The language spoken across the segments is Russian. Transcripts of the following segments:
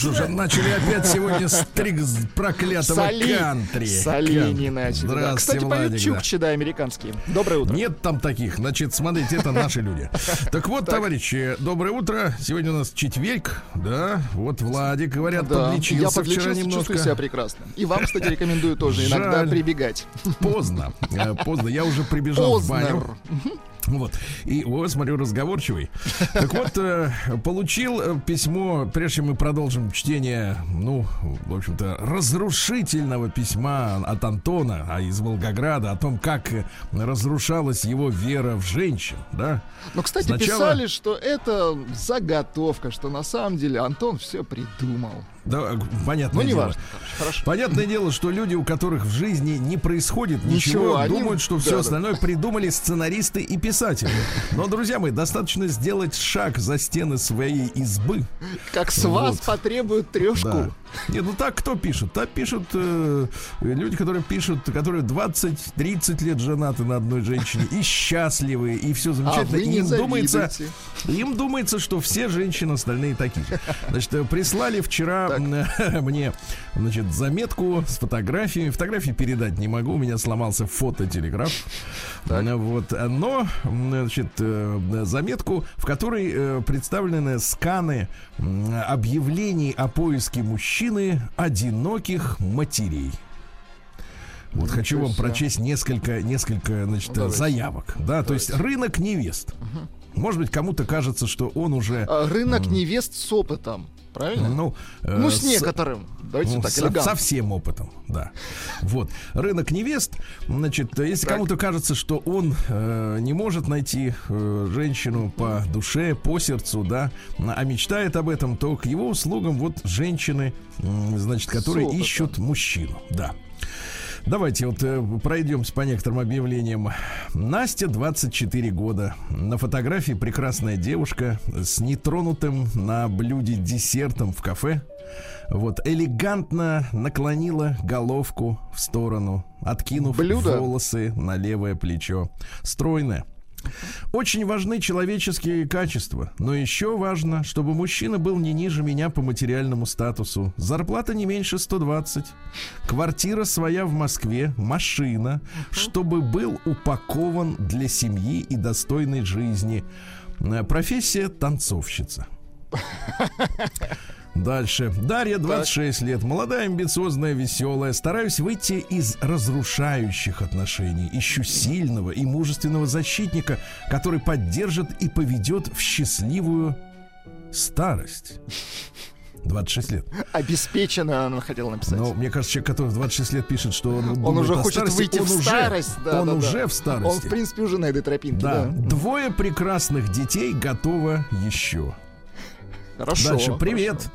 Же, начали опять сегодня стрик с проклятого Соли, кантри. соли не Кан- начали. да. Здравствуйте, Кстати, поют Владик, да. чукчи, да, американские. Доброе утро. Нет там таких. Значит, смотрите, это наши люди. Так вот, товарищи, доброе утро. Сегодня у нас четверг, да. Вот Владик, говорят, Да, я подлечился вчера подлечился, немножко. чувствую себя прекрасно. И вам, кстати, рекомендую тоже иногда Жаль. прибегать. Поздно. Э, Поздно. Я уже прибежал в баню. Вот. И вот, смотрю, разговорчивый. Так вот, э, получил э, письмо, прежде чем мы продолжим чтение, ну, в общем-то, разрушительного письма от Антона, а из Волгограда, о том, как э, разрушалась его вера в женщин, да? Но, кстати, Сначала- писали, что это заготовка, что на самом деле Антон все придумал. Да, э, понятное Ну, дело. неважно. короче, Хорошо. Понятное дело, что люди, у которых в жизни не происходит ничего, Ничего, они- думают, что да, все да. остальное придумали сценаристы и писатели. Но, друзья мои, достаточно сделать шаг за стены своей избы. Как с вас Вот. потребуют трешку. Да. Не, ну так кто пишет? Так пишут э, люди, которые пишут, которые 20-30 лет женаты на одной женщине и счастливы, и все А замечательно. вы И не им думается, им думается, что все женщины остальные такие. Значит, э, прислали вчера мне, значит, заметку с фотографиями. Фотографии передать не могу, у меня сломался фототелеграф. Вот, но, значит, э, заметку, в которой э, представлены сканы объявлений о поиске мужчины одиноких матерей. Вот хочу вам прочесть несколько, несколько, значит, Ну, давайте. заявок. Да, то есть рынок невест. Может быть, кому-то кажется, что он уже, А, Рынок невест с опытом. Правильно? ну, э, Ну, с с- некоторым. Давайте ну, так, со, элегантно. со всем опытом, да. Вот. Рынок невест, значит, если кому-то кажется, что он э, не может найти э, женщину по душе, по сердцу, да, а мечтает об этом, то к его услугам вот женщины, м, значит, которые ищут мужчину, да. Давайте вот э, пройдемся по некоторым объявлениям. Настя, 24 года. На фотографии прекрасная девушка с нетронутым на блюде десертом в кафе. Вот, элегантно наклонила головку в сторону, откинув Блюдо? волосы на левое плечо. Стройная. Очень важны человеческие качества, но еще важно, чтобы мужчина был не ниже меня по материальному статусу. Зарплата не меньше 120. Квартира своя в Москве, машина, чтобы был упакован для семьи и достойной жизни. Э, Профессия танцовщица. Дальше. Дарья, 26 лет. Молодая, амбициозная, веселая. Стараюсь выйти из разрушающих отношений. Ищу сильного и мужественного защитника, который поддержит и поведет в счастливую старость. 26 лет. Обеспеченно она хотела написать. Но мне кажется, человек, который в 26 лет пишет, что он, Он уже хочет старости, выйти он в уже- старость. Да, он да, да. уже в старости. Он, в принципе, уже на этой тропинке. да. Да. Двое прекрасных детей готово еще. Хорошо. Дальше. Привет.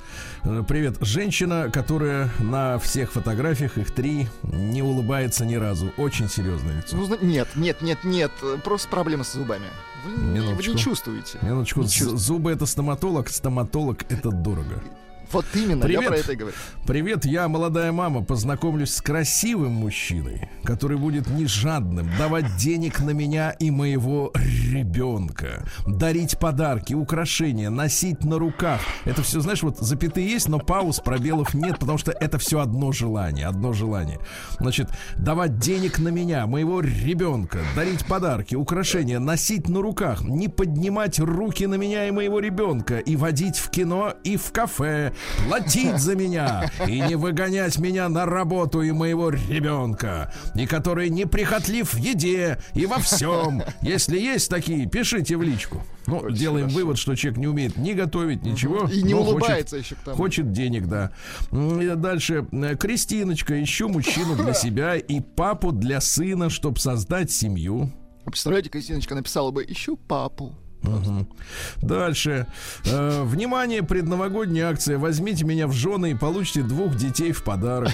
хорошо. Э, Привет. Женщина, которая на всех фотографиях, их три, не улыбается ни разу. Очень серьезное лицо. Ну, нет, нет, нет, нет. Просто проблема с зубами. Вы, не- вы Минуточку. не чувствуете. Минуточку. Не чувствую. Зубы это стоматолог, стоматолог это дорого. Вот именно, Привет. я про это и говорю. Привет, я молодая мама. Познакомлюсь с красивым мужчиной, который будет не жадным, давать денег на меня и моего ребенка, дарить подарки, украшения, носить на руках. Это все, знаешь, вот запятые есть, но пауз, пробелов нет, потому что это все одно желание, одно желание. Значит, давать денег на меня, моего ребенка, дарить подарки, украшения, носить на руках, не поднимать руки на меня и моего ребенка, и водить в кино и в кафе, платить за меня и не выгонять меня на работу и моего ребенка, и который неприхотлив в еде и во всем. Если есть такие, пишите в личку. Ну, Очень делаем хорошо. вывод, что человек не умеет ни готовить, ничего. И не но хочет- улыбается еще к тому. Хочет денег, да. И Дальше. Кристиночка, ищу мужчину для себя и папу для сына, чтобы создать семью. Представляете, Кристиночка написала бы «Ищу папу». Мгм. Дальше. Э, внимание, предновогодняя акция. Возьмите меня в жены и получите двух детей в подарок.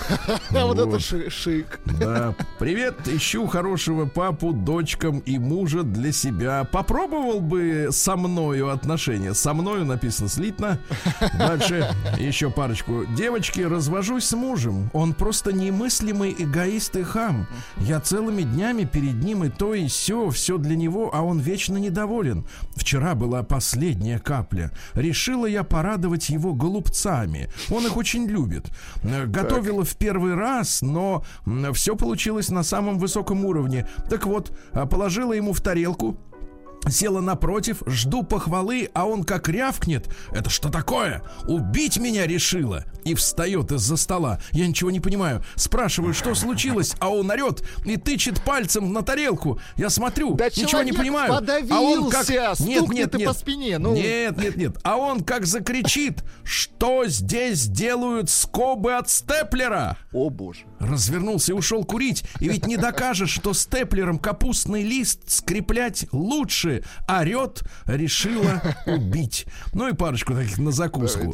А вот это шик. Да. Привет, ищу хорошего папу, дочкам и мужа для себя. Попробовал бы со мною отношения. Со мною написано слитно. Дальше еще парочку. Девочки, развожусь с мужем. Он просто немыслимый эгоист и хам. Я целыми днями перед ним и то, и все, все для него, а он вечно недоволен. Вчера была последняя капля. Решила я порадовать его голубцами. Он их очень любит. Э, Готовила в первый раз, но все получилось на самом высоком уровне. Так вот, а, положила ему в тарелку, Села напротив, жду похвалы, а он как рявкнет. Это что такое? Убить меня решила. И встает из-за стола. Я ничего не понимаю. Спрашиваю, что случилось, а он орет и тычет пальцем на тарелку. Я смотрю, Да ничего не понимаю. подавился, а он как... стукнет и по спине, ну. Нет, нет, нет. А он как закричит, что здесь делают скобы от степлера. О боже. Развернулся и ушел курить. И ведь не докажешь, что степлером капустный лист скреплять лучше. Орет, решила убить. Ну и парочку таких на закуску.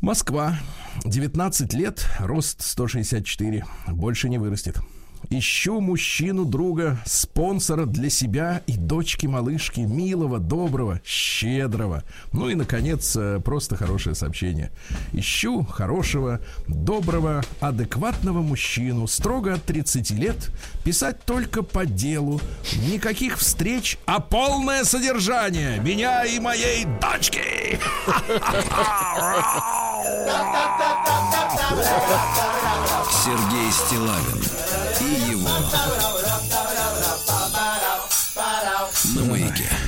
Москва, 19 лет, рост 164. Больше не вырастет. Ищу мужчину, друга, спонсора для себя и дочки-малышки, милого, доброго, щедрого. Ну и, наконец, э, просто хорошее сообщение. Ищу хорошего, доброго, адекватного мужчину, строго от 30 лет, писать только по делу, никаких встреч, а полное содержание меня и моей дочки. Сергей Стилавин его на маяке.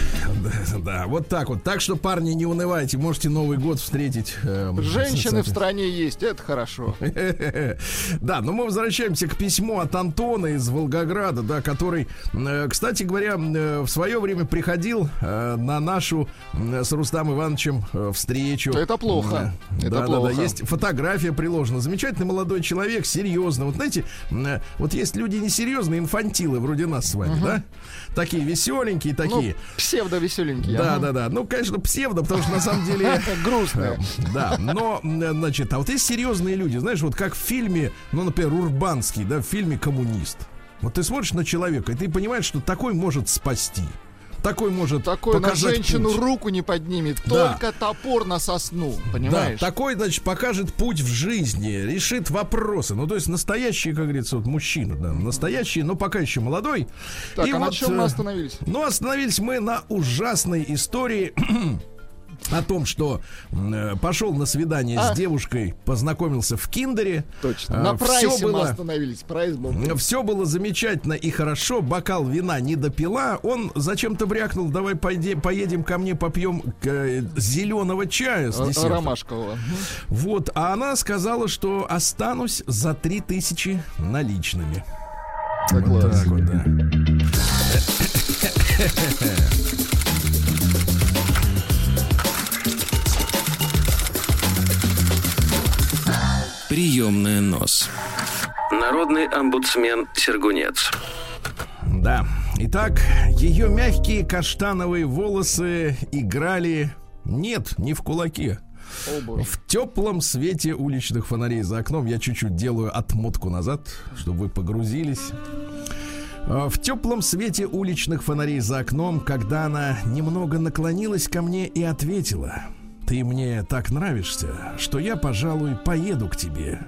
Да, вот так вот. Так что, парни, не унывайте, можете Новый год встретить. эм, Женщины в стране есть, это хорошо. Да, но мы возвращаемся к письму от Антона из Волгограда, да, который, э, кстати говоря, э, в свое время приходил э, на нашу э, с Рустам Ивановичем э, встречу. Это плохо. Да, Это да, да, есть фотография приложена. Замечательный молодой человек, серьезный. Вот знаете, э, вот есть люди несерьезные, инфантилы вроде нас с вами, да? Такие веселенькие, Ну, такие. Псевдо-веселенький. Да, да, да. Ну, конечно, псевдо, потому что на самом деле... Грустные. Да, но, э, значит, а вот есть серьезные люди, знаешь, вот как в фильме, ну, например, Урбанский, да, в фильме «Коммунист». Вот ты смотришь на человека, и ты понимаешь, что такой может спасти. Такой может Такой на показать женщину путь. руку не поднимет, Да. только топор на сосну, Да, понимаешь? такой, значит, покажет путь в жизни, решит вопросы. Ну, то есть настоящий, как говорится, вот мужчина, да, настоящий, но пока еще молодой. Так, И а на вот, чем мы э, остановились? Ну, остановились мы на ужасной истории о том, что э, пошел на свидание А. с девушкой, познакомился в Киндере. Точно. А, на прайсе мы было- остановились. Прайс был. Все было замечательно и хорошо. Бокал вина не допила. Он зачем-то брякнул, давай пойде- поедем ко мне попьем зеленого чая с десертом. Ромашкового. Вот, а она сказала, что останусь за 3000 наличными. Вот Согласен. так вот, да. Приемная нос. Народный омбудсмен Сергунец. Да. Итак, ее мягкие каштановые волосы играли... Нет, не в кулаке. В теплом свете уличных фонарей за окном я чуть-чуть делаю отмотку назад, чтобы вы погрузились. А, В теплом свете уличных фонарей за окном, когда она немного наклонилась ко мне и ответила, «Ты мне так нравишься, что я, пожалуй, поеду к тебе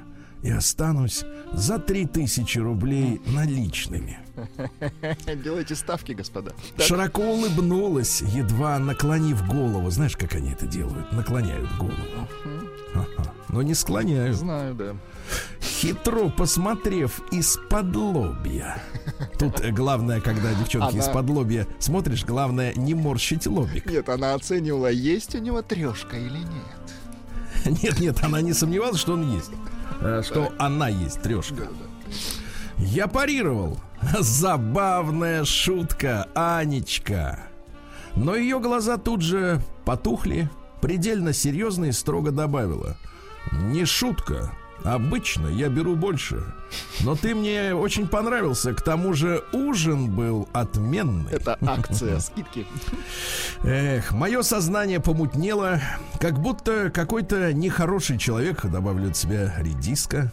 и останусь за три тысячи рублей наличными». Делайте ставки, господа. Так, Широко улыбнулась, едва наклонив голову. Знаешь, как они это делают? Наклоняют голову. Ага. Но не склоняют. Знаю, да. Хитро посмотрев из-под лобья. Тут э, главное, когда девчонки Она- из-под лобья смотришь, главное не морщить лобик. Нет, она оценивала, есть у него трешка или нет. Нет, нет, она не сомневалась, что он есть. Э, Что она есть, трешка. Я парировал. Забавная шутка, Анечка. Но ее глаза тут же потухли, предельно серьезно и строго добавила. Не шутка, Обычно я беру больше, но ты мне очень понравился. К тому же ужин был отменный. Это акция, скидки. Эх, мое сознание помутнело, как будто какой-то нехороший человек, добавлю от себя редиска,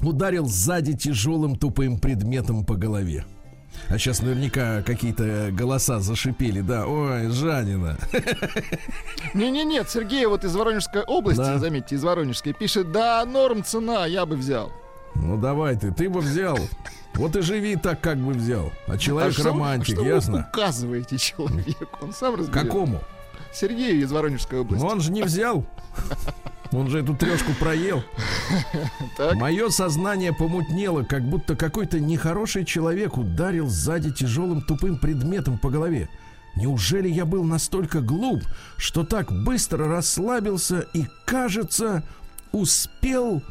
ударил сзади тяжелым тупым предметом по голове. А сейчас наверняка какие-то голоса зашипели, да. Ой, Жанина. Не-не-не, Сергей вот из Воронежской области, Да. заметьте, из Воронежской, пишет, да, норм цена, я бы взял. Ну давай ты, ты бы взял. Вот и живи так, как бы взял. А человек А что- романтик, что ясно? вы указываете человеку? Он сам разберет. Какому? Сергею из Воронежской области. Он же не взял. Он же эту трешку проел. Мое сознание помутнело, как будто какой-то нехороший человек ударил сзади тяжелым тупым предметом по голове. Неужели я был настолько глуп, что так быстро расслабился и, кажется, успел,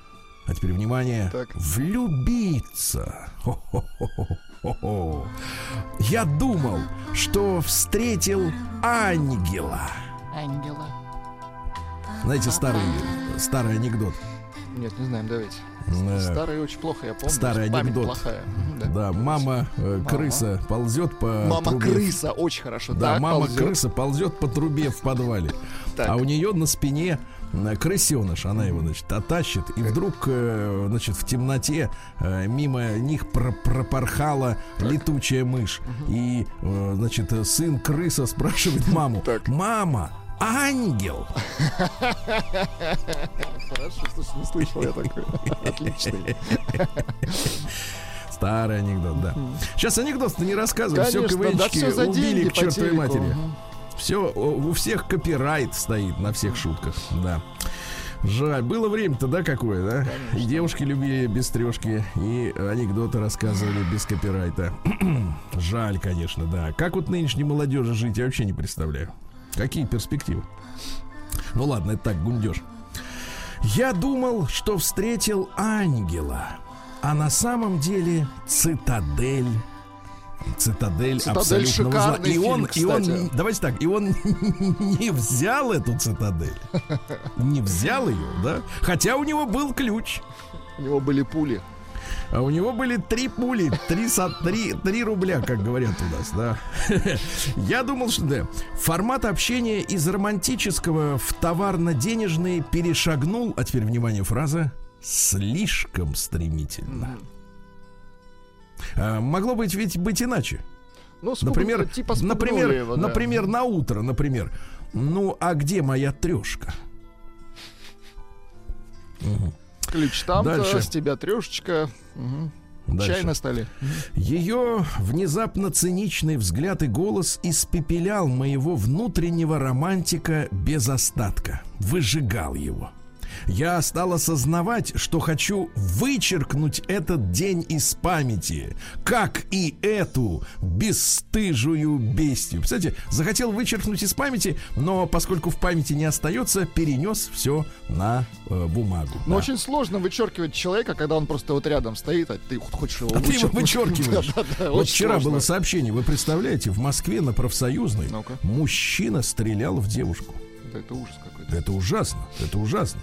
а теперь внимание, Так. влюбиться? Хо-хо-хо-хо-хо. Я думал, что встретил ангела. Ангела. Знаете, старый, старый анекдот. Нет, не знаем, давайте. Да. Старый очень плохо, я помню. Старый анекдот. плохая. Да. Да, мама э, крыса ползет по Мама трубе. крыса, очень хорошо. Да, Так, мама ползет. крыса ползет по трубе в подвале. Так. А у нее на спине э, крысеныш, она его, значит, оттащит, и вдруг, э, значит, в темноте э, мимо них про- пропорхала летучая мышь. И, э, значит, э, сын крыса спрашивает маму, мама, ангел? Хорошо, слушай, не слышал я такой. Отличный. Старый анекдот, да. Сейчас анекдот-то не рассказывай, все Конечно, да КВНчики все за убили деньги к чертовой матери. Мгм. Все, у всех копирайт стоит на всех шутках, да. Жаль, было время-то, да, какое, да? И девушки любили без трешки, и анекдоты рассказывали без копирайта. Жаль, конечно, да. Как вот нынешней молодежи жить, я вообще не представляю. Какие перспективы? Ну ладно, это так, гундеж. Я думал, что встретил ангела, а на самом деле цитадель. Цитадель, «Цитадель» абсолютно шикарный возла- и он, фильм, и он, давайте так, и он не взял эту цитадель, не взял ее, да, хотя у него был ключ. У него были пули. А у него были три пули, три, со- три, три рубля, как говорят у нас, да. Я думал, что да, формат общения из романтического в товарно-денежный перешагнул, а теперь, внимание, фраза, слишком стремительно. А, могло быть ведь быть иначе. Ну, спугнули, Например, типа например, его, да. например, на утро, например. Ну, а где моя трешка? Ключ там-то, Дальше. с тебя трешечка. Дальше. Чай на столе. Ее внезапно циничный взгляд и голос испепелял моего внутреннего романтика без остатка, выжигал его. Я стал осознавать, что хочу вычеркнуть этот день из памяти, как и эту бесстыжую бестию. Кстати, захотел вычеркнуть из памяти, но поскольку в памяти не остается, перенес все на э, бумагу. Но Да. очень сложно вычеркивать человека, когда он просто вот рядом стоит, а ты хочешь его А ты его вычеркиваешь. Да, да, да, Вот вчера сложно. было сообщение, вы представляете, в Москве на профсоюзной Ну-ка. мужчина стрелял в девушку. Это ужас какой-то. Это ужасно, это ужасно.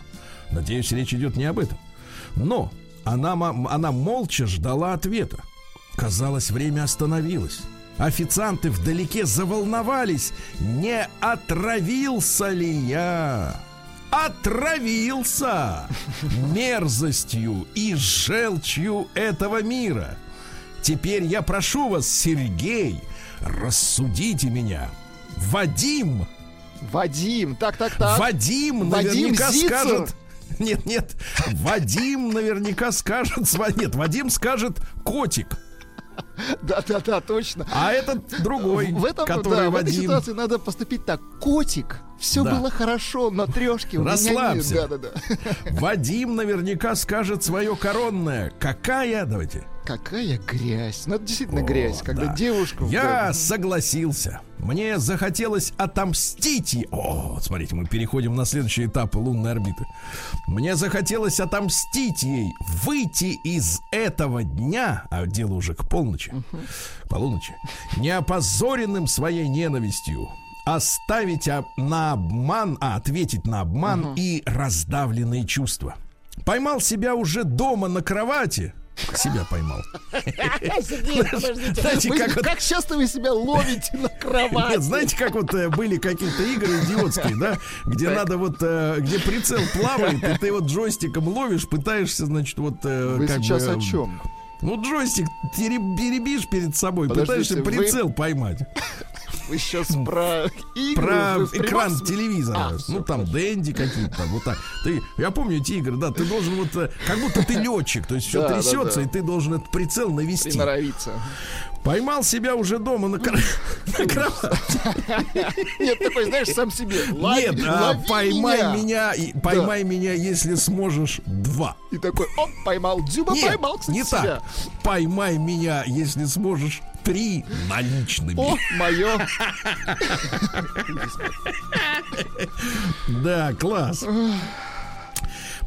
Надеюсь, речь идет не об этом. Но она, она молча ждала ответа. Казалось, время остановилось. Официанты вдалеке заволновались. Не отравился ли я? Отравился мерзостью и желчью этого мира. Теперь я прошу вас, Сергей, рассудите меня. Вадим Вадим, так, так, так. Вадим Вадим наверняка скажет. Нет, нет. Вадим наверняка скажет. Нет, Вадим скажет котик. Да, да, да, точно. А этот другой, в этом, который да, в этой Вадим. ситуации надо поступить так. Котик, все Да. было хорошо, меня нет. Расслабься. Да, да, да. Вадим наверняка скажет свое коронное. Какая? Давайте. Какая грязь. Ну, это действительно О, грязь, когда да. девушку... Я согласился. Мне захотелось отомстить ей. О, вот смотрите, мы переходим на следующий этап лунной орбиты. Мне захотелось отомстить ей, выйти из этого дня, а дело уже к полночи, полуночи, не опозоренным своей ненавистью, оставить на обман, а ответить на обман и раздавленные чувства. Поймал себя уже дома на кровати. Себя поймал. Знаете, как часто вы себя ловите на кровати? Знаете, как вот э, были какие-то игры идиотские, да, где надо вот, э, где прицел плавает, и ты вот джойстиком ловишь, пытаешься, значит, вот э, Вы сейчас о чем? Ну, джойстик теребишь перед собой, Подождите, пытаешься вы- прицел поймать. Вы сейчас про игры? Про экран телевизора. А, ну, там Дэнди какие-то, там, вот так. Ты, я помню эти игры, да, ты должен вот, э, как будто ты летчик, то есть все Да, да, трясется, да. и ты должен этот прицел навести. Приноровиться. Поймал себя уже дома на, кр- на кровати. Нет, такой, знаешь, сам себе. Лови- Нет, а, поймай меня. меня, и, поймай меня, если сможешь, два. И такой, оп, поймал. Дзюба Нет, поймал, кстати, не себя. так. Поймай меня, если сможешь, три наличными. О, мое. Да, класс.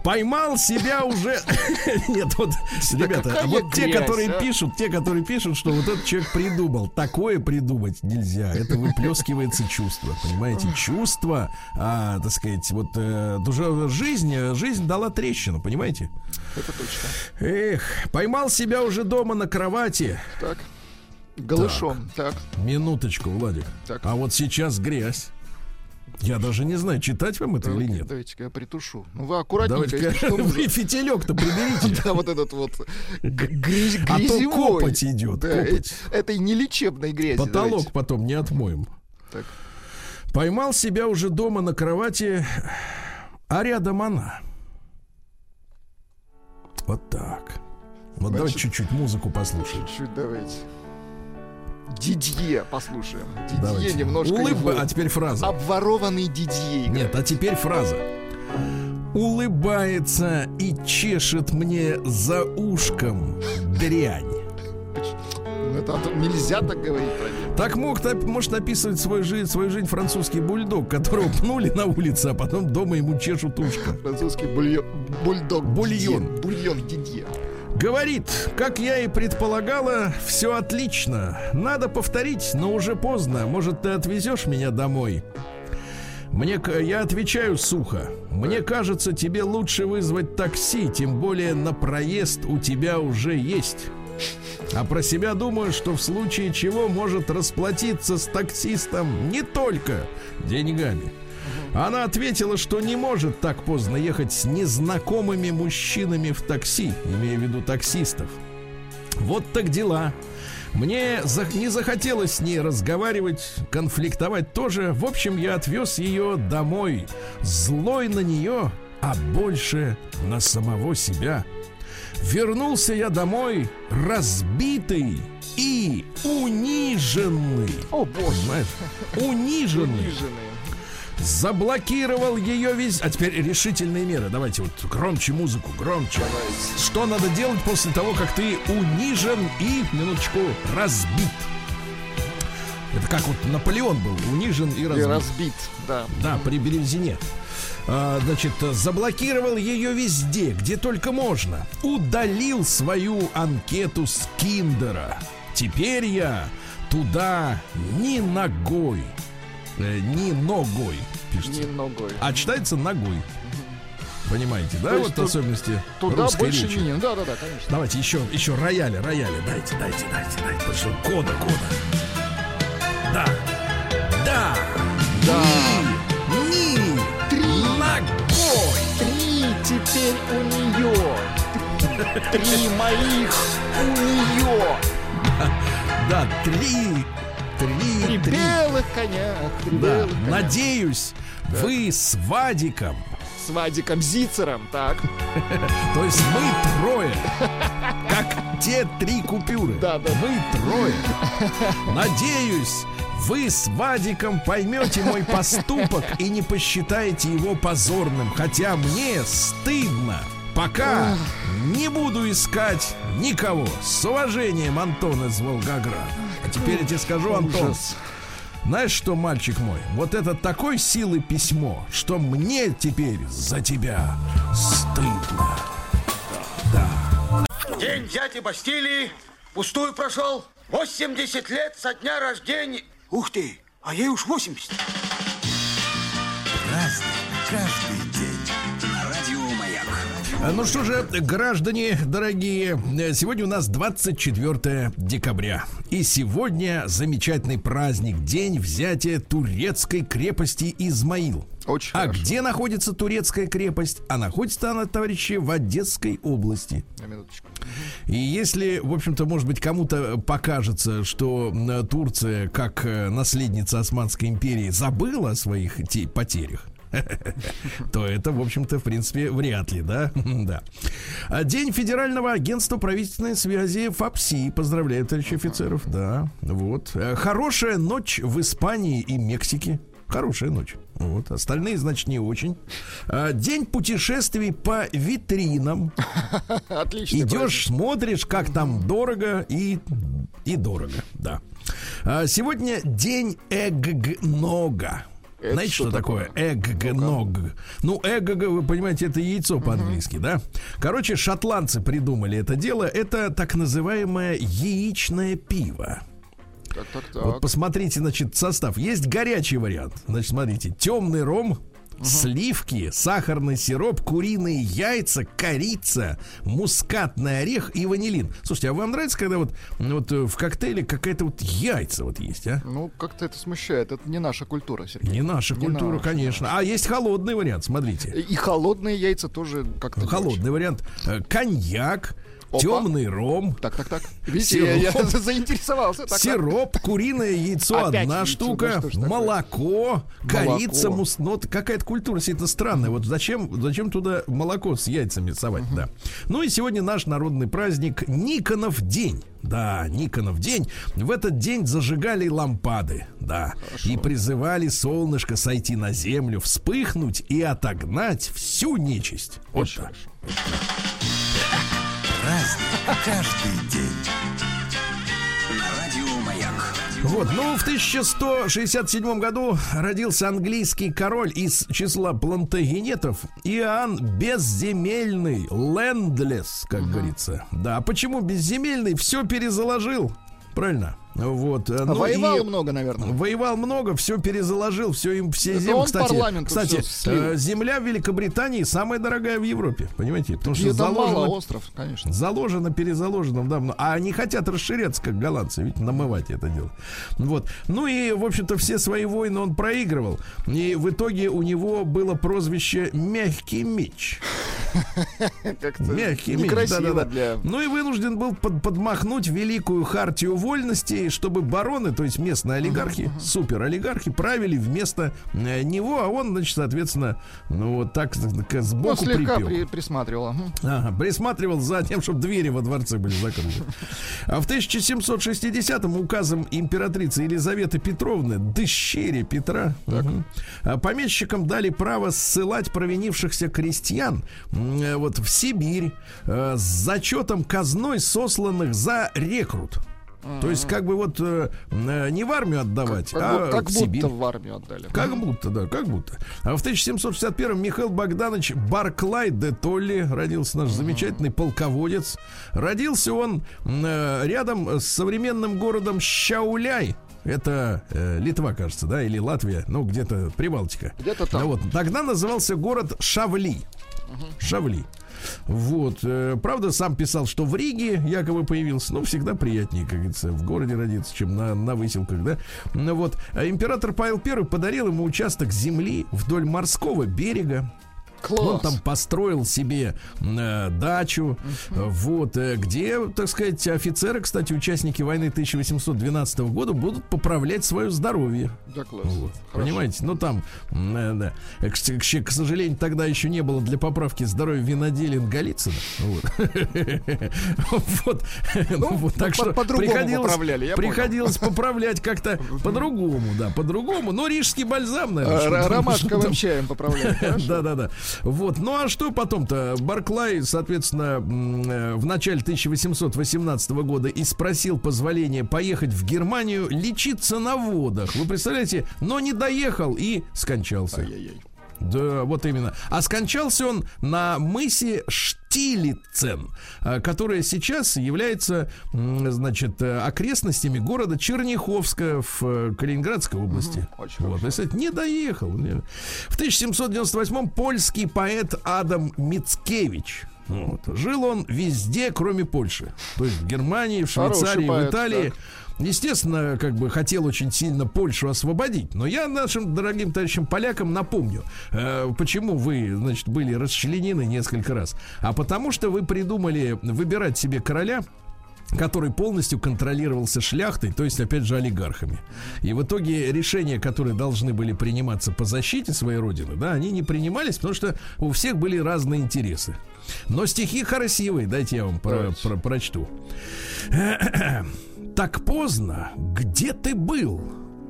Поймал себя уже. Нет, вот, ребята, какая вот те, грязь, которые а? пишут, те, которые пишут, что вот этот человек придумал. Такое придумать нельзя. Это выплескивается чувство. Понимаете? Чувство, а, так сказать, вот э, уже жизнь, жизнь дала трещину, понимаете? Это точно. Эх, поймал себя уже дома на кровати. Так. Голышом. Так. Минуточку, Владик. Так. А вот сейчас грязь. Я даже не знаю, читать вам это или Давайте- нет. Давайте-ка я притушу. Ну вы аккуратненько, Давайте-ка если что, вы фитилек-то приберите. Да, вот этот вот г- грязь, А то грязевой. копоть идет, э- этой нелечебной грязи. Потолок давайте. потом не отмоем. Так. Поймал себя уже дома на кровати, а рядом она. Вот так. Вот давайте чуть-чуть музыку послушаем. Чуть давайте. Дидье послушаем. Дидье Давайте. немножко Улыб- его. А теперь фраза. Обворованный Дидье. играет. Нет, а теперь фраза. Улыбается и чешет мне за ушком дрянь. Ну, Это, а нельзя так говорить про него. Так мог, нап- может описывать свою жизнь, свою жизнь французский бульдог, которого пнули на улице, а потом дома ему чешут ушко. Французский бульон. Бульдог. Бульон. Бульон Дидье. Говорит, как я и предполагала, все отлично. Надо повторить, но уже поздно. Может, ты отвезешь меня домой? Мне, я отвечаю сухо. Мне кажется, тебе лучше вызвать такси, тем более на проезд у тебя уже есть. А про себя думаю, что в случае чего может расплатиться с таксистом не только деньгами. Она ответила, что не может так поздно ехать с незнакомыми мужчинами в такси, имея в виду таксистов. Вот так дела. Мне за- не захотелось с ней разговаривать, конфликтовать тоже. В общем, я отвез ее домой, злой на нее, а больше на самого себя. Вернулся я домой разбитый и униженный. О, боже. Понимаешь? Униженный. Униженные. Заблокировал ее весь. А теперь решительные меры. Давайте вот громче музыку, громче. Что надо делать после того, как ты унижен и, минуточку, разбит? Это как вот Наполеон был унижен и И разбит. разбит, да. Да, при Березине. А, значит, заблокировал ее везде, где только можно. Удалил свою анкету с Киндера. Теперь я туда ни ногой. Э, ни ногой, пишется. Не ногой. А читается ногой. Понимаете, да? То вот тут- особенности Туда больше речи. не... Да, да, да, конечно. Давайте еще, еще рояля, рояля. Дайте, дайте, дайте, дайте. Потому что кода, кода. Да. Да. Да. Ни. Ни. Три. Ногой. Три теперь у нее. Три, три моих у нее. Да, три. Три. Три Три. белых коня. Три Да. белых коня. Надеюсь, вы с Вадиком, С Вадиком Зицером, так. то есть мы трое, как те три купюры. Да, да. Мы трое. Надеюсь, вы с Вадиком поймете мой поступок и не посчитаете его позорным, хотя мне стыдно. Пока не буду искать никого. С уважением, Антон из Волгограда. А теперь я тебе скажу, Антон, Ужас. знаешь что, мальчик мой, вот это такой силы письмо, что мне теперь за тебя стыдно. День дяди Бастилии пустую прошел. 80 лет со дня рождения. Ух ты, а ей уж 80. Ну что же, граждане дорогие, сегодня у нас 24 декабря. И сегодня замечательный праздник, день взятия турецкой крепости Измаил. Очень а хорошо. где находится турецкая крепость? А находится она, товарищи, в Одесской области. На минуточку. И если, в общем-то, может быть, кому-то покажется, что Турция, как э, наследница Османской империи, забыла о своих те- потерях, то это, в общем-то, в принципе, вряд ли, да? Да. А День Федерального агентства правительственной связи ФАПСИ. Поздравляю, товарищи офицеров. Да, вот. Э, Хорошая ночь в Испании и Мексике. Хорошая ночь. Вот. Остальные, значит, не очень. А, День путешествий по витринам. Отлично. Идешь, смотришь, как там дорого и, и дорого, да. А, сегодня день эггнога. Это Знаете, что, что такое? Эггног. Ну, эгг, вы понимаете, это яйцо по-английски, да? Короче, шотландцы придумали это дело. Это так называемое яичное пиво. Так, так, так. Вот посмотрите, значит, состав. Есть горячий вариант. Значит, смотрите, темный ром, сливки, сахарный сироп, куриные яйца, корица, мускатный орех и ванилин. Слушайте, а вам нравится, когда вот, вот э, в коктейле какая-то вот яйца вот есть, а? Ну, как-то это смущает. Это не наша культура, Сергей. Не наша Не культура, наша, конечно. А есть холодный вариант, смотрите. И холодные яйца тоже как-то... Холодный вариант. Э, Коньяк, Опа. темный ром. Так, так, так. Видите, я, я Сироп. заинтересовался. Так, так. Сироп, куриное яйцо Опять одна яйцо, штука, что ж такое? молоко, корица, Молоко. мус... ну, вот какая-то культура себе это странная. Вот зачем, зачем туда молоко с яйцами совать, да. Ну и сегодня наш народный праздник Никонов день. Да, Никонов день. В этот день зажигали лампады, да, и призывали солнышко сойти на землю, вспыхнуть и отогнать всю нечисть. Вот Очень так. хорошо. Каждый день. Вот, ну, в 1167 году родился английский король из числа плантагенетов Иоанн Безземельный, лендлес, как говорится. Да, а почему безземельный? Все перезаложил. Правильно? Вот. А ну воевал и- много, наверное. Воевал много, все перезаложил, все им все земли. Кстати, кстати, э, земля в Великобритании самая дорогая в Европе, понимаете? Потому что это мало заложено остров, конечно. Заложено, перезаложено давно. А они хотят расширяться, как голландцы, ведь намывать это дело. Вот. Ну и, в общем-то, все свои войны он проигрывал. И в итоге у него было прозвище «Мягкий меч». Мягкий меч, да-да-да. Ну и вынужден был под- подмахнуть великую хартию вольности, чтобы бароны, то есть местные олигархи, суперолигархи, правили вместо э, него, а он, значит, соответственно, ну вот так к- Ну, сбоку слегка припел. при- присматривал. Ага, присматривал за тем, чтобы двери во дворце были закрыты. А в 1760-м указом императрицы Елизаветы Петровны, дщери Петра, а помещикам дали право ссылать провинившихся крестьян э, вот в Сибирь э, с зачетом казной сосланных за рекрут. То есть, как бы вот э, э, не в армию отдавать, Как, а как в Сибирь. будто в армию отдали. Как будто, да, как будто. А в 1761-м Михаил Богданович Барклай де Толли родился наш замечательный полководец. Родился он э, рядом с современным городом Щауляй. Это э, Литва, кажется, да, или Латвия, ну где-то Прибалтика. Где-то там. Ну, вот. Тогда назывался город Шавли. Шавли. Вот, э, правда, сам писал, что в Риге якобы появился, ну, всегда приятнее, как говорится, в городе родиться, чем на, на выселках, да. Ну, вот, а император Павел I подарил ему участок земли вдоль морского берега. Он Класс. там построил себе э, дачу, э, вот, э, где, так сказать, офицеры, кстати, участники войны 1812 года будут поправлять свое здоровье. Да, класс. Вот, Хорошо. понимаете, ну там, э, да. Э, К, к- к сожалению, тогда еще не было для поправки здоровья виноделин Голицына. Вот. Вот. Ну, вот, так что приходилось, поправляли, поправлять как-то по-другому, да, по-другому. Но рижский бальзам, наверное. что-то- Ромашковым чаем поправляют. хорошо? да, да, да. Вот. Ну а что потом-то? Барклай, соответственно, э, в начале 1818 года и спросил позволения поехать в Германию лечиться на водах. Вы представляете? Но не доехал и скончался. Ай-яй-яй. Да, вот именно. А скончался он на мысе Штилицен, э, которая сейчас является, значит, э, окрестностями города Черняховска в э, Калининградской области. очень вот, и, кстати, не доехал. В 1798 польский поэт Адам Мицкевич вот. Жил он везде, кроме Польши. То есть в Германии, в Швейцарии, поэт, в Италии. так. Естественно, как бы хотел очень сильно Польшу освободить. Но я нашим дорогим товарищам полякам напомню, э, почему вы, значит, были расчленены несколько раз. А потому что вы придумали выбирать себе короля, который полностью контролировался шляхтой, то есть, опять же, олигархами. И в итоге решения, которые должны были приниматься по защите своей родины, да, они не принимались, потому что у всех были разные интересы. Но стихи красивые, дайте я вам про- про- прочту. Так поздно, где ты был?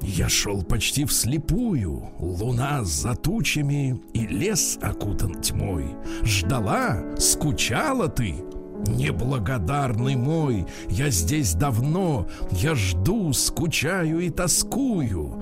Я шел почти вслепую, луна за тучами и лес окутан тьмой. Ждала, скучала ты, Неблагодарный мой, я здесь давно, я жду, скучаю и тоскую.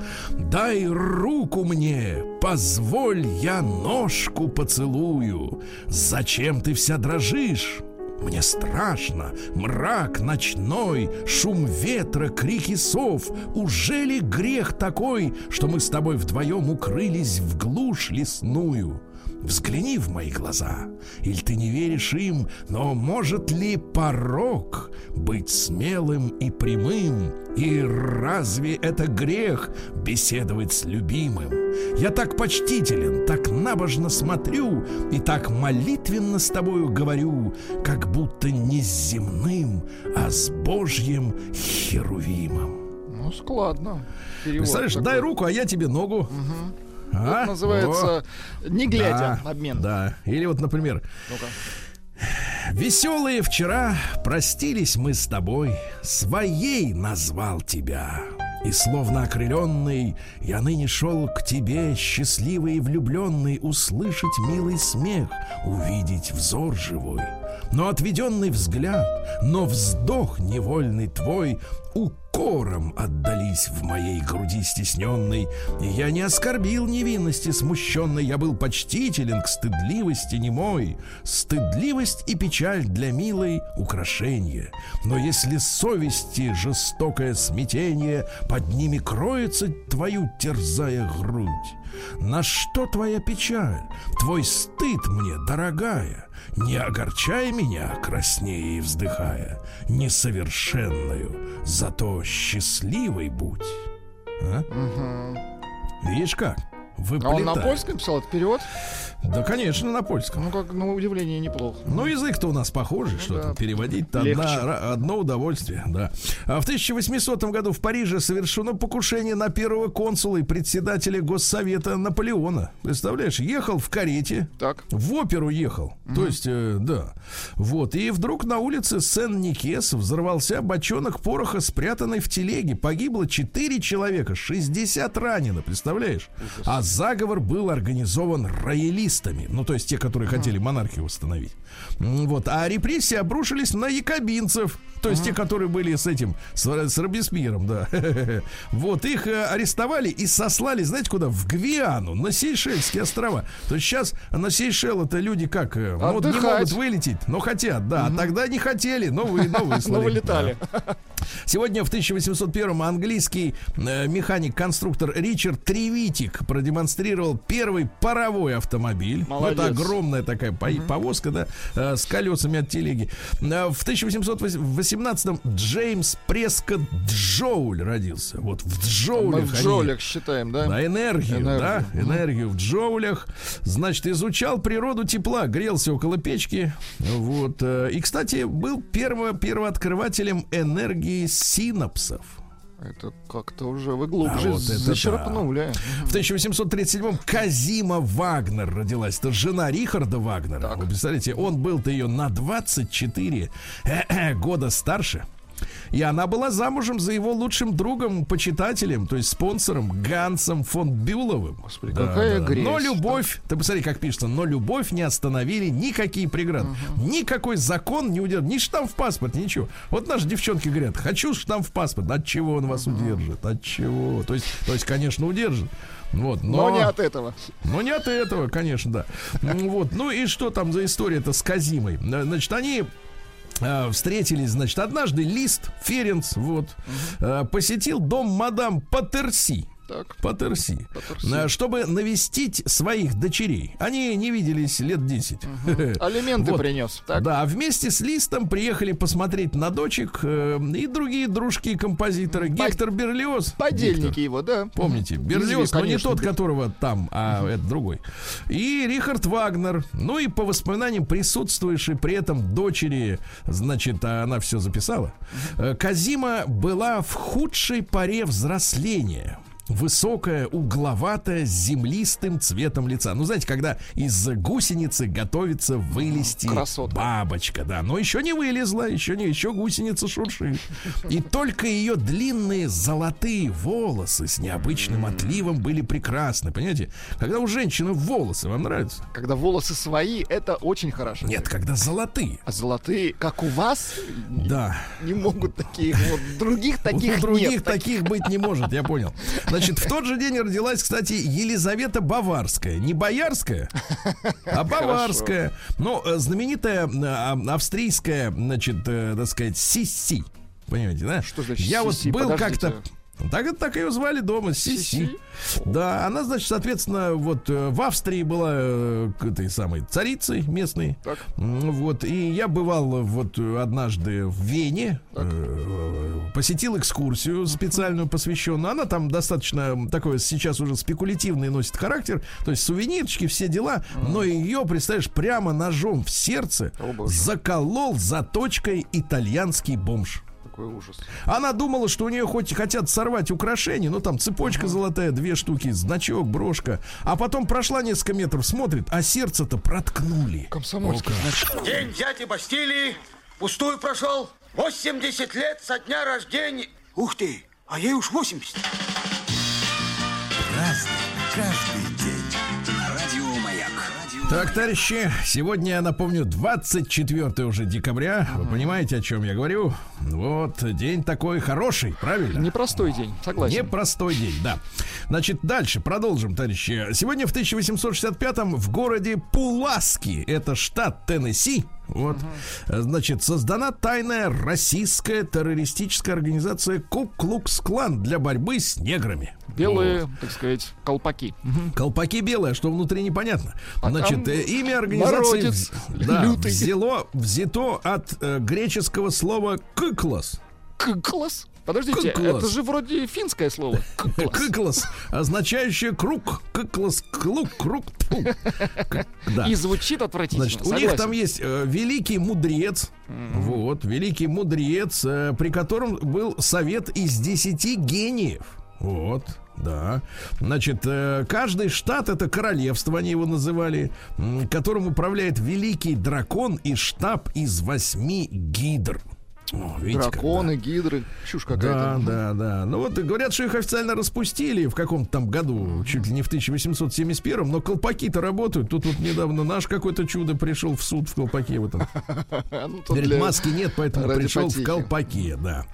Дай руку мне, позволь, я ножку поцелую. Зачем ты вся дрожишь? Мне страшно, мрак ночной, шум ветра, крики сов. Уже ли грех такой, что мы с тобой вдвоем укрылись в глушь лесную? Взгляни в мои глаза, или ты не веришь им, но может ли порог быть смелым и прямым? И разве это грех беседовать с любимым? Я так почтителен, так набожно смотрю и так молитвенно с тобою говорю, как будто не с земным, а с Божьим херувимом. Ну, складно. Перевод Представляешь, такой. дай руку, а я тебе ногу. А? Вот называется «Не Во. глядя» Да, обмен. Да. Или вот, например, Ну-ка. Веселые вчера простились мы с тобой, своей назвал тебя. И словно окрыленный, я ныне шел к тебе, счастливый и влюбленный, услышать милый смех, увидеть взор живой. Но отведенный взгляд, но вздох невольный твой укором отдались в моей груди стесненной. Я не оскорбил невинности смущенной, я был почтителен к стыдливости немой. Стыдливость и печаль для милой украшение. Но если совести жестокое смятение под ними кроется твою терзая грудь, на что твоя печаль? Твой стыд мне, дорогая, не огорчай меня, краснея и вздыхая, несовершенную, зато счастливой будь. А? Видишь как? А он на Выплетает. польском писал этот перевод? Да, конечно, на польском. Ну, как на удивление, неплохо. Ну, язык-то у нас похожий, что да. переводить-то одна- одно удовольствие, да. А в 1800 году в Париже совершено покушение на первого консула и председателя Госсовета Наполеона. Представляешь, ехал в карете, Так. в оперу ехал. То есть, э, да. Вот. И вдруг на улице Сен-Никес взорвался бочонок пороха, спрятанный в телеге. Погибло 4 человека, 60 ранено, представляешь? А заговор был организован роялистами. Ну, то есть те, которые хотели монархию восстановить. Вот. А репрессии обрушились на якобинцев. То есть те, которые были с этим, с, с Робеспьером, да. Вот, их э, арестовали и сослали, знаете, куда? В Гвиану, на Сейшельские острова. То есть сейчас на Сейшел это люди как? э, ну, вот не могут вылететь, но хотят, да. А тогда не хотели, но вы, но выслали. Вылетали. Да. Сегодня в 1801 английский э, механик-конструктор Ричард Тревитик продемонстрировал первый паровой автомобиль. Ну, Молодец. это огромная такая по- повозка, да, э, с колесами от телеги. Э, В 1818 Джеймс Прескотт Джоуль родился. Вот в Джоулях. Мы в они- джоулях считаем, да? да, энергию, Энергию. да, энергию в джоулях. Значит, изучал природу тепла, грелся около печки. Вот. э, И, кстати, был перво, первооткрывателем энергии синапсов. Это как-то уже вы глубже А вот зачерпнули. В 1837-м Казима Вагнер родилась. Это жена Рихарда Вагнера. Вы представляете, он был-то ее на 24 года старше. И она была замужем за его лучшим другом, почитателем, то есть спонсором Гансом фон Бюловым. Господи, какая грязь. Но любовь, ты посмотри, как пишется, но любовь не остановили никакие преграды. Никакой закон не удержит, ни штамп в паспорте, ничего. Вот наши девчонки говорят, хочу штамп в паспорт. От чего он вас удержит? От чего? То есть, то есть, конечно, удержит. Вот, но, Но не от этого. но не от этого, конечно, да. Ну, Вот. Ну и что там за история-то с Казимой? Э, Значит, они встретились, значит, однажды Лист Ференц, вот, э, посетил дом мадам Патерси. Так. Патерси. Э, Чтобы навестить своих дочерей. Они не виделись лет 10. Алименты Вот. принес. Так. Да, вместе с Листом приехали посмотреть на дочек э, и другие дружки и композиторы. Гектор Берлиоз. Гектор. Подельники его, да. Помните. Берлиоз, Известно, но не тот, которого там, а это другой. И Рихард Вагнер. Ну и по воспоминаниям присутствующей при этом дочери, значит, она все записала. э, Казима была в худшей поре взросления. Высокая, угловатая, с землистым цветом лица. Ну, знаете, когда из гусеницы готовится вылезти красотка. бабочка, да. Но еще не вылезла, еще не, еще гусеница шуршит. И только ее длинные золотые волосы с необычным отливом были прекрасны. Понимаете? Когда у женщины волосы, вам нравится? Когда волосы свои, это очень хорошо. Нет, когда золотые. А золотые, как у вас, Да. не могут таких вот. Других таких у других нет. таких быть не может, я понял. Значит, в тот же день родилась, кстати, Елизавета Баварская. Не боярская, а баварская. Но э, знаменитая а- австрийская, значит, э, так сказать, Сиси. Понимаете, да? Что значит Я вот был как-то... Так, так ее звали дома, Сиси. Сиси? Да, она, значит, соответственно, вот э, в Австрии была э, к этой самой царицей местной. Так. Вот, и я бывал э, вот однажды в Вене, э, посетил экскурсию специальную посвященную. Она там достаточно такой сейчас уже спекулятивный носит характер, то есть сувенирчики, все дела, но ее, представляешь, прямо ножом в сердце О, заколол заточкой итальянский бомж. Какой ужас. Она думала, что у нее хоть хотят сорвать украшения, ну там цепочка золотая, две штуки, значок, брошка. А потом прошла несколько метров, смотрит, а сердце-то проткнули. Комсомольский, значит. День дяди Бастилии пустую прошел. 80 лет со дня рождения. Ух ты, а ей уж 80. Разный, каждый. Так, товарищи, сегодня, я напомню, 24 уже декабря. Вы понимаете, о чем я говорю? Вот, день такой хороший, правильно? Непростой день, согласен. Непростой день, да. Значит, дальше продолжим, товарищи. Сегодня в 1865-м в городе Пуласки, это штат Теннесси, вот, значит, создана тайная российская террористическая организация Ку-Клукс-Клан для борьбы с неграми. Белые, так сказать, колпаки. Колпаки белые, что внутри непонятно. А Значит, э, имя организации вз- да, лютый. взяло, взято от э, греческого слова «кыклос». Кыклас? Подождите, Кыклас. это же вроде финское слово. Кыклас. Означающее круг. Кыклос, клук, круг. Да. И звучит отвратительно. Значит, у них там есть э, великий мудрец, вот, великий мудрец, э, при котором был совет из 10 гениев. Вот, да. Значит, э, каждый штат это королевство, они его называли, которым управляет великий дракон и штаб из восьми гидр. О, видите, как, да. Драконы, гидры. Чушь Да, какая-то. да, да. Ну вот говорят, что их официально распустили в каком-то там году, чуть ли не в 1871, но колпаки-то работают. Тут вот недавно наш какое-то чудо пришел в суд в колпаке в этом. Ну, Говорит, для- маски нет, поэтому ради пришел в колпаке, да.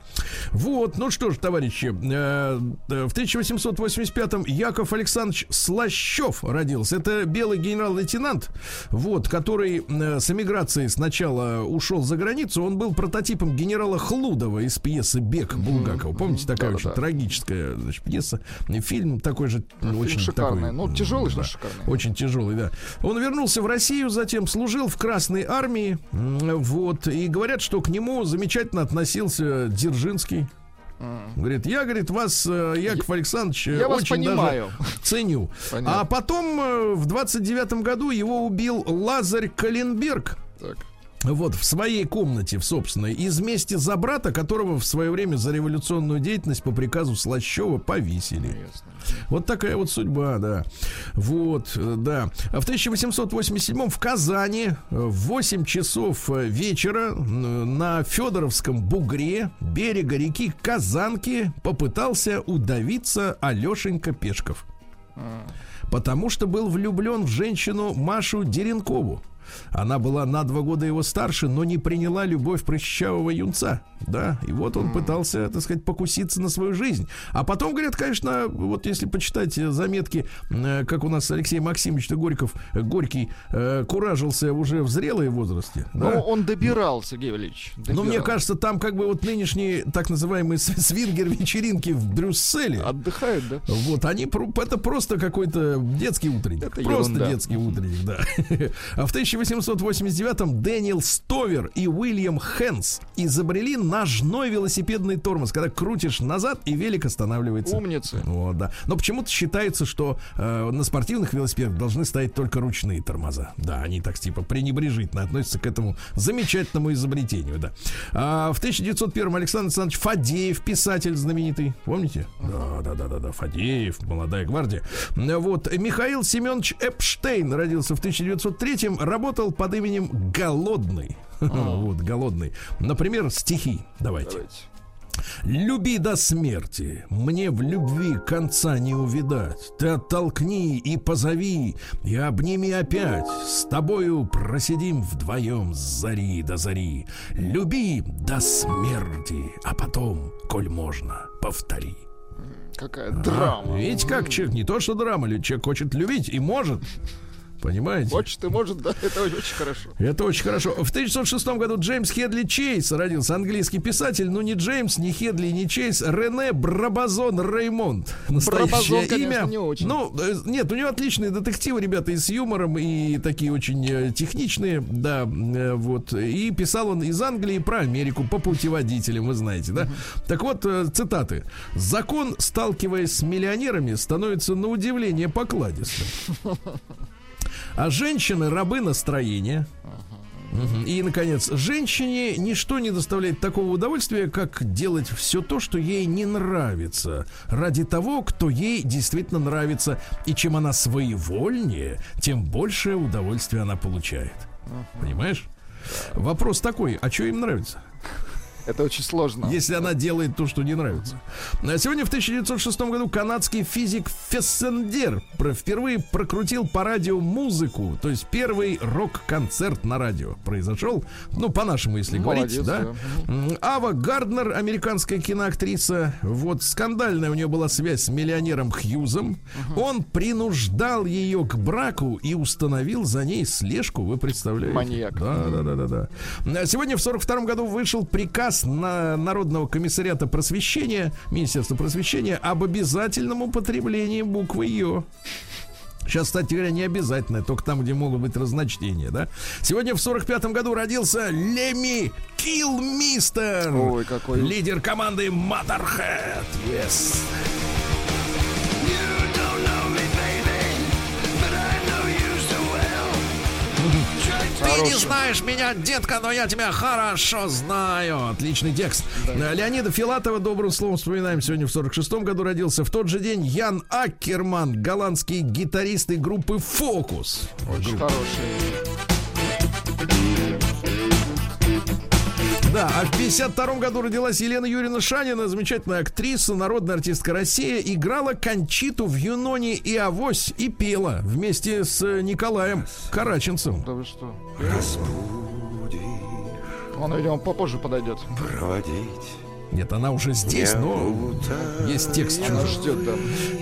Вот, ну что ж, товарищи, э, в 1885-м Яков Александрович Слащев родился. Это белый генерал-лейтенант, вот, который э, с эмиграцией сначала ушел за границу. Он был прототипом генерала Хлудова из пьесы «Бег» Булгакова. Помните, такая очень Да-да-да. трагическая значит, пьеса. Фильм такой же, фильм очень шикарный. такой, Ну, тяжелый, да, шикарный. Очень тяжелый, да. Он вернулся в Россию, затем служил в Красной армии. Вот. И говорят, что к нему замечательно относился Дзержинский. Говорит, я, говорит, вас, э, Яков Александрович, я вас очень понимаю. даже ценю. Понятно. А потом э, в 29 году его убил Лазарь Калинберг. Так. Вот в своей комнате, в собственной, из мести за брата, которого в свое время за революционную деятельность по приказу Слащева повесили. Вот такая вот судьба, да. Вот, э, да. А в 1887 в Казани э, в 8 часов э, вечера на Федоровском бугре берега реки Казанки попытался удавиться Алешенька Пешков. А. Потому что был влюблен в женщину Машу Деренкову. Она была на два года его старше, но не приняла любовь прыщавого юнца. Да, и вот он пытался, так сказать, покуситься на свою жизнь. А потом, говорят, конечно, вот если почитать заметки, э, как у нас Алексей Максимович Горьков, э, Горький, э, куражился уже в зрелой возрасте. Но да? он добирал, Сергей Валерьевич. Добирал. Но мне кажется, там как бы вот нынешние так называемые свингер-вечеринки в Брюсселе. Отдыхают, да? Вот, они, это просто какой-то детский утренник. Это просто ерунда. детский утренник, да. А в 1889-м Дэниел Стовер и Уильям Хэнс изобрели ножной велосипедный тормоз, когда крутишь назад и велик останавливается. Умницы. Вот, да. Но почему-то считается, что э, на спортивных велосипедах должны стоять только ручные тормоза. Да, они так типа пренебрежительно относятся к этому замечательному изобретению, да. А в 1901-м Александр Александрович Фадеев, писатель знаменитый, помните? Да, да, да, да, да, Фадеев, молодая гвардия. Вот, Михаил Семенович Эпштейн родился в 1903-м, работал под именем Голодный. Вот, голодный. Например, стихи. Давайте. Давайте. Люби до смерти, мне в любви конца не увидать. Ты оттолкни и позови, и обними опять. С тобою просидим вдвоем с зари до зари. Люби до смерти, а потом, коль можно, повтори. Какая драма. А, видите, как человек, не то что драма, человек хочет любить и может. Понимаете? Хочет и может, да, это очень хорошо. Это очень хорошо. В 1906 году Джеймс Хедли Чейз родился, английский писатель, ну не Джеймс, не Хедли, не Чейз, Рене Брабазон Реймонд. Настоящее Брабазон, имя. Конечно, не очень. Ну, э, нет, у него отличные детективы, ребята, и с юмором, и такие очень э, техничные, да, э, вот. И писал он из Англии про Америку по путеводителям, вы знаете, да? Uh-huh. Так вот, цитаты. Закон, сталкиваясь с миллионерами, становится на удивление покладистым. А женщины рабы настроения. И, наконец, женщине ничто не доставляет такого удовольствия, как делать все то, что ей не нравится, ради того, кто ей действительно нравится. И чем она своевольнее, тем большее удовольствие она получает. Понимаешь? Вопрос такой, а что им нравится? Это очень сложно. Если она делает то, что не нравится. А сегодня в 1906 году канадский физик Фессендер впервые прокрутил по радио музыку, то есть первый рок-концерт на радио произошел. Ну, по-нашему, если Молодец, говорить, да? да. Ава Гарднер, американская киноактриса, вот скандальная у нее была связь с миллионером Хьюзом. Угу. Он принуждал ее к браку и установил за ней слежку, вы представляете? Маньяк. Да, да, да, да, да. Сегодня в 42 году вышел приказ приказ на Народного комиссариата просвещения, Министерства просвещения об обязательном употреблении буквы Ё. Сейчас, кстати говоря, не обязательно, только там, где могут быть разночтения, да? Сегодня в 45-м году родился Леми Килмистер. Ой, какой. Лидер команды Motorhead. Yes. Ты не знаешь меня, детка, но я тебя хорошо знаю. Отличный текст. Да. Леонида Филатова, добрым словом вспоминаем, сегодня в 46-м году родился. В тот же день Ян Аккерман, голландский гитарист группы «Фокус». Очень хороший. Да, а в 52 году родилась Елена Юрьевна Шанина, замечательная актриса, народная артистка России, играла Кончиту в Юноне и Авось и пела вместе с Николаем Караченцем. Да вы что? Он, видимо, попозже подойдет. Проводить нет, она уже здесь, но есть текст. Что ждет, да.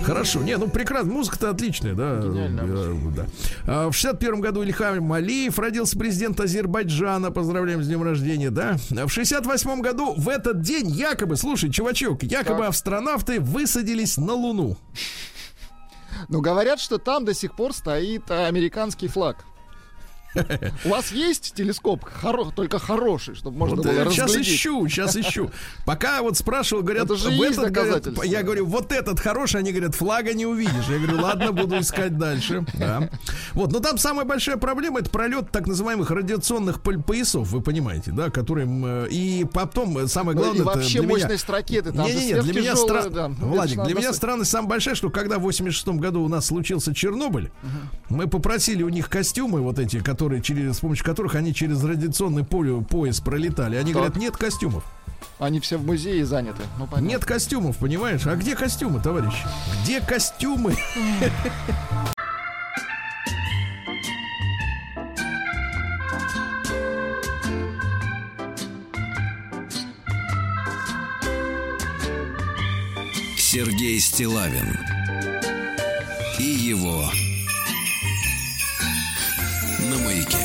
Хорошо. Не, ну прекрасно. Музыка-то отличная, да. Гениально. Э, да. А в 61 году Ильхам Алиев родился президент Азербайджана. Поздравляем с днем рождения, да. А в 68 году в этот день якобы, слушай, чувачок, якобы так. астронавты высадились на Луну. Ну, говорят, что там до сих пор стоит американский флаг. У вас есть телескоп, хоро- только хороший, чтобы можно Вот, было э, сейчас разглядеть? ищу, сейчас ищу. Пока вот спрашивал, говорят, Это же в есть этот, говорят, я говорю, вот этот хороший, они говорят, флага не увидишь. Я говорю, ладно, буду искать дальше. Да. Вот, но там самая большая проблема это пролет так называемых радиационных поясов, вы понимаете, да, которые м, э, и потом э, самое Ну, главное и вообще для меня- мощность ракеты там же Не-не-не, для меня стра... да. Владик, для меня странность самая большая, что когда в 86 году у нас случился Чернобыль, мы попросили у них костюмы вот эти, которые через, с помощью которых они через радиационный поле, пояс пролетали. Они Так. говорят, нет костюмов. Они все в музее заняты. Ну, понятно. Нет костюмов, понимаешь? А где костюмы, товарищи? Где костюмы? Сергей Стилавин и его на маяке.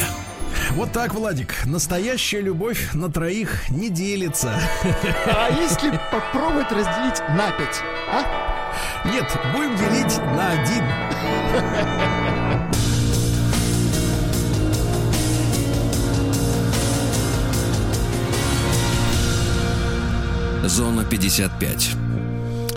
Вот так, Владик. Настоящая любовь на троих не делится. А если попробовать разделить на пять? А? Нет, будем делить на один. Зона 55.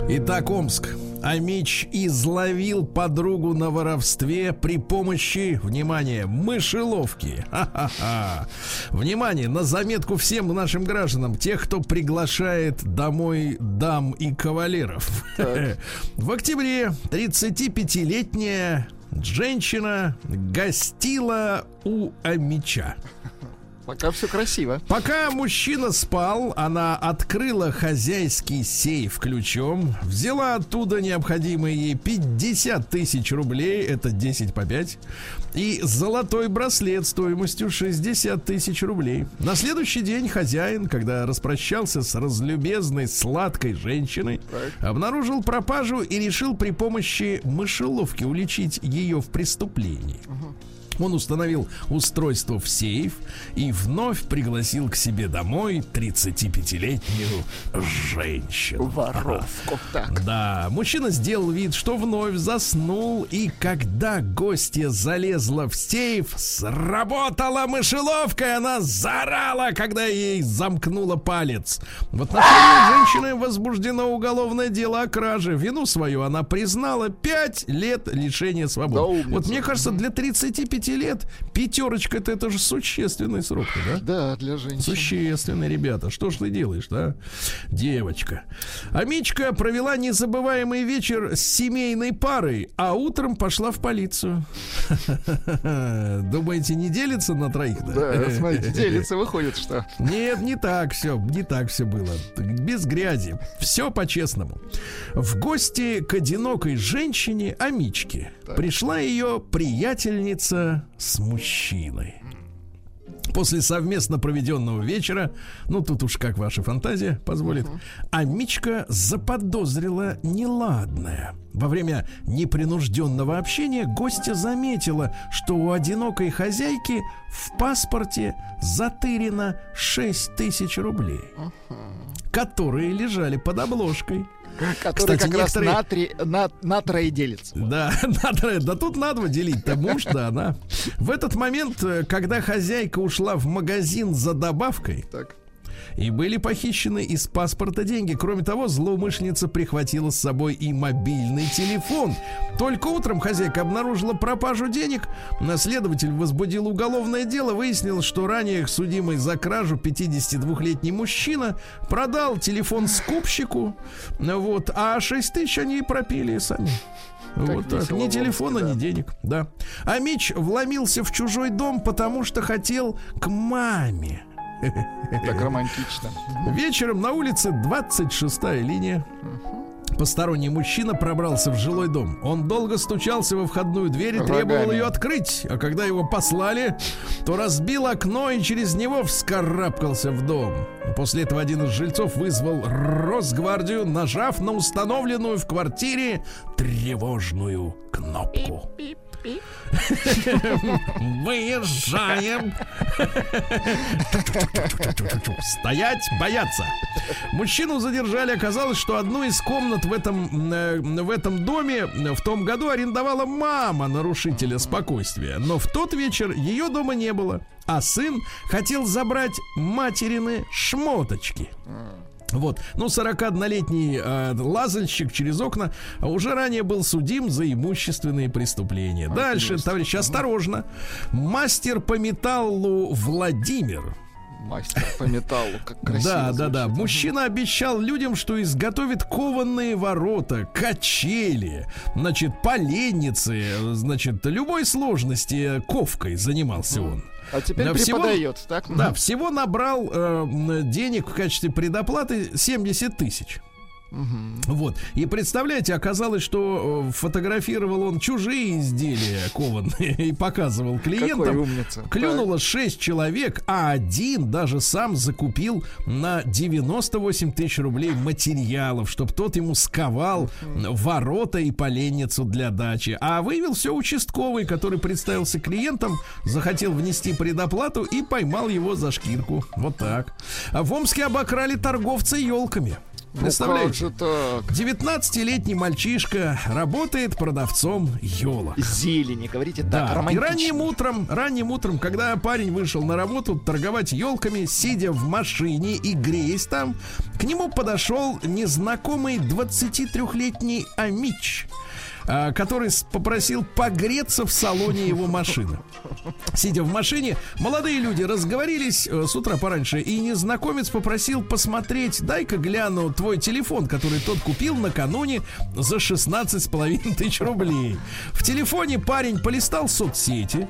Итак, Омск. Амич изловил подругу на воровстве при помощи, внимание, мышеловки. Ха-ха-ха. Внимание, на заметку всем нашим гражданам, тех, кто приглашает домой дам и кавалеров. В октябре 35-летняя женщина гостила у Амича. Пока все красиво. Пока мужчина спал, она открыла хозяйский сейф ключом, взяла оттуда необходимые ей 50 тысяч рублей, это 10 по 5, и золотой браслет стоимостью 60 тысяч рублей. На следующий день хозяин, когда распрощался с разлюбезной сладкой женщиной, обнаружил пропажу и решил при помощи мышеловки уличить ее в преступлении. Он установил устройство в сейф и вновь пригласил к себе домой 35-летнюю женщину. Воровку. Так. Да, мужчина сделал вид, что вновь заснул, и когда гостья залезла в сейф, сработала мышеловка, и она заорала, когда ей замкнула палец. В отношении женщины возбуждено уголовное дело о краже. Вину свою она признала 5 лет лишения свободы. вот мне кажется, для 35 лет пятерочка это, же существенный срок, да? Да, для женщин. Существенный, ребята. Что ж ты делаешь, да? Девочка. А Мичка провела незабываемый вечер с семейной парой, а утром пошла в полицию. Думаете, не делится на троих? Да, смотрите, делится, выходит, что. Нет, не так все, не так все было. Без грязи. Все по-честному. В гости к одинокой женщине Амичке пришла ее приятельница с мужчиной. После совместно проведенного вечера, ну тут уж как ваша фантазия позволит, Амичка заподозрила неладное. Во время непринужденного общения гостья заметила, что у одинокой хозяйки в паспорте затырено 6 тысяч рублей, которые лежали под обложкой. Который Кстати, как раз некоторые- на, три, на, на трое делится. Да, надо, да тут на два делить-то муж, да она. В этот момент, э, когда хозяйка ушла в магазин за добавкой, Так. И были похищены из паспорта деньги. Кроме того, злоумышленница прихватила с собой и мобильный телефон. Только утром хозяйка обнаружила пропажу денег. Следователь возбудил уголовное дело. Выяснил, что ранее судимый за кражу 52-летний мужчина продал телефон скупщику. Вот, а 6 тысяч они и пропили сами. вот так. Ни телефона, да. ни денег. Да. А Мич вломился в чужой дом, потому что хотел к маме. Так романтично. Вечером на улице 26-я линия. Посторонний мужчина пробрался в жилой дом. Он долго стучался во входную дверь и требовал ее открыть. А когда его послали, то разбил окно и через него вскарабкался в дом. После этого один из жильцов вызвал Росгвардию, нажав на установленную в квартире тревожную кнопку. Выезжаем. Стоять, бояться. Мужчину задержали. Оказалось, что одну из комнат в этом, э, в этом доме в том году арендовала мама нарушителя спокойствия. Но в тот вечер ее дома не было. А сын хотел забрать материны шмоточки. Вот, ну, 41-летний э, лазальщик через окна уже ранее был судим за имущественные преступления. Дальше, товарищи, осторожно. Мастер по металлу Владимир Мастер по металлу, как красиво. да, да, да. звучит. Мужчина обещал людям, что изготовит кованные ворота, качели, значит, поленницы, значит, любой сложности ковкой занимался он. А теперь всего- преподает, так? Да, всего набрал э, денег в качестве предоплаты 70 тысяч. Вот. И представляете, оказалось, что э, фотографировал он чужие изделия кованные и показывал Какой клиентам. умница. Клюнуло 6 человек, а один даже сам закупил на 98 тысяч рублей материалов, чтобы тот ему сковал ворота и поленницу для дачи. А вывел все участковый, который представился клиентам, захотел внести предоплату и поймал его за шкирку. Вот так. А в Омске обокрали торговца елками. Ну, Представляете? так? 19-летний мальчишка работает продавцом елок. Зелени, говорите так, Да, и романтично. ранним утром, ранним утром, когда парень вышел на работу торговать елками, сидя в машине и греясь там, к нему подошел незнакомый 23-летний Амич, который с- попросил погреться в салоне его машины. Сидя в машине, молодые люди разговорились э, с утра пораньше, и незнакомец попросил посмотреть, дай-ка гляну твой телефон, который тот купил накануне за 16,5 тысяч рублей. В телефоне парень полистал соцсети,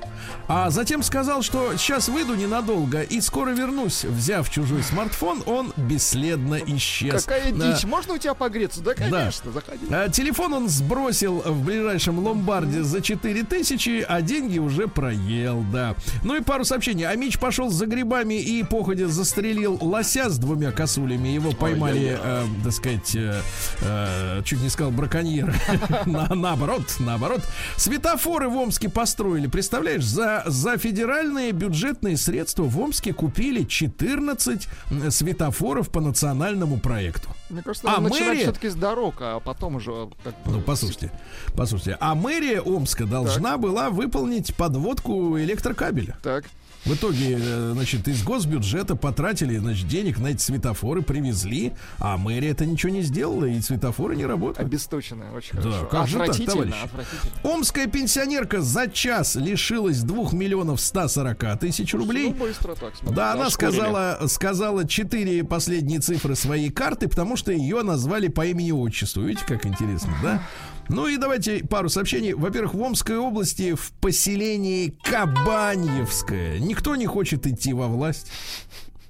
а затем сказал, что сейчас выйду ненадолго и скоро вернусь. Взяв чужой смартфон, он бесследно исчез. Какая Да. дичь, можно у тебя погреться? Да, конечно, заходи. А, Телефон он сбросил в ближайшем ломбарде за 4 тысячи, а деньги уже проел, да. Ну и пару сообщений. Амич пошел за грибами и походя застрелил лося с двумя косулями. Его поймали, э, так сказать, э, э, чуть не сказал браконьер. На- Наоборот, наоборот. Светофоры в Омске построили. Представляешь, за, за федеральные бюджетные средства в Омске купили 14 м, светофоров по национальному проекту. Мне кажется, А мэрия- все-таки с дорог, а потом уже... как бы, Ну, послушайте, послушайте. А мэрия Омска должна была выполнить подводку электрокабеля. Так. В итоге, э, значит, из госбюджета потратили, значит, денег на эти светофоры, привезли, а мэрия это ничего не сделала, и светофоры не работают. Обесточенная, очень Да, хорошо. как же так, отвратительно, товарищ? отвратительно. Омская пенсионерка за час лишилась 2 миллионов 140 тысяч рублей. Ну, быстро так, смотри, Да, она ошкурили. сказала, сказала четыре последние цифры своей карты, потому что ее назвали по имени и отчеству. Видите, как интересно, да? Ну и давайте пару сообщений. Во-первых, в Омской области в поселении Кабаньевское никто не хочет идти во власть.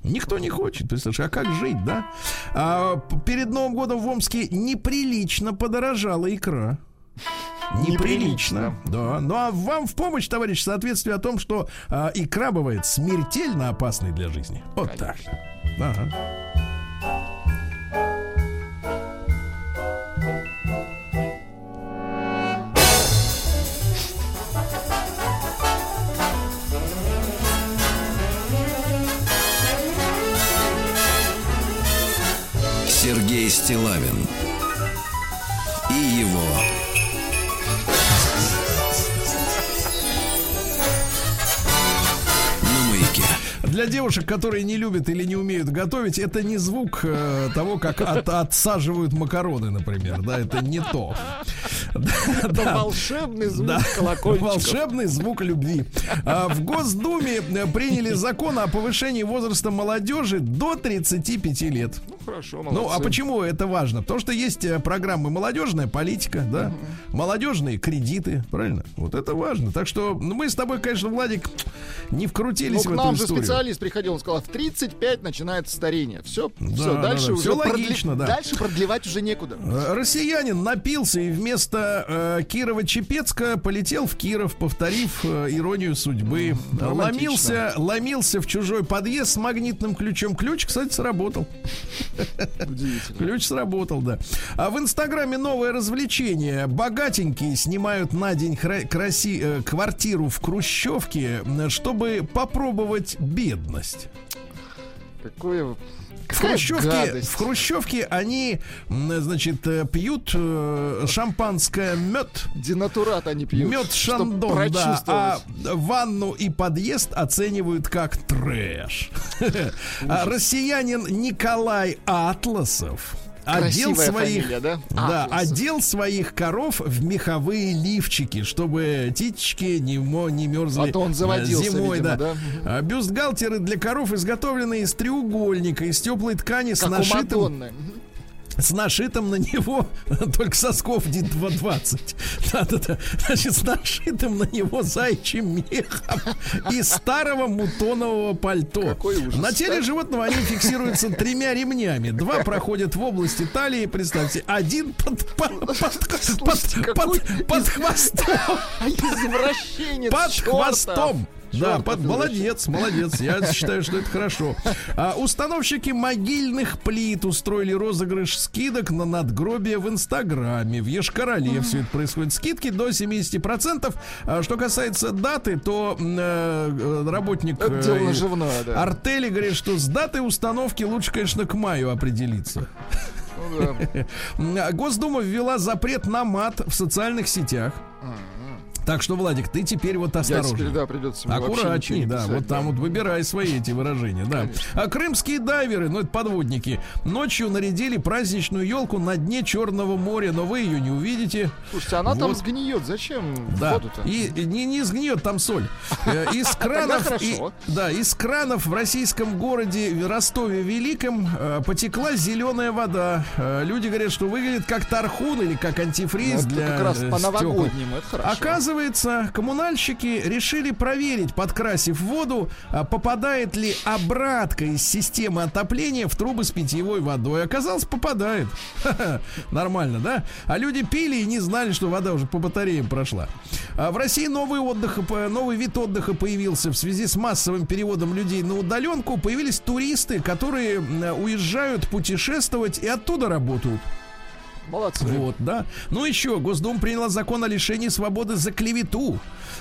Никто не хочет, представляешь, а как жить, да? А перед Новым годом в Омске неприлично подорожала икра. Неприлично. Да. Ну а вам в помощь, товарищ, соответствие о том, что а, икра бывает смертельно опасной для жизни. Вот так. Ага. Сергей Стилавин и его Для девушек, которые не любят или не умеют готовить, это не звук э, того, как от- отсаживают макароны, например. Да, это не то. Это волшебный звук Да, колокольчиков. волшебный звук любви. А, В Госдуме э, приняли закон о повышении возраста молодежи до 35 лет. Ну, хорошо, Ну, а молодцы. почему это важно? Потому что есть э, программы молодежная политика, да, молодежные кредиты, правильно? Вот это важно. Так что ну, мы с тобой, конечно, Владик, не вкрутились Ну, в эту историю. Специалист приходил, он сказал, в 35 начинается старение. Все, все, да, дальше да, уже продли- логично, да. Дальше продлевать уже некуда. Э, Россиянин напился и вместо э, Кирова-Чепецка полетел в Киров, повторив э, иронию судьбы. Ломился, ломился в чужой подъезд с магнитным ключом. Ключ, кстати, сработал. Ключ сработал, да. А в Инстаграме новое развлечение. Богатенькие снимают на день краси, э, квартиру в Хрущевке, м, чтобы попробовать бедность. Какое... В Хрущевке, гадость. в Хрущевке они, значит, э, пьют э, шампанское мед. Денатурат они пьют. Мед Шандон, да, а ванну и подъезд оценивают как трэш. А Россиянин Николай Атласов одел Красивая своих, фамилия, да? да, Атласов. одел своих коров в меховые лифчики, чтобы титечки не, не мерзли А то он заводился, зимой, видимо, да. да? А Бюстгальтеры для коров изготовлены из треугольника, из теплой ткани с Как у нашитым. С нашитым на него только сосков 20. Да-да-да. Значит, с нашитым на него зайчьим мехом из старого мутонового пальто. Какой ужас, на теле животного они фиксируются тремя ремнями. Два проходят в области талии, представьте, один под, под, под, под, под- под хвостом. Извращенец Под хвостом. Да, под, молодец, молодец. Я считаю, что это хорошо. А, установщики могильных плит устроили розыгрыш скидок на надгробие в Инстаграме. В Ешкарале все это происходит. Скидки до 70%. А, что касается даты, то э, э, работник дело э, наживное, да. артели говорит, что с датой установки лучше, конечно, к маю определиться. Ну Госдума ввела запрет на мат в социальных сетях. Так что, Владик, ты теперь вот Я осторожно. теперь, да, придется Аккуратней, не да. писать, Вот там вот выбирай свои эти выражения, да. А крымские дайверы, ну это подводники, ночью нарядили праздничную елку на дне Черного моря, но вы ее не увидите. Слушайте, она там Вот. сгниет. Зачем Да, воду-то? и не, не сгниет там соль. Э, Из кранов, и- да, из кранов в российском городе Ростове Великом э, потекла зеленая вода. Э, Люди говорят, что выглядит как тархун или как Ну, антифриз это для как раз по новогоднему, это хорошо. Оказывается, коммунальщики решили проверить, подкрасив воду, а, попадает ли обратка из системы отопления в трубы с питьевой водой. Оказалось, попадает. Нормально, да? А люди пили и не знали, что вода уже по батареям прошла. А в России новый отдых, по- новый вид отдыха появился в связи с массовым переводом людей на удаленку. Появились туристы, которые м, уезжают путешествовать и оттуда работают. Молодцы. Вот, да. Ну еще, Госдума приняла закон о лишении свободы за клевету.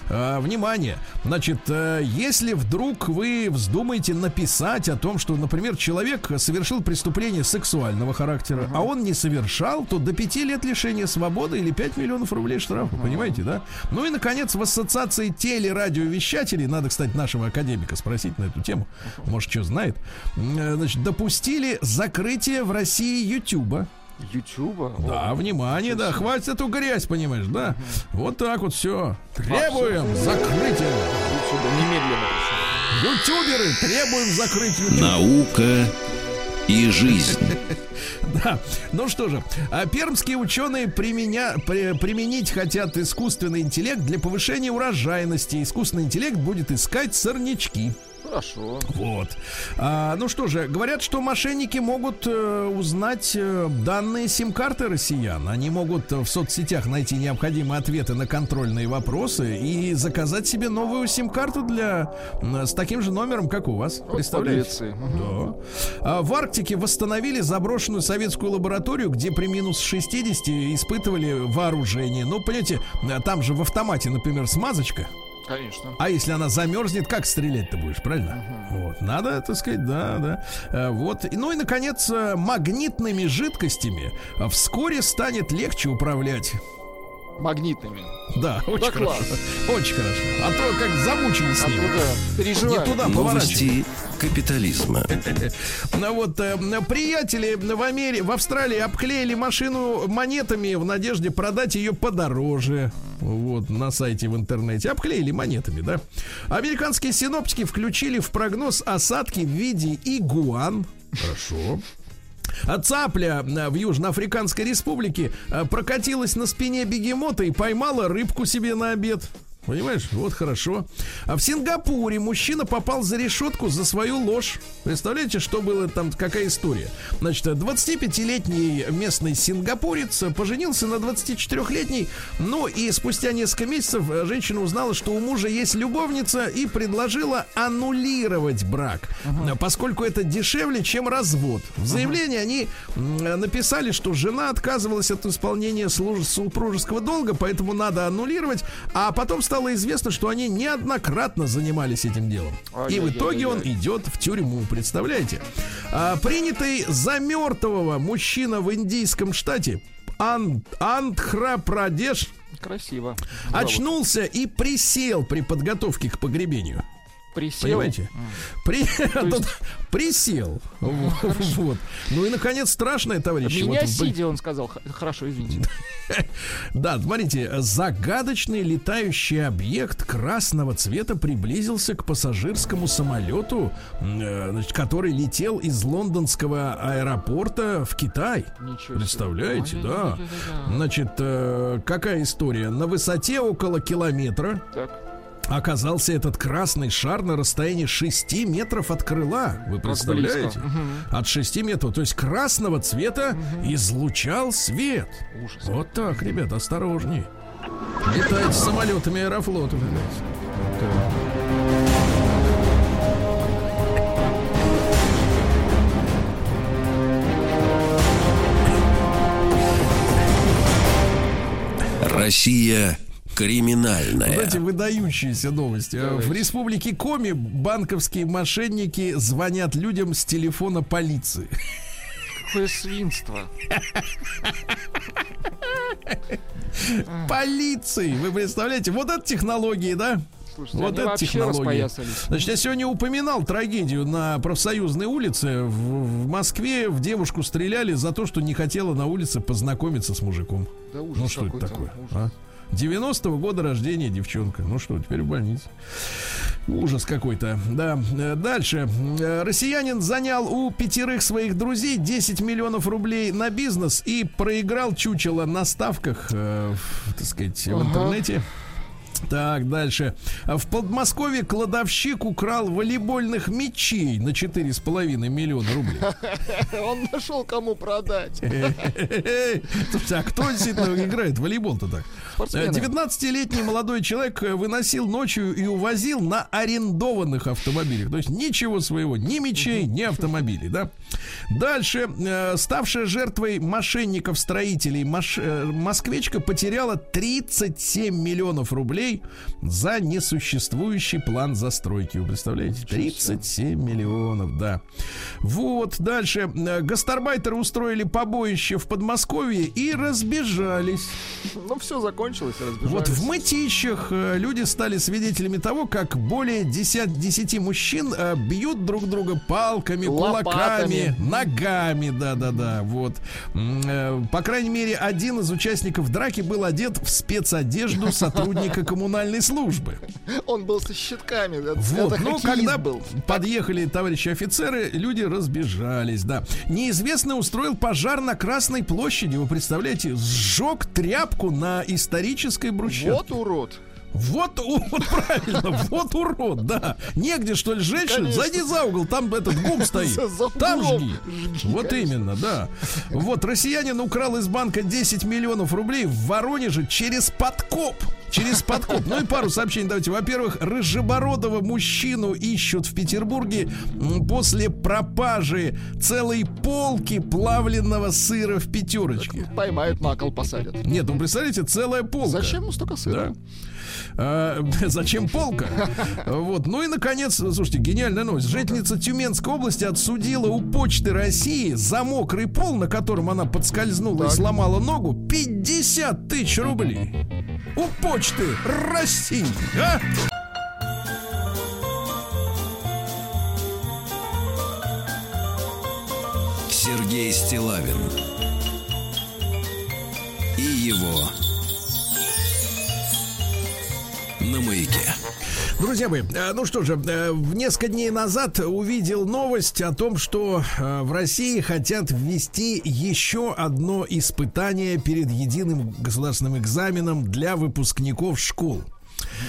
А, внимание, значит, э, если вдруг вы вздумаете написать о том, что, например, человек совершил преступление сексуального характера, а он не совершал, то до пяти лет лишения свободы или 5 миллионов рублей штрафа, понимаете, да? Ну и, наконец, в ассоциации телерадиовещателей, надо, кстати, нашего академика спросить на эту тему, может, что знает, э, значит, допустили закрытие в России Ютуба. Ютуба? Да, внимание, да, хватит эту грязь, понимаешь, да? Вот так вот все. Требуем закрытия. Ютуба немедленно. Ютуберы, требуем закрыть YouTube. Наука и жизнь. Да. Ну что же, а пермские ученые применя- при- применить хотят искусственный интеллект для повышения урожайности. Искусственный интеллект будет искать сорнячки. Хорошо. Вот. А, ну что же, говорят, что мошенники могут э, узнать э, данные сим-карты россиян. Они могут э, в соцсетях найти необходимые ответы на контрольные вопросы и заказать себе новую сим-карту для с таким же номером, как у вас. Представляете? подлецы. Мгм. Да. А в Арктике восстановили заброшенную советскую лабораторию, где при минус 60 испытывали вооружение. Ну, понимаете, там же в автомате, например, смазочка. Конечно. А если она замерзнет, как стрелять ты будешь, правильно? Вот. Надо, так сказать, да, да. Э, Вот. Ну и, наконец, э, магнитными жидкостями э, вскоре станет легче управлять. Магнитными. Да, очень Да хорошо. класс. Очень хорошо. А то как замучились с А ним. туда Не переживаю. туда поворачивай. Новости капитализма. Ну вот, э, приятели в Америке, в Австралии обклеили машину монетами в надежде продать ее подороже. Вот, на сайте в интернете. Обклеили монетами, да. Американские синоптики включили в прогноз осадки в виде игуан. Хорошо. А цапля э, в Южноафриканской республике э, прокатилась на спине бегемота и поймала рыбку себе на обед. Понимаешь? Вот хорошо. А в Сингапуре мужчина попал за решетку за свою ложь. Представляете, что было там, какая история? Значит, 25-летний местный сингапурец поженился на 24-летней, ну и спустя несколько месяцев женщина узнала, что у мужа есть любовница и предложила аннулировать брак, uh-huh. поскольку это дешевле, чем развод. В заявлении uh-huh. они написали, что жена отказывалась от исполнения супружеского долга, поэтому надо аннулировать, а потом стало стало известно, что они неоднократно занимались этим делом. И в итоге он идет в тюрьму, представляете? А, принятый за мертвого мужчина в индийском штате Ан Андхра Прадеш Красиво. Очнулся и присел при подготовке к погребению. Присел. Понимаете? При... есть... Присел. Вот. Ну и, наконец, страшное, товарищи. Меня вот... сидя, он сказал. Хорошо, извините. Да, смотрите, загадочный летающий объект красного цвета приблизился к пассажирскому самолету, э, который летел из лондонского аэропорта в Китай. Представляете, да? Значит, э, какая история? На высоте около километра. Так оказался этот красный шар на расстоянии 6 метров от крыла. Вы представляете? Угу. От 6 метров. То есть красного цвета угу. излучал свет. Ужас. Вот так, ребят, осторожней. Летать с самолетами аэрофлота, Россия криминальная. Вот эти выдающиеся новости. Давайте. В республике Коми банковские мошенники звонят людям с телефона полиции. Какое свинство. Полиции, вы представляете? Вот это технологии, да? Слушайте, вот это технология. Значит, я сегодня упоминал трагедию на профсоюзной улице в, в Москве. В девушку стреляли за то, что не хотела на улице познакомиться с мужиком. Да ужас ну что это такое? Ужас. А? 90-го года рождения девчонка. Ну что, теперь в больнице. Ужас какой-то. Да. Дальше. Россиянин занял у пятерых своих друзей 10 миллионов рублей на бизнес и проиграл чучело на ставках, э, так сказать, в интернете. Так, дальше. В Подмосковье кладовщик украл волейбольных мячей на 4,5 миллиона рублей. Он нашел кому продать. Слушайте, а кто действительно играет в волейбол-то так? 19-летний молодой человек выносил ночью и увозил на арендованных автомобилях. То есть ничего своего, ни мечей, ни автомобилей, да? Дальше. Э, ставшая жертвой мошенников-строителей э, москвичка потеряла 37 миллионов рублей рублей за несуществующий план застройки. Вы представляете? 37 миллионов, да. Вот, дальше. Гастарбайтеры устроили побоище в Подмосковье и разбежались. Ну, все закончилось, разбежались. Вот в Мытищах э, люди стали свидетелями того, как более 10, 10 мужчин э, бьют друг друга палками, Лопатами. кулаками, ногами, да-да-да, вот. Э, по крайней мере, один из участников драки был одет в спецодежду сотрудника коммунальной службы. Он был со щитками. Вот, это ну, когда был. подъехали товарищи офицеры, люди разбежались, да. Неизвестный устроил пожар на Красной площади, вы представляете, сжег тряпку на исторической брусчатке. Вот урод. Вот, вот правильно, вот урод, да. Негде, что ли? Конечно. Зайди за угол, там этот гум стоит. Там жги. Вот именно, да. Вот, россиянин украл из банка 10 миллионов рублей в Воронеже через подкоп. Через подкоп. Ну и пару сообщений давайте. Во-первых, рыжебородого мужчину ищут в Петербурге после пропажи целой полки плавленного сыра в пятерочке. Поймают, на кол посадят. Нет, ну представляете, целая полка. Зачем ему столько сыра? Да. А, зачем полка? Вот. Ну и, наконец, слушайте, гениальная новость. Жительница Тюменской области отсудила у Почты России за мокрый пол, на котором она подскользнула так. и сломала ногу, 50 тысяч рублей. У Почты России. А? Сергей Стилавин и его на маяке. Друзья мои, э, ну что же, э, несколько дней назад увидел новость о том, что э, в России хотят ввести еще одно испытание перед единым государственным экзаменом для выпускников школ.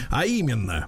А именно,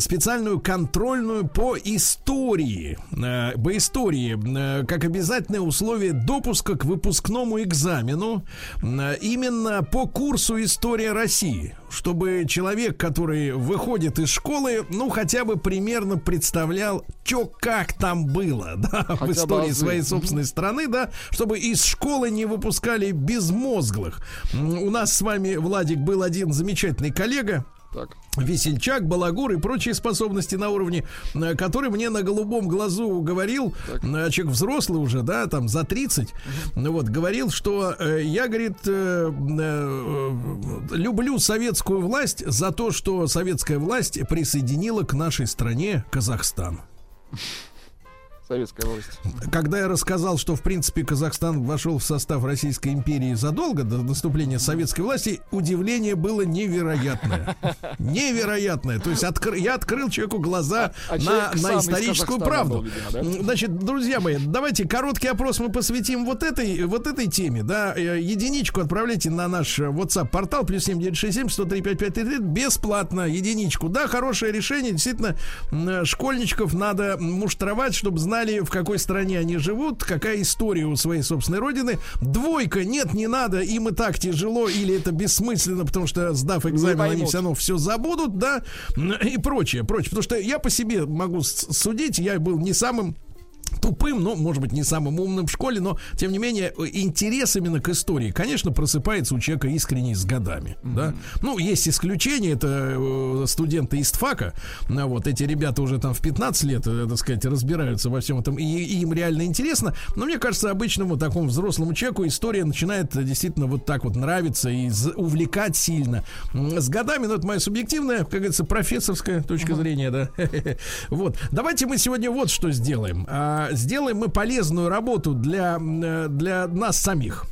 специальную контрольную по истории. По истории, как обязательное условие допуска к выпускному экзамену. Именно по курсу «История России». Чтобы человек, который выходит из школы, ну, хотя бы примерно представлял, что как там было, да, хотя в истории своей собственной страны, да, чтобы из школы не выпускали безмозглых. У нас с вами, Владик, был один замечательный коллега, так. Весельчак, балагур и прочие способности на уровне, э, который мне на голубом глазу говорил, так. Э, человек взрослый уже, да, там за 30, угу. вот, говорил, что э, я, говорит, э, э, люблю советскую власть за то, что советская власть присоединила к нашей стране Казахстан советская власть. Когда я рассказал, что в принципе Казахстан вошел в состав Российской империи задолго до наступления советской власти, удивление было невероятное. Невероятное. То есть откр... я открыл человеку глаза а, на, на историческую правду. Был, видимо, да? Значит, друзья мои, давайте короткий опрос мы посвятим вот этой, вот этой теме. Да? Э, единичку отправляйте на наш WhatsApp портал плюс 7967 103 5533 бесплатно. Единичку. Да, хорошее решение. Действительно, школьничков надо муштровать, чтобы знать знали, в какой стране они живут, какая история у своей собственной родины. Двойка, нет, не надо, им и так тяжело, или это бессмысленно, потому что, сдав экзамен, они все равно все забудут, да, и прочее, прочее. Потому что я по себе могу судить, я был не самым тупым, но, может быть, не самым умным в школе, но, тем не менее, интерес именно к истории, конечно, просыпается у человека искренне с годами, mm-hmm. да. Ну, есть исключения, это э, студенты из ТФАКа, а вот, эти ребята уже там в 15 лет, э, так сказать, разбираются во всем этом, и, и им реально интересно, но мне кажется, обычному такому взрослому человеку история начинает действительно вот так вот нравиться и увлекать сильно. С годами, но это моя субъективная, как говорится, профессорская точка mm-hmm. зрения, да. Вот, давайте мы сегодня вот что сделаем. А, сделаем мы полезную работу для, э, для нас самих.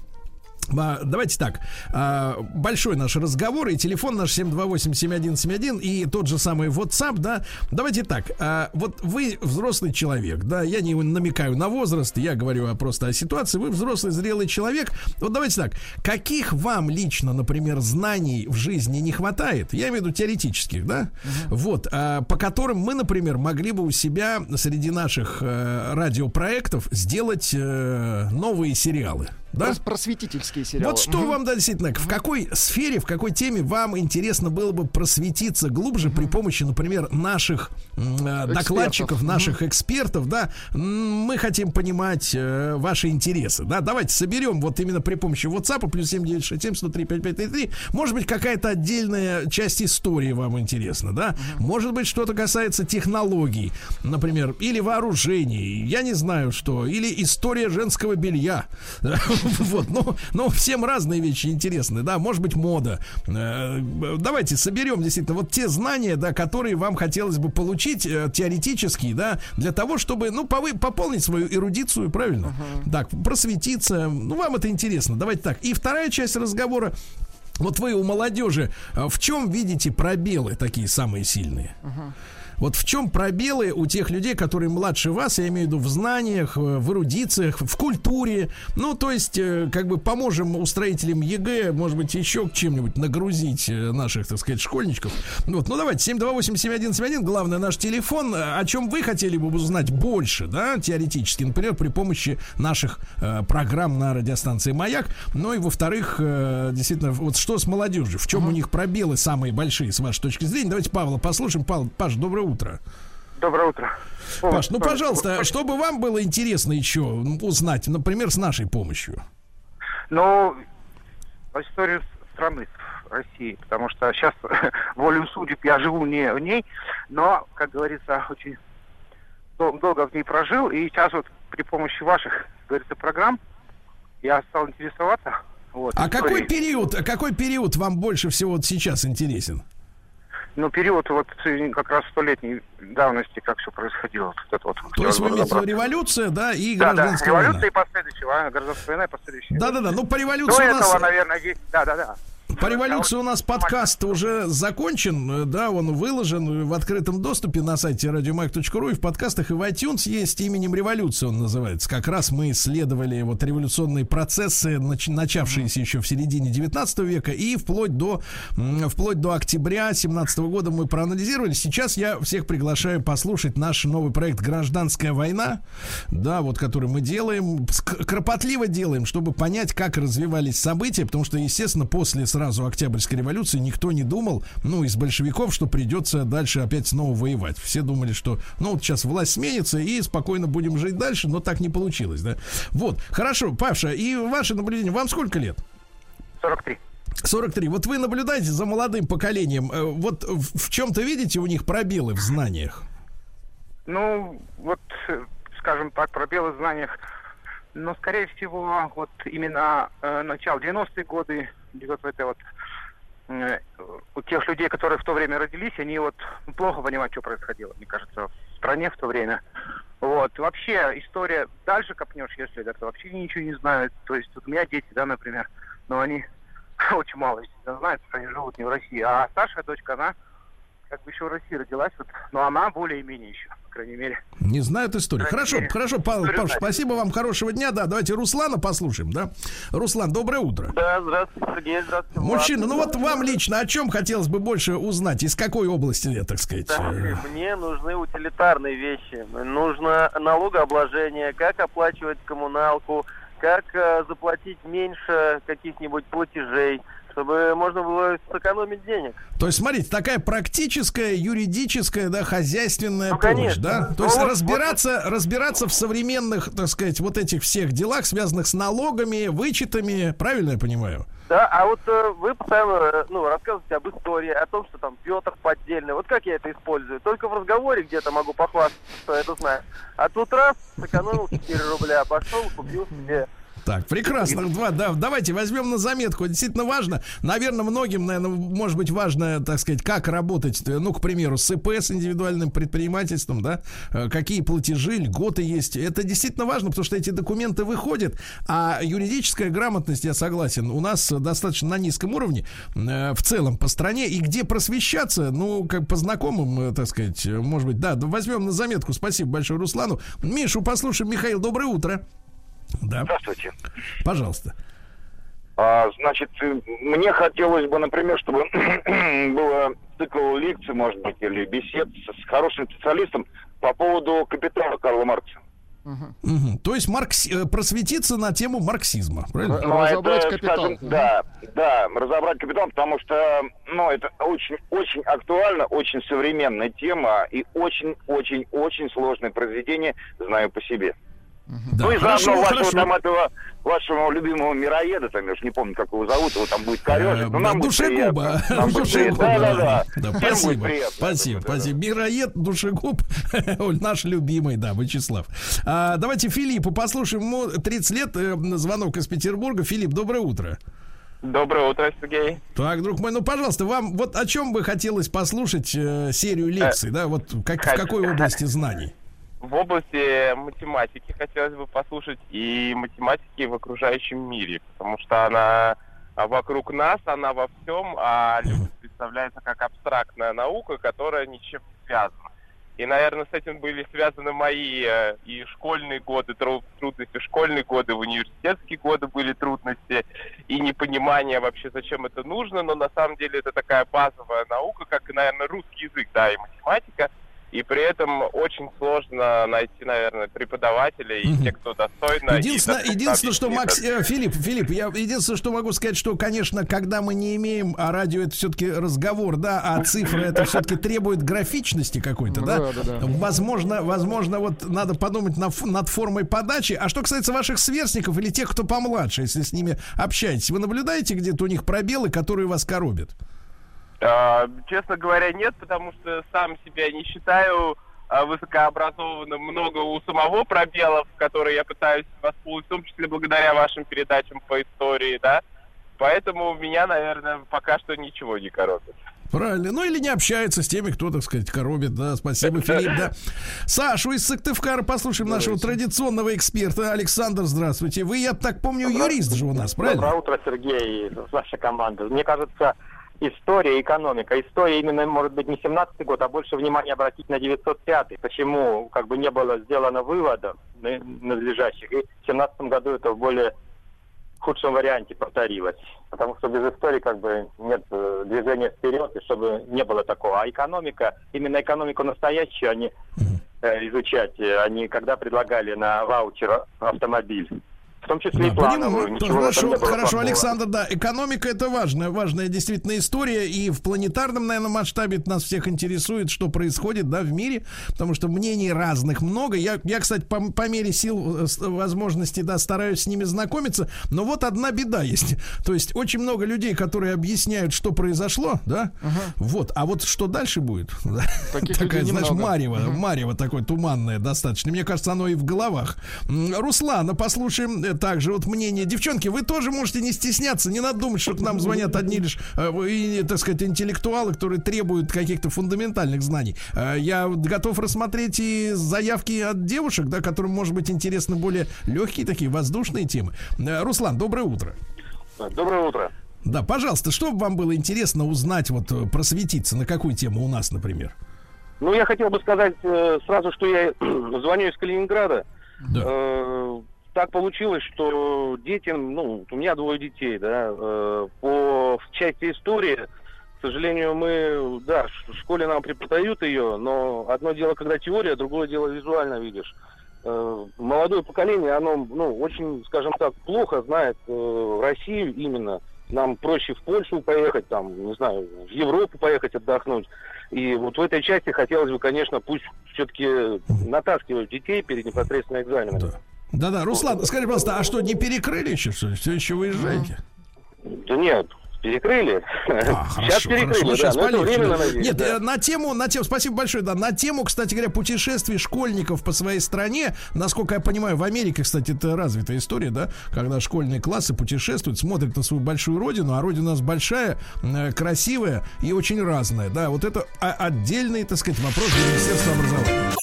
А, давайте так. А, большой наш разговор и телефон наш 728-7171 и тот же самый WhatsApp, да. Давайте так. А, вот вы взрослый человек, да, я не намекаю на возраст, я говорю просто о ситуации. Вы взрослый, зрелый человек. Вот давайте так. Каких вам лично, например, знаний в жизни не хватает? Я имею в виду теоретических, да? Uh-huh. Вот. По которым мы, например, могли бы у себя среди наших э, радиопроектов сделать э, новые сериалы да? Просветительские сериалы. Вот что вам, да, действительно, в какой сфере, в какой теме вам интересно было бы просветиться глубже при помощи, например, наших э, докладчиков, наших экспертов, да? Мы хотим понимать э, ваши интересы, да? Давайте соберем вот именно при помощи WhatsApp плюс 7967 103 5533. Может быть, какая-то отдельная часть истории вам интересна, да? Может быть, что-то касается технологий, например, или вооружений, я не знаю что, или история женского белья. Вот, ну, ну, всем разные вещи интересны, да, может быть, мода. Э, давайте соберем действительно вот те знания, да, которые вам хотелось бы получить э, теоретически, да, для того, чтобы, ну, повы- пополнить свою эрудицию, правильно? Uh-huh. Так, просветиться. Ну, вам это интересно. Давайте так. И вторая часть разговора. Вот вы у молодежи э, в чем видите пробелы такие самые сильные? Uh-huh. Вот в чем пробелы у тех людей, которые младше вас, я имею в виду в знаниях, в эрудициях, в культуре. Ну, то есть, э, как бы поможем устроителям ЕГЭ, может быть, еще к чем-нибудь нагрузить э, наших, так сказать, школьничков. Вот, ну давайте, 728-7171, главное наш телефон. О чем вы хотели бы узнать больше, да, теоретически, например, при помощи наших э, программ на радиостанции «Маяк». Ну и, во-вторых, э, действительно, вот что с молодежью? В чем uh-huh. у них пробелы самые большие, с вашей точки зрения? Давайте Павла послушаем. Павел, Паш, доброе утро. Доброе утро. Паш, ну, пожалуйста, что бы вам было интересно еще узнать, например, с нашей помощью? Ну, историю страны России, потому что сейчас волю судеб я живу не в ней, но, как говорится, очень долго в ней прожил, и сейчас вот при помощи ваших, говорится, программ я стал интересоваться. Вот, а историей. какой период, какой период вам больше всего вот сейчас интересен? Ну, период вот как раз столетней давности, как все происходило. Вот это вот, То есть вы имеете революция, да, и да, гражданская да, революция война. и последующая война, гражданская война и последующая. Да-да-да, ну по революции До у нас... этого, наверное, есть... Да-да-да. По революции у нас подкаст уже закончен, э, да, он выложен в открытом доступе на сайте радиомайк.ру и в подкастах, и в iTunes есть именем революции он называется. Как раз мы исследовали вот революционные процессы, нач- начавшиеся еще в середине 19 века и вплоть до, вплоть до октября 17 года мы проанализировали. Сейчас я всех приглашаю послушать наш новый проект «Гражданская война», да, вот который мы делаем, кропотливо делаем, чтобы понять, как развивались события, потому что, естественно, после сразу Октябрьской революции никто не думал, ну, из большевиков, что придется дальше опять снова воевать. Все думали, что, ну, вот сейчас власть сменится и спокойно будем жить дальше, но так не получилось, да. Вот, хорошо, Паша, и ваше наблюдение, вам сколько лет? 43. 43. Вот вы наблюдаете за молодым поколением. Э, Вот в, чем-то видите у них пробелы в знаниях? Ну, вот, скажем так, пробелы в знаниях. Но, скорее всего, вот именно э, начало 90-е годы идет в это вот э, у тех людей, которые в то время родились, они вот плохо понимают, что происходило, мне кажется, в стране в то время. Вот. Вообще, история, дальше копнешь, если это вообще ничего не знают. То есть, вот у меня дети, да, например, но они очень мало знают, что они живут не в России. А старшая дочка, она как бы еще в России родилась, вот, но она более-менее еще, по крайней мере. Не знают историю. Хорошо, Россия. хорошо, Павел, знает. спасибо вам, хорошего дня. Да, давайте Руслана послушаем, да? Руслан, доброе утро. Да, здравствуйте, Сергей, здравствуйте. Мужчина, ну вот вам лично о чем хотелось бы больше узнать? Из какой области, я так сказать? Да, э, Мне нужны утилитарные вещи. Нужно налогообложение, как оплачивать коммуналку, как э, заплатить меньше каких-нибудь платежей, чтобы можно было сэкономить денег. То есть, смотрите, такая практическая, юридическая, да, хозяйственная Ну, помощь, конечно. да? То Ну, есть вот- разбираться, разбираться в современных, так сказать, вот этих всех делах, связанных с налогами, вычетами, правильно я понимаю? Да, а вот э, вы постоянно э, ну, рассказываете об истории, о том, что там Петр поддельный. Вот как я это использую? Только в разговоре где-то могу похвастаться, что я это знаю. А тут раз, сэкономил 4 рубля, пошел, купил себе Так, прекрасно. Два, да, давайте возьмем на заметку. Действительно важно. Наверное, многим, наверное, может быть важно, так сказать, как работать, э, ну, к примеру, с ИП, с индивидуальным предпринимательством, да, Э, какие платежи, льготы есть. Это действительно важно, потому что эти документы выходят, а юридическая грамотность, я согласен, у нас достаточно на низком уровне э, в целом по стране, и где просвещаться, ну, как по знакомым, так сказать, может быть, да, возьмем на заметку. Спасибо большое Руслану. Мишу послушаем. Михаил, доброе утро. Да, Здравствуйте. пожалуйста. А, значит, мне хотелось бы, например, чтобы было цикл лекций, может быть, или бесед с, с хорошим специалистом по поводу капитала Карла Маркса. Мгм. То есть маркс... э, просветиться на тему марксизма, правильно? Р- Разобрать это, капитал. скажем, да, да, разобрать капитал, потому что, ну, это очень, очень актуально, очень современная тема и очень-очень-очень сложное произведение, знаю по себе. Да, ну и хорошо, заодно вашего хорошо. там этого, вашего любимого мироеда, там, я уж не помню, как его зовут, его там будет корежить. Э, Ну, нам Душегуба. Нам Душегуба. Да, да, да. Спасибо. Спасибо, спасибо. Мироед, душегуб, наш любимый, да, Вячеслав. А, давайте Филиппу послушаем. Ему 30 лет, э, звонок из Петербурга. Филипп, доброе утро. Доброе утро, Сергей. Так, друг мой, ну, пожалуйста, вам вот о чем бы хотелось послушать э, серию лекций, да, вот как, в какой области знаний? В области математики хотелось бы послушать и математики в окружающем мире, потому что она а, вокруг нас, она во всем, а люди представляется как абстрактная наука, которая ничем не связана. И, наверное, с этим были связаны мои э, и школьные годы, тру- трудности в школьные годы, в университетские годы были трудности, и непонимание вообще, зачем это нужно, но на самом деле это такая базовая наука, как, наверное, русский язык, да, и математика, и при этом очень сложно найти, наверное, преподавателей и Мгм. тех, кто достойно. и Единственное, единственное, что Макс, э, Филипп, Филипп, я единственное, что могу сказать, что, конечно, когда мы не имеем, а радио это все-таки разговор, да, а цифры это все-таки требует графичности какой-то, Ну да? да, да, да. Возможно, возможно, вот надо подумать на над формой подачи. А что касается ваших сверстников или тех, кто помладше, если с ними общаетесь, вы наблюдаете где-то у них пробелы, которые вас коробят? А, честно говоря, нет, потому что сам себя не считаю а, высокообразованным. Много у самого пробелов, которые я пытаюсь восполнить, в том числе благодаря вашим передачам по истории, да. Поэтому меня, наверное, пока что ничего не коробит. Правильно. Ну или не общается с теми, кто, так сказать, коробит. Да, спасибо, Филипп, да. Сашу из Сыктывкара послушаем нашего традиционного эксперта. Александр, здравствуйте. Вы, я так помню, юрист же у нас, правильно? Доброе утро, Сергей, ваша команда. Мне кажется, история, экономика. История именно, может быть, не 17 год, а больше внимания обратить на 905 Почему как бы не было сделано выводов на- надлежащих. И в 17 году это в более худшем варианте повторилось. Потому что без истории как бы нет э, движения вперед, и чтобы не было такого. А экономика, именно экономику настоящую они э, изучать, они когда предлагали на ваучер автомобиль. В том числе и Да, плановую. в этом Хорошо, хорошо, плохого. Александр, да, экономика это важная, важная действительно история, и в планетарном, наверное, масштабе нас всех интересует, что происходит, да, в мире, потому что мнений разных много. Я, я кстати, по, по мере сил, э, возможностей, да, стараюсь с ними знакомиться, но вот одна беда есть. То есть очень много людей, которые объясняют, что произошло, да, вот, а вот что дальше будет? Таких Такая, знаешь, немного. марево, марево такое туманное достаточно. Мне кажется, оно и в головах. Руслана, послушаем э, также вот мнение. Девчонки, вы тоже можете не стесняться. Не надо думать, что к нам звонят одни лишь, э, и, так сказать, интеллектуалы, которые требуют каких-то фундаментальных знаний. Э, Я готов рассмотреть и заявки от девушек, да, которым, может быть, интересны более легкие такие воздушные темы. Э, Руслан, доброе утро. Доброе утро. Да, пожалуйста, что бы вам было интересно узнать, вот э, просветиться, на какую тему у нас, например? Ну, я хотел бы сказать э, сразу, что я звоню из Калининграда. Да. Э, так получилось, что детям, ну, у меня двое детей, да, э, по части истории, к сожалению, мы, да, в школе нам преподают ее, но одно дело, когда теория, другое дело визуально видишь. Э, молодое поколение, оно, ну, очень, скажем так, плохо знает э, Россию именно. Нам проще в Польшу поехать, там, не знаю, в Европу поехать отдохнуть. И вот в этой части хотелось бы, конечно, пусть все-таки натаскивают детей перед непосредственно экзаменами. Да. Да-да, Руслан, скажи, пожалуйста, а что, не перекрыли еще, что ли? Все еще выезжаете? Да нет, перекрыли. А, сейчас хорошо, перекрыли, хорошо, да, сейчас полегче, временно, да. надеюсь, Нет, да. э, на тему, на тему, спасибо большое, да, на тему, кстати говоря, путешествий школьников по своей стране, насколько я понимаю, в Америке, кстати, это развитая история, да, когда школьные классы путешествуют, смотрят на свою большую родину, а родина у нас большая, э, красивая и очень разная, да, вот это отдельный, так сказать, вопрос для Министерства образования.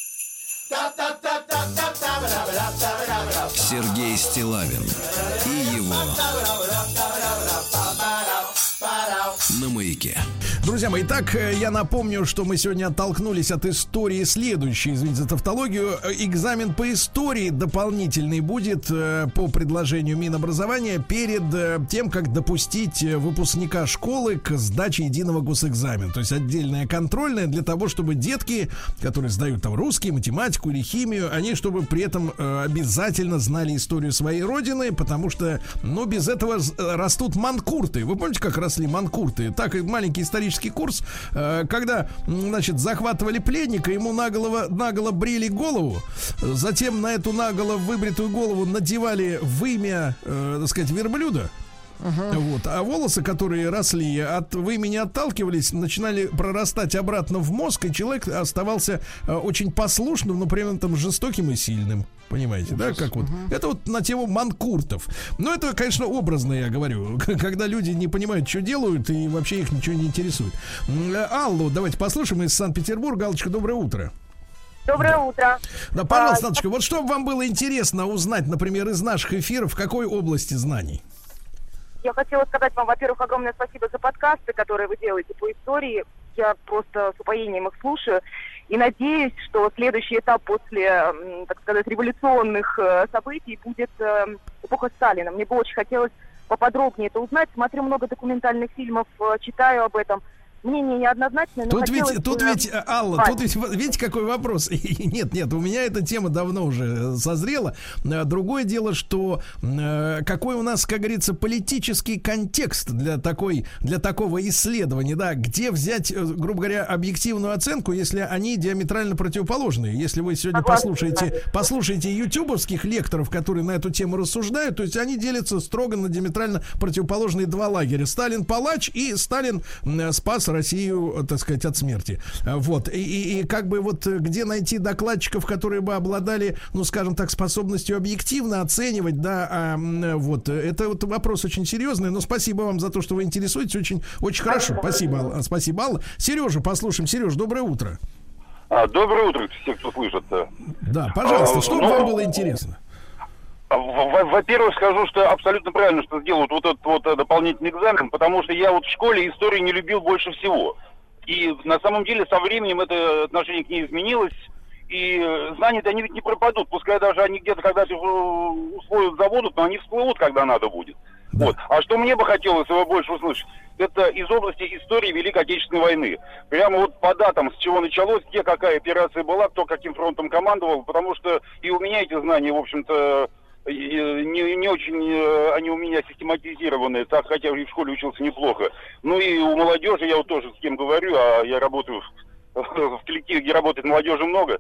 Сергей Стилавин и его на маяке. Друзья мои, итак, э, я напомню, что мы сегодня оттолкнулись от истории следующей, извините за тавтологию. Э, Экзамен по истории дополнительный будет э, по предложению Минобразования перед тем, как допустить выпускника школы к сдаче единого госэкзамена. То есть отдельная контрольная для того, чтобы детки, которые сдают там русский, математику или химию, они чтобы при этом обязательно знали историю своей родины, потому что, ну, без этого растут манкурты. Вы помните, как росли манкурты? Так и маленький исторический курс, э, когда, значит, захватывали пленника, ему наголо, наголо брили голову, затем на эту наголо выбритую голову надевали вымя, э, так сказать, верблюда, вот. А волосы, которые росли от вымени отталкивались, начинали прорастать обратно в мозг, и человек оставался э, очень послушным, но при этом жестоким и сильным. Понимаете, да, как вот. Это вот на тему манкуртов. Но это, конечно, образно, я говорю, когда люди не понимают, что делают, и вообще их ничего не интересует. Э, Аллу, давайте послушаем из Санкт-Петербурга. Аллочка, доброе утро. Доброе утро. Да, пожалуйста, Аллочка, вот что вам было интересно узнать, например, из наших эфиров, в какой области знаний? Я хотела сказать вам, во-первых, огромное спасибо за подкасты, которые вы делаете по истории. Я просто с упоением их слушаю. И надеюсь, что следующий этап после, так сказать, революционных э, событий будет э, эпоха Сталина. Мне бы очень хотелось поподробнее это узнать. Смотрю много документальных фильмов, э, читаю об этом. Мнение неоднозначное, но Тут ведь, тут бы ведь, э, Алла, тут ведь, видите, какой вопрос? Нет, нет, у меня эта тема давно уже э, созрела. Э, Другое дело, что э, какой у нас, как говорится, политический контекст для такой, для такого исследования, да, где взять, э, грубо говоря, объективную оценку, если они диаметрально противоположные. Если вы сегодня Согласна, послушаете, да. послушаете ютубовских лекторов, которые на эту тему рассуждают, то есть они делятся строго на диаметрально противоположные два лагеря. Сталин палач и Сталин спас Россию, э, так сказать, от смерти. А, Вот. И, и- и как бы вот э, где найти докладчиков, которые бы обладали, ну, скажем так, способностью объективно оценивать, да, а, вот. э, Это вот вопрос очень серьезный, но спасибо вам за то, что вы интересуетесь. Очень, очень хорошо. Спасибо, Алла. Спасибо, Алла. Сережа, послушаем. Сереж, доброе утро. А, доброе утро, все, кто слышит. Да, пожалуйста, А, что ну, вам было интересно? Во-первых, скажу, что абсолютно правильно, что сделают вот этот вот э, дополнительный экзамен, потому что я вот в школе историю не любил больше всего. И на самом деле со временем это отношение к ней изменилось. И э, знания-то они ведь не пропадут. Пускай даже они где-то когда-то э, усвоят, забудут, но они всплывут, когда надо будет. Вот. А что мне бы хотелось его больше услышать, это из области истории Великой Отечественной войны. Прямо вот по датам, с чего началось, где какая операция была, кто каким фронтом командовал, потому что и у меня эти знания, в общем-то, не, не очень э, они у меня систематизированы, так хотя в школе учился неплохо. Ну и у молодежи, я вот тоже с кем говорю, а я работаю в, в коллективе, где работает молодежи много.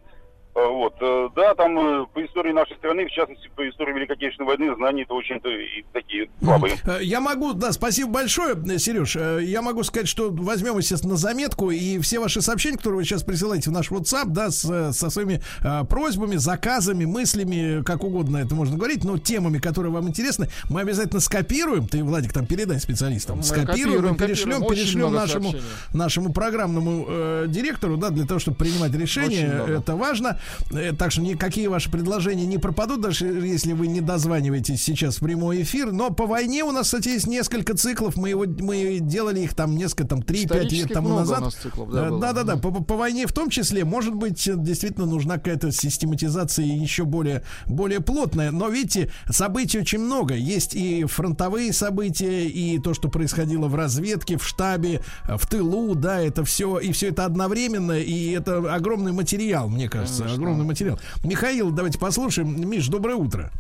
А, Вот, э, да, там э, по истории нашей страны, в частности, по истории Великой Отечественной войны, знания-то очень-то и такие слабые. Э, Я могу, да, спасибо большое, э, Сереж. Э, Я могу сказать, что возьмем, естественно, на заметку и все ваши сообщения, которые вы сейчас присылаете в наш WhatsApp, да, с, э, со своими э, просьбами, заказами, мыслями, как угодно это можно говорить, но темами, которые вам интересны, мы обязательно скопируем. Ты, Владик, там передай специалистам. Мы скопируем, копируем, перешлем, копируем. Перешлем нашему, сообщений. нашему программному э, директору, да, для того, чтобы принимать много. Это важно. Э, Так что никакие ваши предложения не пропадут, даже если вы не дозваниваетесь сейчас в прямой эфир. Но по войне у нас, кстати, есть несколько циклов. Мы, его, мы делали их там несколько, там 3-5 лет тому назад. циклов, да, Э, было. Да-да-да, по, по войне в том числе, может быть, действительно нужна какая-то систематизация еще более, более плотная. Но видите, событий очень много. Есть и фронтовые события, и то, что происходило в разведке, в штабе, в тылу, да, это все, и все это одновременно, и это огромный материал, мне кажется, огромный материал. Михаил, давайте послушаем. Миш, доброе утро.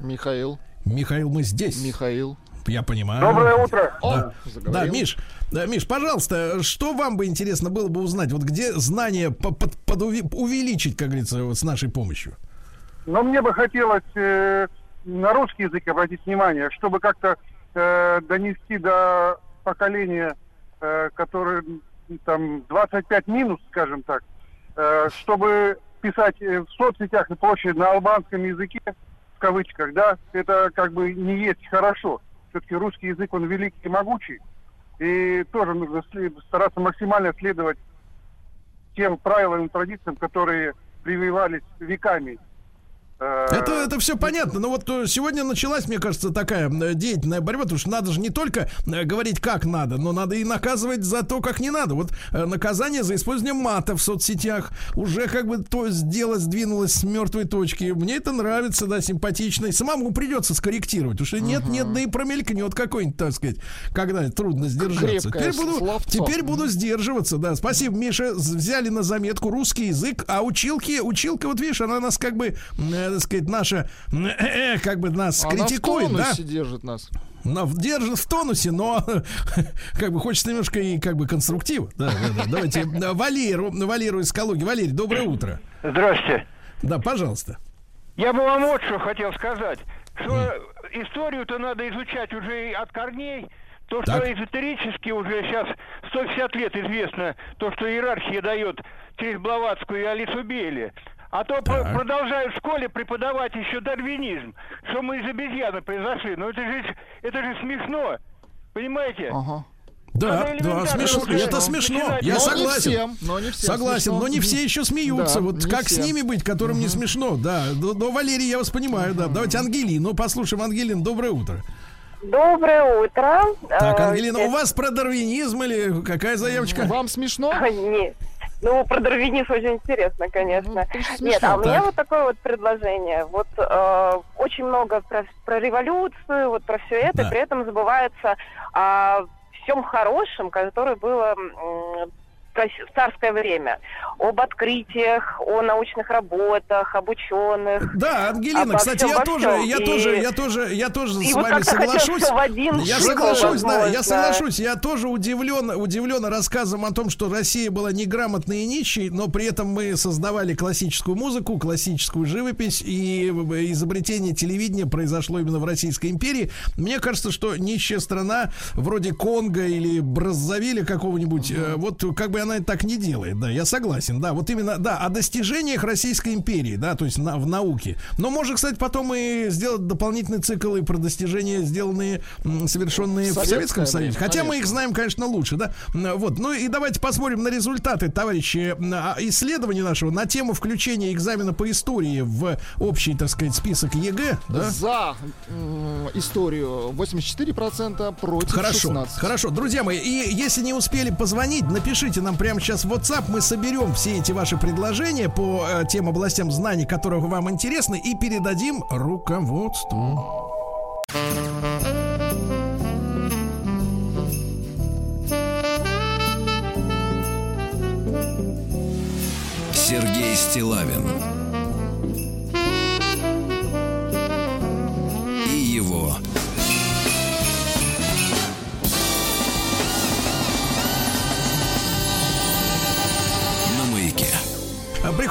Михаил. Михаил, мы здесь. Михаил. Я понимаю. Доброе утро. О, Да. Миш, да, Миш, пожалуйста, что вам бы интересно было бы узнать? Вот где знания по- под- подуви- увеличить, как говорится, вот с нашей помощью? Но мне бы хотелось э, на русский язык обратить внимание, чтобы как-то э, донести до поколения, э, которое там 25 минус, скажем так, чтобы писать э, в соцсетях и прочее на албанском языке, в кавычках, да, это как бы не есть хорошо. Все-таки русский язык, он великий и могучий. И тоже нужно стараться максимально следовать тем правилам и традициям, которые прививались веками. Э, Это, это все понятно, но вот э, сегодня началась, мне кажется, такая э, деятельная борьба, потому что надо же не только говорить, как надо, но надо и наказывать за то, как не надо. Вот наказание за использование мата в соцсетях уже как бы то дело сдвинулось с мертвой точки. Мне это нравится, да, симпатично. И самому придется скорректировать, потому что нет, нет, да и промелькнет какой-нибудь, так сказать, когда трудно сдержаться. Крепкое Теперь буду, словцо. теперь буду сдерживаться, да. Спасибо, Миша, взяли на заметку русский язык, а училки, училка, вот видишь, она нас как бы, э, так сказать, наша, э, как бы нас Она критикует, в да? тонусе держит нас. Но в- держит в тонусе, но как бы хочется немножко и как бы конструктива. Да, да, да. Давайте э, Валеру, Валеру из Калуги. Валерий, доброе утро. Здрасте. Да, пожалуййста. Я бы вам вот что хотел сказать. Что историю-то надо изучать уже и от корней. То, что Так. эзотерически уже сейчас 150 лет известно, то, что иерархия дает через Блаватскую и Алису Бейли. А то Так. продолжают в школе преподавать еще дарвинизм, что мы из обезьяны произошли. Ну это же, это же смешно. Понимаете? Ага. Да, да, смешно. Это смешно. Начинать. Я Но не согласен. всем, но не всем Согласен, смешно. но не все еще смеются. Да, вот не как с все. ними быть, которым не смешно? Да, но, но, Валерий, я вас понимаю, да. Давайте Ангелину послушаем. Ангелин, доброе утро. Доброе утро. Так, Э, Ангелина, у вас про дарвинизм или какая заявочка? Вам смешно? Нет. Ну, про дарвинизм очень интересно, конечно. Ну, смешно. Нет, а у меня вот такое вот предложение. Вот э, очень много про, про революцию, вот про все это, Да. при этом забывается о всем хорошем, которое было в царское время, об открытиях, о научных работах, об ученых. Да, Ангелина, кстати, всем, я тоже, всем. я И- тоже, я тоже, я тоже и с вот вами соглашусь. в один Я соглашусь, да, я соглашусь. Я тоже удивлен, удивлен рассказом о том, что Россия была неграмотной и нищей, но при этом мы создавали классическую музыку, классическую живопись, и изобретение телевидения произошло именно в Российской империи. Мне кажется, что нищая страна вроде Конго или Браззавиля какого-нибудь, э, вот как бы она так не делает, да, я согласен, да, вот именно, да, о достижениях Российской империи, да, то есть на- в науке. Но можно, кстати, потом и сделать дополнительный цикл и про достижения, сделанные, совершенные в Советское Советском Союзе. Хотя мы их знаем, конечно, лучше, да. Вот, ну и давайте посмотрим на результаты, товарищи, а, исследования нашего на тему включения экзамена по истории в общий, так сказать, список ЕГЭ, да. За историю 84%, против Хорошо, 16%. хорошо, друзья мои, и если не успели позвонить, напишите нам прямо сейчас в WhatsApp, мы соберем все эти ваши предложения по э, тем областям знаний, которые вам интересны, и передадим руководству. Сергей Стилавин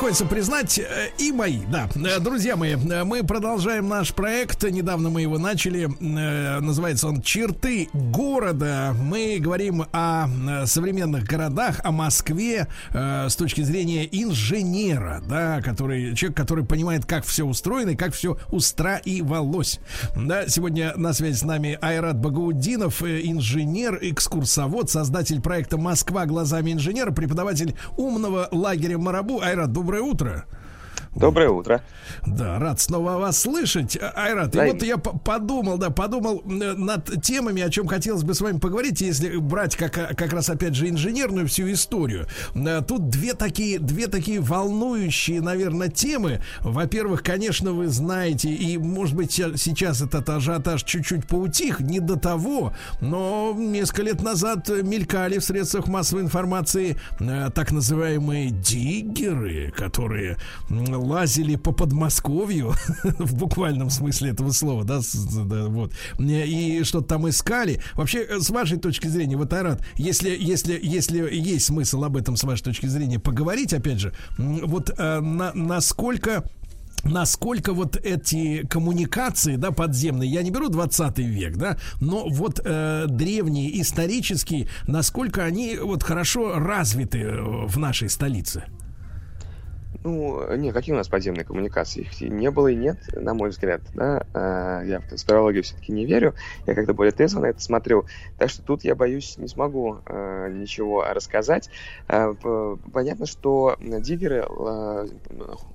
Приходится признать, э, и мои, да. Э, Друзья мои, э, мы продолжаем наш проект. Недавно мы его начали. Называется он «Черты города». Мы говорим о современных городах, о Москве с точки зрения инженера, да, который, человек, который понимает, как все устроено и как все устраивалось. Да, сегодня на связи с нами Айрат Багаудинов, инженер, экскурсовод, создатель проекта «Москва глазами инженера», преподаватель умного лагеря Марабу. Айрат, доброе утро. Доброе утро. Да, рад снова вас слышать. А, Айрат, Да, и вот я по- подумал, да, подумал э, над темами, о чем хотелось бы с вами поговорить, если брать как, как раз опять же инженерную всю историю. Э, Тут две такие, две такие волнующие, наверное, темы. Во-первых, конечно, вы знаете, и может быть се- сейчас этот ажиотаж чуть-чуть поутих, не до того, но несколько лет назад мелькали в средствах массовой информации э, так называемые диггеры, которые лазили по Подмосковью в буквальном смысле этого слова, да, вот, и что-то там искали. Вообще, э, с вашей точки зрения, вот, Айрат, если, если, если есть смысл об этом с вашей точки зрения поговорить, опять же, вот э, на- насколько насколько вот эти коммуникации, да, подземные, я не беру 20 век, да, но вот э, древние, исторические, насколько они вот хорошо развиты э, в нашей столице? Ну, не, какие у нас подземные коммуникации? Их не было и нет, на мой взгляд. Да? А, Я в конспирологию все-таки не верю. Я как-то более трезво на это смотрю. Так что тут я боюсь, не смогу а, ничего рассказать. А, Понятно, что диггеры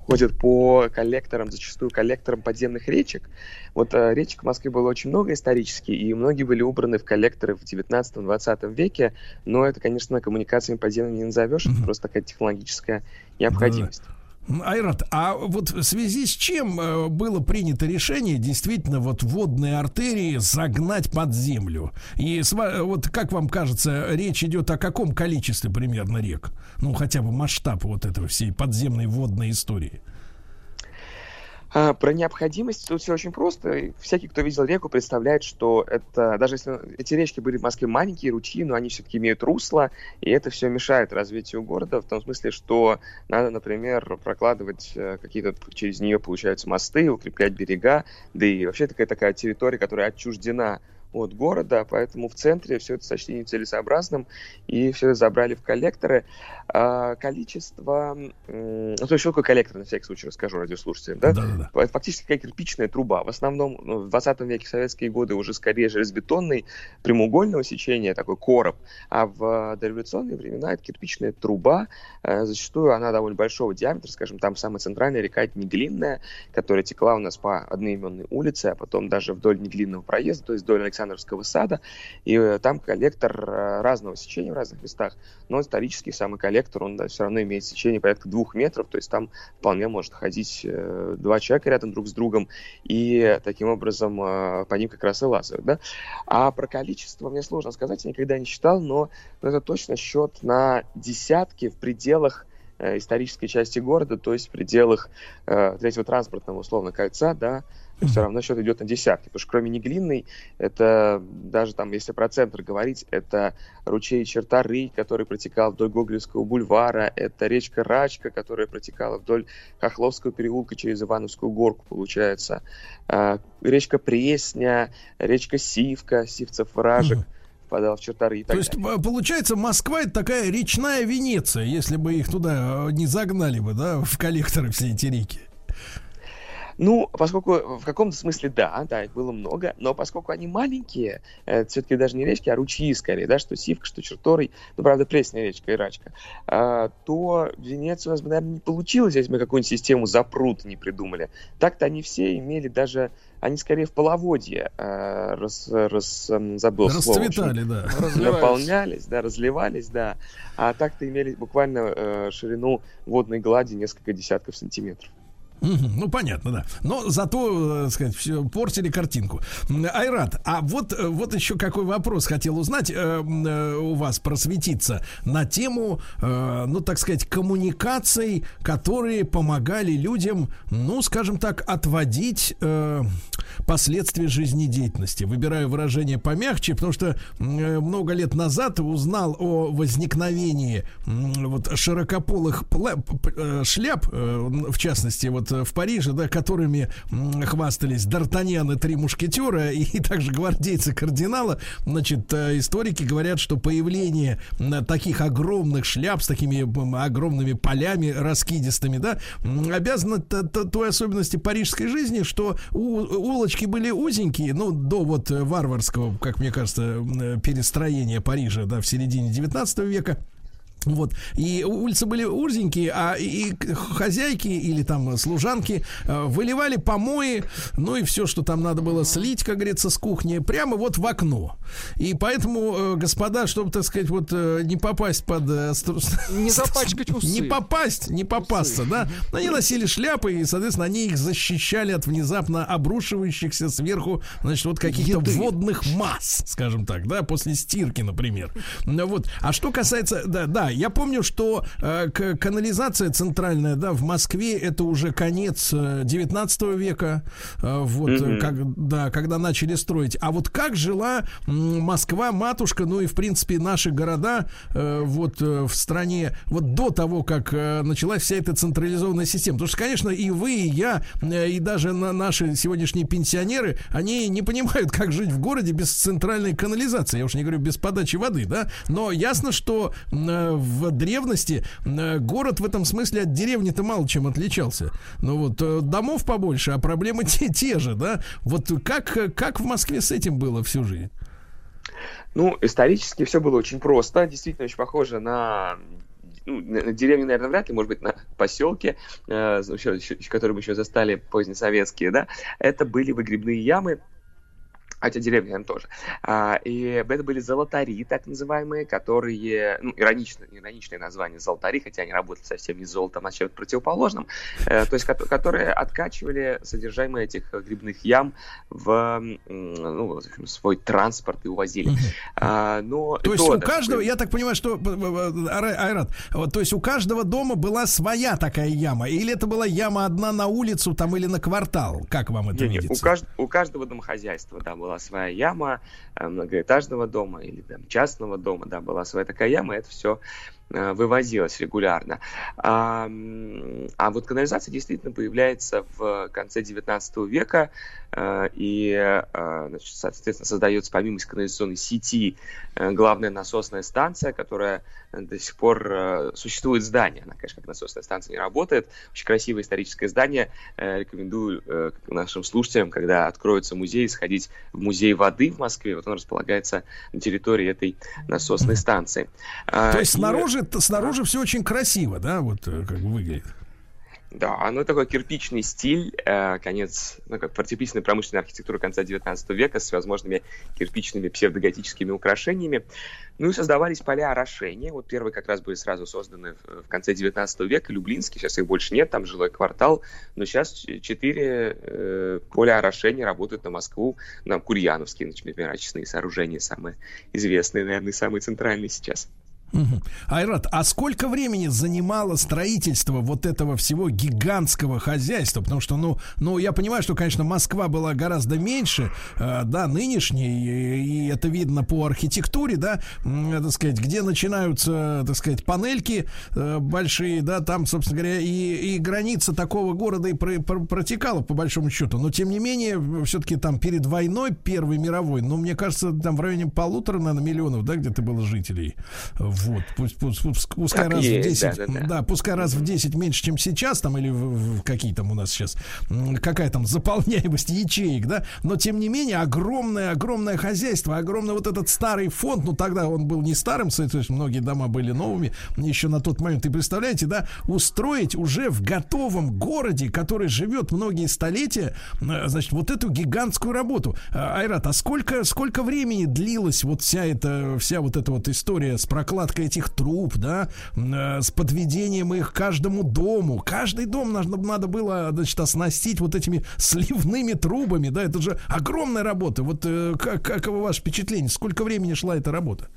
ходят по коллекторам, зачастую коллекторам подземных речек. Вот а, речек в Москве было очень много исторически, и многие были убраны в коллекторы в 19-20 веке. Но это, конечно, коммуникациями подземными не назовешь. Это просто такая технологическая необходимость. М, Айрат, а вот в связи с чем э, было принято решение действительно вот водные артерии загнать под землю? И ва- вот как вам кажется, речь идет о каком количестве примерно рек? Ну, хотя бы масштаб вот этого всей подземной водной истории. А, про необходимость тут все очень просто. Всякий, кто видел реку, представляет, что это, даже если эти речки были в Москве маленькие, ручьи, но они все-таки имеют русло, и это все мешает развитию города, в том смысле, что надо, например, прокладывать э, какие-то через нее, получаются, мосты, укреплять берега, да и вообще такая такая территория, которая отчуждена от города, поэтому в центре все это сочли нецелесообразным, и все это забрали в коллекторы. А, количество... Ну, то есть, что такое коллектор, на всякий случай расскажу радиослушателям, да? Да-да-да. Фа- Фактически такая кирпичная труба. В основном ну, в 20 веке, в советские годы, уже скорее железобетонный, прямоугольного сечения, такой короб. А в дореволюционные времена это кирпичная труба. Э, Зачастую она довольно большого диаметра, скажем, там самая центральная река это Неглинная, которая текла у нас по одноименной улице, а потом даже вдоль Неглинного проезда, то есть вдоль Александра Александровского сада, и э, там коллектор э, разного сечения в разных местах, но исторический самый коллектор, он да, все равно имеет сечение порядка двух метров, то есть там вполне может ходить э, два человека рядом друг с другом, и таким образом по ним как раз и лазают. Да? А про количество мне сложно сказать, я никогда не считал, но, это точно счет на десятки в пределах исторической части города, то есть в пределах э, третьего транспортного условно кольца, да, все равно счет идет на десятки. Потому что кроме Неглинной, это даже там, если про центр говорить, это ручей Чертары, который протекал вдоль Гоголевского бульвара, это речка Рачка, которая протекала вдоль Хохловского переулка через Ивановскую горку, получается. А, речка Пресня, речка Сивка, Сивцев Вражек. впадал в Чертары и так То есть, далее. получается, Москва это такая речная Венеция, если бы их туда э, не загнали бы, да, в коллекторы все эти реки. Ну, поскольку в каком-то смысле да, да, их было много, но поскольку они маленькие, э, все-таки даже не речки, а ручьи скорее, да, что Сивка, что Черторий, ну, правда, Пресная речка и Рачка, э, то в Венеции у нас бы, наверное, не получилось, если мы какую-нибудь систему запрут не придумали. Так-то они все имели даже они скорее в половодье э, раз, раз, забыл Расцветали, слово, да. наполнялись, да, разливались, да. А так-то имели буквально э, ширину водной глади несколько десятков сантиметров. Ну, понятно, да. Но зато, так сказать, все, портили картинку. Айрат, а вот, вот еще какой вопрос хотел узнать э, э, у вас, просветиться на тему, э, ну, так сказать, коммуникаций, которые помогали людям, ну, скажем так, отводить э, последствия жизнедеятельности. Выбираю выражение помягче, потому что э, много лет назад узнал о возникновении э, вот широкополых э, шляп, э, в частности, вот в Париже, да, которыми хвастались Д'Артаньян и три мушкетера, и также гвардейцы кардинала. Значит, э, историки говорят, что появление таких огромных шляп с такими огромными полями раскидистыми, да, обязано той особенности парижской жизни, что улочки были узенькие, ну, до вот варварского, как мне кажется, перестроения Парижа, да, в середине 19 века. Вот. И улицы были узенькие, а и хозяйки или там служанки э, выливали помои, ну и все, что там надо было слить, как говорится, с кухни, прямо вот в окно. И поэтому, э, господа, чтобы, так сказать, вот э, не попасть под... Не запачкать усы. Не попасть, не попасться, усы. да. Они носили шляпы, и, соответственно, они их защищали от внезапно обрушивающихся сверху, значит, вот каких-то водных масс, скажем так, да, после стирки, например. Вот. А что касается... Да, да, я помню, что э, канализация центральная, да, в Москве это уже конец э, 19 века, э, вот, mm-hmm. как, да, когда начали строить. А вот как жила э, Москва, матушка, ну и в принципе наши города, э, вот э, в стране, вот до того, как э, началась вся эта централизованная система. Потому что, конечно, и вы, и я, э, и даже на наши сегодняшние пенсионеры, они не понимают, как жить в городе без центральной канализации. Я уж не говорю без подачи воды, да. Но ясно, что э, в древности э, город в этом смысле от деревни-то мало чем отличался. Ну вот, э, домов побольше, а проблемы те, те же, да? Вот как, как в Москве с этим было всю жизнь? Ну, исторически все было очень просто. Действительно, очень похоже на ну, на наверное, вряд ли, может быть, на поселке, э, еще, еще, которые мы еще застали позднесоветские, да, это были выгребные ямы, хотя деревня, наверное, тоже. А, и это были золотари, так называемые, которые, ну, иронично, ироничное название золотари, хотя они работали совсем не с золотом, а чем-то противоположным, э, то есть, которые откачивали содержимое этих грибных ям в ну, свой транспорт и увозили. А, но то есть то, у каждого, я так понимаю, что, Айрат, вот, то есть у каждого дома была своя такая яма, или это была яма одна на улицу там или на квартал? Как вам это не, видится? Не, у, кажд, у каждого домохозяйства, да, была была своя яма э, многоэтажного дома или там, частного дома, да, была своя такая яма, это все э, вывозилось регулярно. А, а вот канализация действительно появляется в конце 19 века, и, значит, соответственно, создается помимо канализационной сети главная насосная станция, которая до сих пор э, существует здание. Она, конечно, как насосная станция не работает. Очень красивое историческое здание. Э, рекомендую э, нашим слушателям, когда откроется музей, сходить в музей воды в Москве. Вот он располагается на территории этой насосной станции. То есть и... снаружи, снаружи все очень красиво, да, вот как выглядит? Да, ну такой кирпичный стиль, э, конец, ну как фортепичная промышленная архитектура конца 19 века с всевозможными кирпичными псевдоготическими украшениями. Ну и создавались поля орошения. Вот первые как раз были сразу созданы в, в конце 19 века, Люблинский, сейчас их больше нет, там жилой квартал, но сейчас четыре э, поля орошения работают на Москву, на Курьяновские, например, очистные сооружения, самые известные, наверное, самые центральные сейчас. Угу. Айрат, а сколько времени занимало строительство вот этого всего гигантского хозяйства? Потому что, ну, ну я понимаю, что, конечно, Москва была гораздо меньше, э, да, нынешней, и, и это видно по архитектуре, да, э, так сказать, где начинаются, так сказать, панельки э, большие, да, там, собственно говоря, и, и граница такого города и про, про, протекала, по большому счету. Но, тем не менее, все-таки там перед войной, Первой мировой, ну, мне кажется, там в районе полутора, наверное, миллионов, да, где-то было жителей. Вот, пусть, пусть, пусть пускай так раз есть, в 10, да, да, да. да, пускай раз в 10 меньше, чем сейчас, там, или в, в какие там у нас сейчас, какая там заполняемость ячеек, да, но тем не менее огромное, огромное хозяйство, огромный вот этот старый фонд, ну тогда он был не старым, то есть многие дома были новыми еще на тот момент, и представляете, да, устроить уже в готовом городе, который живет многие столетия, э, значит, вот эту гигантскую работу. А, Айрат, а сколько, сколько времени длилась вот вся эта, вся вот эта вот история с прокладкой укладка этих труб, да, э, с подведением их каждому дому. Каждый дом надо, надо было, значит, оснастить вот этими сливными трубами, да, это же огромная работа. Вот э, как, каково ваше впечатление? Сколько времени шла эта работа?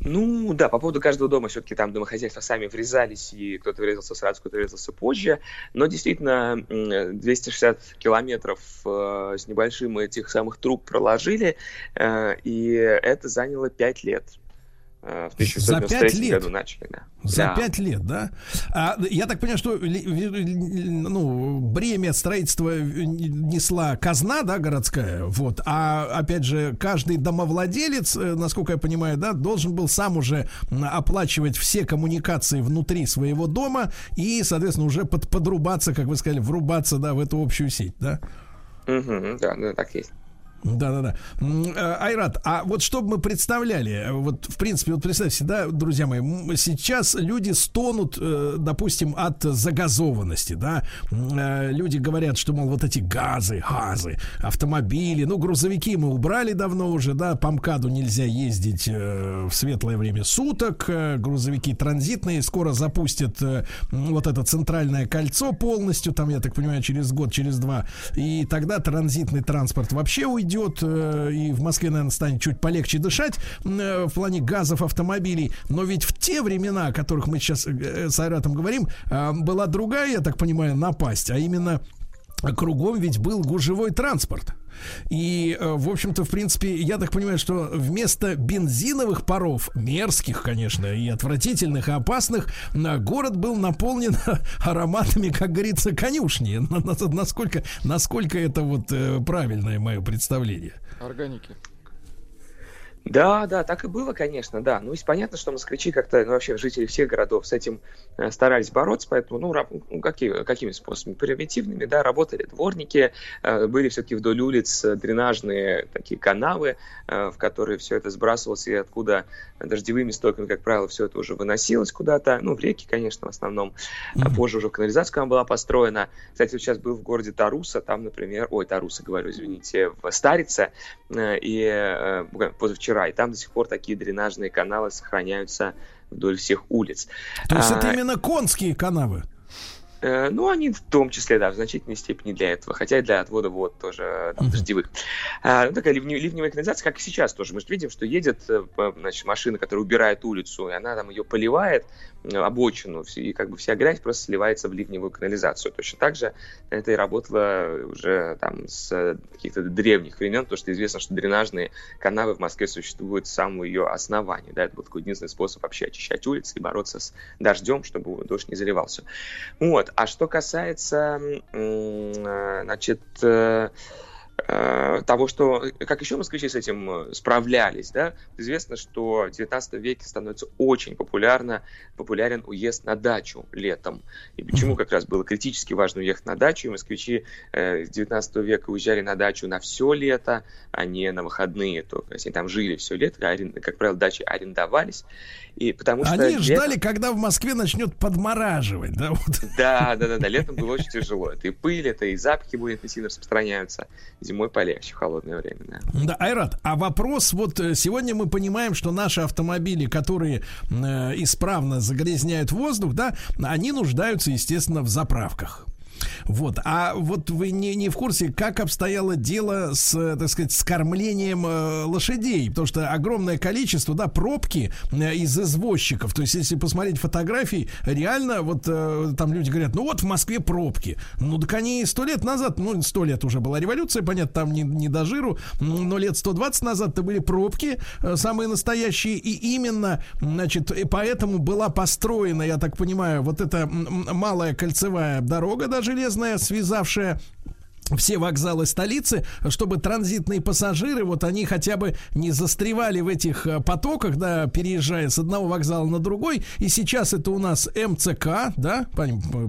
Ну, да, по поводу каждого дома все-таки там домохозяйства сами врезались, и кто-то врезался сразу, кто-то врезался позже. Но действительно, 260 километров э, с небольшим этих самых труб проложили, э, и это заняло 5 лет. Э, в 1993 году начали, да. За пять лет, да? А, я так понимаю, что ну, бремя строительства несла казна, да, городская, вот, а, опять же, каждый домовладелец, э, насколько я понимаю, да, должен был сам уже оплачивать все коммуникации внутри своего дома и, соответственно, уже под, подрубаться, как вы сказали, врубаться, да, в эту общую сеть, да? Угу, да, да, так есть. Да-да-да. Э, Айрат, а вот чтобы мы представляли, вот в принципе, вот представьте, да, друзья мои, сейчас люди стонут, э, допустим, от загазованности, да, э, люди говорят, что, мол, вот эти газы, газы, автомобили, ну, грузовики мы убрали давно уже, да, по МКАДу нельзя ездить в светлое время суток, грузовики транзитные скоро запустят вот это центральное кольцо полностью, там, я так понимаю, через год, через два, и тогда транзитный транспорт вообще уйдет уйдет, э, и в Москве, наверное, станет чуть полегче дышать э, в плане газов автомобилей. Но ведь в те времена, о которых мы сейчас э, с Айратом говорим, была другая, я так понимаю, напасть, а именно кругом ведь был гужевой транспорт. И, в общем-то, в принципе, я так понимаю, что вместо бензиновых паров, мерзких, конечно, и отвратительных, и опасных, город был наполнен ароматами, как говорится, конюшни. Насколько, насколько это вот правильное мое представление? Органики. Да, да, так и было, конечно, да. Ну, и понятно, что москвичи как-то, ну, вообще жители всех городов с этим э, старались бороться, поэтому, ну, раб, ну какие, какими способами? Примитивными, да, работали дворники, э, были все-таки вдоль улиц дренажные такие канавы, э, в которые все это сбрасывалось, и откуда дождевыми стоками, как правило, все это уже выносилось куда-то, ну, в реки, конечно, в основном. Mm-hmm. Позже уже канализация была построена. Кстати, вот сейчас был в городе Таруса, там, например, ой, Таруса, говорю, извините, в Старице, э, и э, позавчера и там до сих пор такие дренажные каналы сохраняются вдоль всех улиц. То есть а, это именно конские канавы? Э, ну, они в том числе, да, в значительной степени для этого, хотя и для отвода вод тоже там, uh-huh. дождевых. А, ну, такая ливневая, ливневая канализация, как и сейчас тоже. Мы же видим, что едет э, значит, машина, которая убирает улицу, и она там ее поливает, обочину, и как бы вся грязь просто сливается в ливневую канализацию. Точно так же это и работало уже там с каких-то древних времен, потому что известно, что дренажные канавы в Москве существуют с самого ее основания. Да, это был такой единственный способ вообще очищать улицы и бороться с дождем, чтобы дождь не заливался. Вот. А что касается, э, значит, э, э, того, что как еще москвичи с этим э, справлялись, да, известно, что в 19 веке становится очень популярно, популярен уезд на дачу летом. И почему как раз было критически важно уехать на дачу, и москвичи э, с 19 века уезжали на дачу на все лето, а не на выходные, то есть они там жили все лето, а, как правило, дачи арендовались. И потому что Они летом... ждали, когда в Москве начнет подмораживать, да? Вот. Да, да, да, да. Летом было очень тяжело. Это и пыль, это и запахи более интенсивно распространяются. Зимой полегче, холодное время, да. Да, Айрат, а вопрос, вот э, сегодня мы понимаем, что наши автомобили, которые э, исправно загрязняют воздух, да, они нуждаются, естественно, в заправках. Вот. А вот вы не, не в курсе, как обстояло дело с, так сказать, с кормлением э, лошадей? Потому что огромное количество, да, пробки э, из извозчиков. То есть, если посмотреть фотографии, реально, вот э, там люди говорят, ну вот в Москве пробки. Ну, так они сто лет назад, ну, сто лет уже была революция, понятно, там не, не до жиру, но лет 120 назад-то были пробки э, самые настоящие. И именно, значит, и поэтому была построена, я так понимаю, вот эта малая кольцевая дорога, да, железная, связавшая все вокзалы столицы, чтобы транзитные пассажиры, вот они хотя бы не застревали в этих э, потоках, да, переезжая с одного вокзала на другой. И сейчас это у нас МЦК, да, правильно, mm-hmm.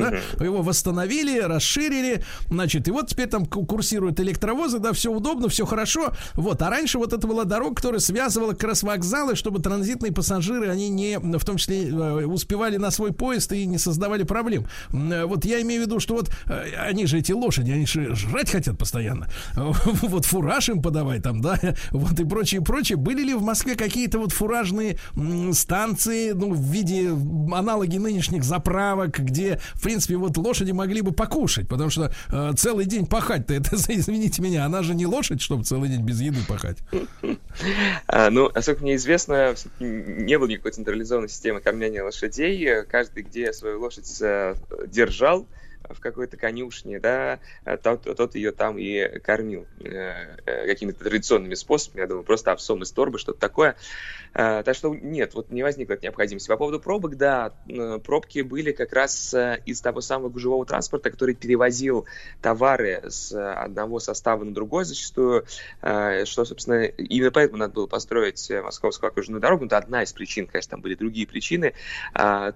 mm-hmm. да, его восстановили, расширили, значит, и вот теперь там курсируют электровозы, да, все удобно, все хорошо, вот, а раньше вот это была дорога, которая связывала как раз вокзалы, чтобы транзитные пассажиры, они не, в том числе, э, успевали на свой поезд и не создавали проблем. Вот я имею в виду, что вот они же эти лошади, они же жрать хотят постоянно. Вот фураж им подавай там, да, вот и прочее, прочее. Были ли в Москве какие-то вот фуражные станции, ну, в виде аналоги нынешних заправок, где, в принципе, вот лошади могли бы покушать, потому что э, целый день пахать-то, это, извините меня, она же не лошадь, чтобы целый день без еды пахать. А, ну, насколько мне известно, не было никакой централизованной системы кормления лошадей. Каждый, где свою лошадь держал, в какой-то конюшне, да, э, тот, тот ее там и кормил э, э, какими-то традиционными способами, я думаю, просто овсом из торбы, что-то такое. Так что нет, вот не возникло необходимости. По поводу пробок, да, пробки были как раз из того самого гужевого транспорта, который перевозил товары с одного состава на другой зачастую, что, собственно, именно поэтому надо было построить Московскую окружную дорогу. Это одна из причин, конечно, там были другие причины. А,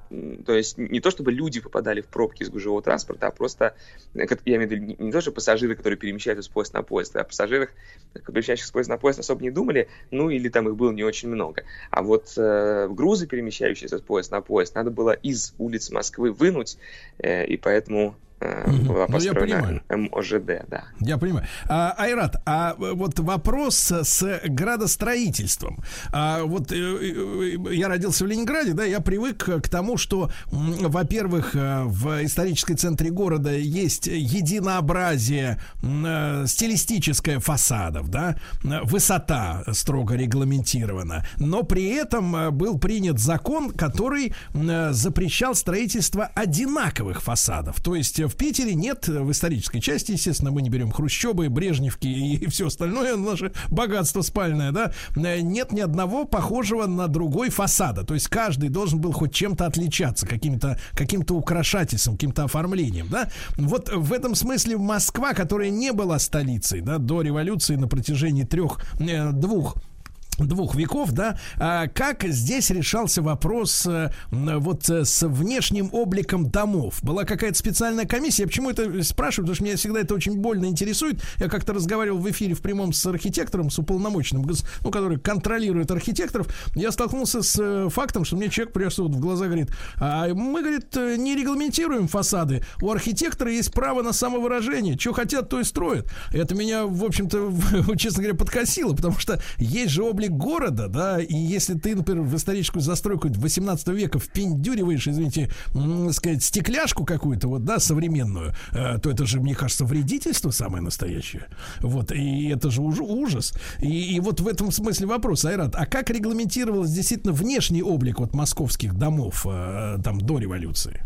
то есть не то, чтобы люди попадали в пробки из гужевого транспорта, а просто, я имею в виду не то, что пассажиры, которые перемещаются с поезда на поезд, а пассажирах, перемещающихся с поезда на поезд, особо не думали, ну или там их было не очень много. А вот э, грузы, перемещающиеся с поезда на поезд, надо было из улиц Москвы вынуть, э, и поэтому была ну, я понимаю. МОЖД, да. Я понимаю. А, Айрат, а вот вопрос с градостроительством. А, вот э, э, я родился в Ленинграде, да, я привык к тому, что, во-первых, э, в историческом центре города есть единообразие стилистическое фасадов, да, высота строго регламентирована, но при этом был принят закон, который запрещал строительство одинаковых фасадов, то есть в Питере нет в исторической части, естественно, мы не берем Хрущебы, Брежневки и все остальное наше богатство спальное, да, нет ни одного похожего на другой фасада. То есть каждый должен был хоть чем-то отличаться, каким-то каким украшательством, каким-то оформлением, да. Вот в этом смысле Москва, которая не была столицей, да, до революции на протяжении трех, э, двух двух веков, да, а как здесь решался вопрос э, вот э, с внешним обликом домов? Была какая-то специальная комиссия? Я почему это спрашиваю? Потому что меня всегда это очень больно интересует. Я как-то разговаривал в эфире в прямом с архитектором, с уполномоченным, ну, который контролирует архитекторов. Я столкнулся с э, фактом, что мне человек прежде вот в глаза говорит, а мы, говорит, не регламентируем фасады. У архитектора есть право на самовыражение. Что хотят, то и строят. Это меня, в общем-то, честно говоря, подкосило, потому что есть же облик облик города, да, и если ты, например, в историческую застройку 18 века впендюриваешь, извините, сказать, стекляшку какую-то, вот, да, современную, э, то это же, мне кажется, вредительство самое настоящее. Вот, и это же уж, ужас. И, и вот в этом смысле вопрос, Айрат, а как регламентировался действительно внешний облик вот московских домов э, там до революции?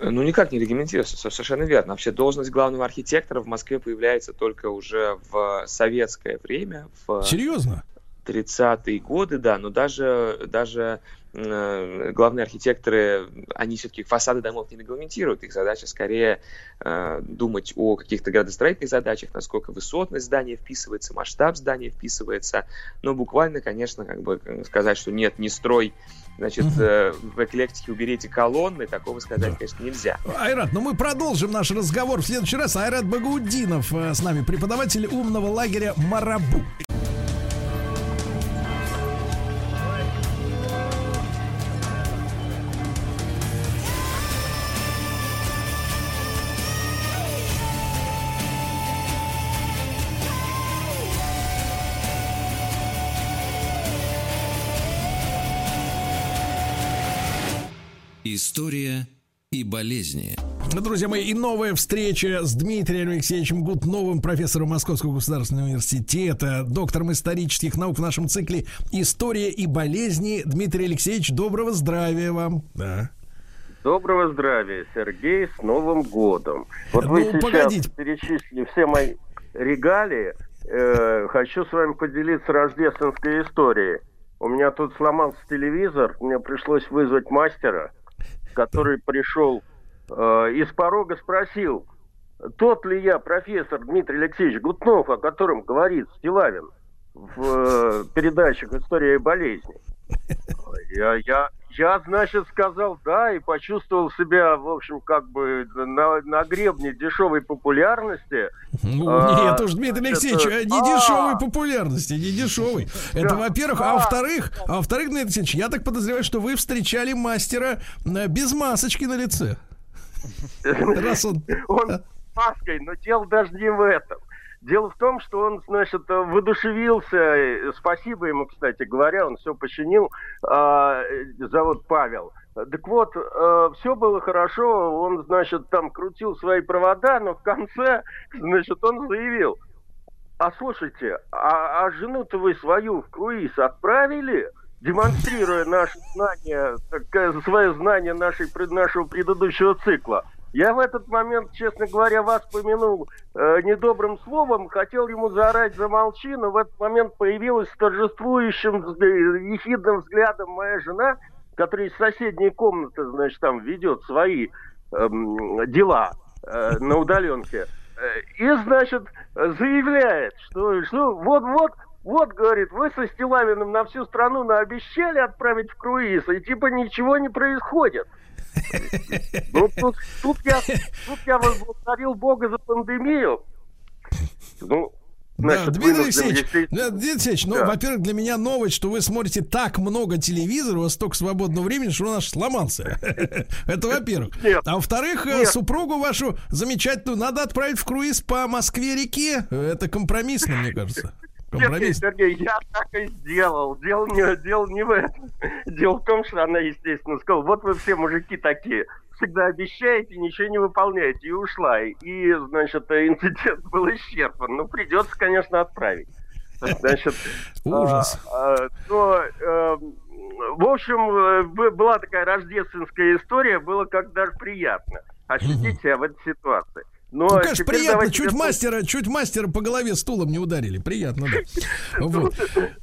Ну, никак не регламентируется, совершенно верно. Вообще, должность главного архитектора в Москве появляется только уже в советское время. В... Серьезно? 30-е годы, да, но даже, даже э, главные архитекторы, они все-таки фасады домов не регламентируют. Их задача скорее э, думать о каких-то градостроительных задачах, насколько высотность здания вписывается, масштаб здания вписывается. Но буквально, конечно, как бы сказать, что нет, не строй Значит, э, в эклектике уберите колонны, такого сказать, да. конечно, нельзя. Айрат, ну мы продолжим наш разговор в следующий раз. Айрат Багаудинов э, с нами, преподаватель умного лагеря Марабу. История и болезни. Друзья мои, и новая встреча с Дмитрием Алексеевичем Гуд, новым профессором Московского государственного университета, доктором исторических наук в нашем цикле «История и болезни». Дмитрий Алексеевич, доброго здравия вам. Да. Доброго здравия, Сергей, с Новым годом. Вот ну, вы сейчас погодите. перечислили все мои регалии. Э, хочу с вами поделиться рождественской историей. У меня тут сломался телевизор, мне пришлось вызвать мастера – который пришел э, из порога, спросил, тот ли я профессор Дмитрий Алексеевич Гутнов, о котором говорит Стилавин в э, передачах «История болезни». Я, я, я, значит, сказал да и почувствовал себя, в общем, как бы на, на гребне дешевой популярности. Ну, а, нет уж, Дмитрий Алексеевич, это... не дешевой популярности, не дешевой. Это, во-первых, а во-вторых, а во-вторых, Дмитрий Алексеевич, я так подозреваю, что вы встречали мастера без масочки на лице. Раз он... Он маской, но дело даже не в этом. Дело в том, что он, значит, воодушевился, спасибо ему, кстати говоря, он все починил, а, зовут Павел. Так вот, э, все было хорошо, он, значит, там крутил свои провода, но в конце, значит, он заявил, а слушайте, а, а жену-то вы свою в круиз отправили? демонстрируя наше знание, свое знание нашей, нашего предыдущего цикла. Я в этот момент, честно говоря, вас помянул э, недобрым словом, хотел ему заорать «замолчи», но в этот момент появилась с торжествующим, ехидным взглядом моя жена, которая из соседней комнаты, значит, там ведет свои э, дела э, на удаленке. Э, и, значит, заявляет, что вот-вот вот, говорит, вы со Стилавиным на всю страну наобещали отправить в круиз, и типа ничего не происходит. Ну, тут, тут, я, тут я возблагодарил Бога за пандемию. Ну, Значит, да, Дмитрий Алексеевич, да, Дмитрий Алексеевич, ну, да. во-первых, для меня новость, что вы смотрите так много телевизора, у вас столько свободного времени, что он аж сломался. Это во-первых. А во-вторых, э, супругу вашу замечательную надо отправить в круиз по Москве-реке. Это компромиссно, мне кажется. Компромисс. Сергей, я так и сделал. Дело не, дело не в этом. Дело в том, что она, естественно, сказала, вот вы все мужики такие, всегда обещаете, ничего не выполняете, и ушла. И, значит, инцидент был исчерпан. Ну, придется, конечно, отправить. Значит, Ужас. А, а, но, э, в общем, э, была такая рождественская история, было как даже приятно ощутить себя в этой ситуации. Но ну, конечно, приятно, чуть это... мастера, чуть мастера по голове стулом не ударили. Приятно, да. Вот.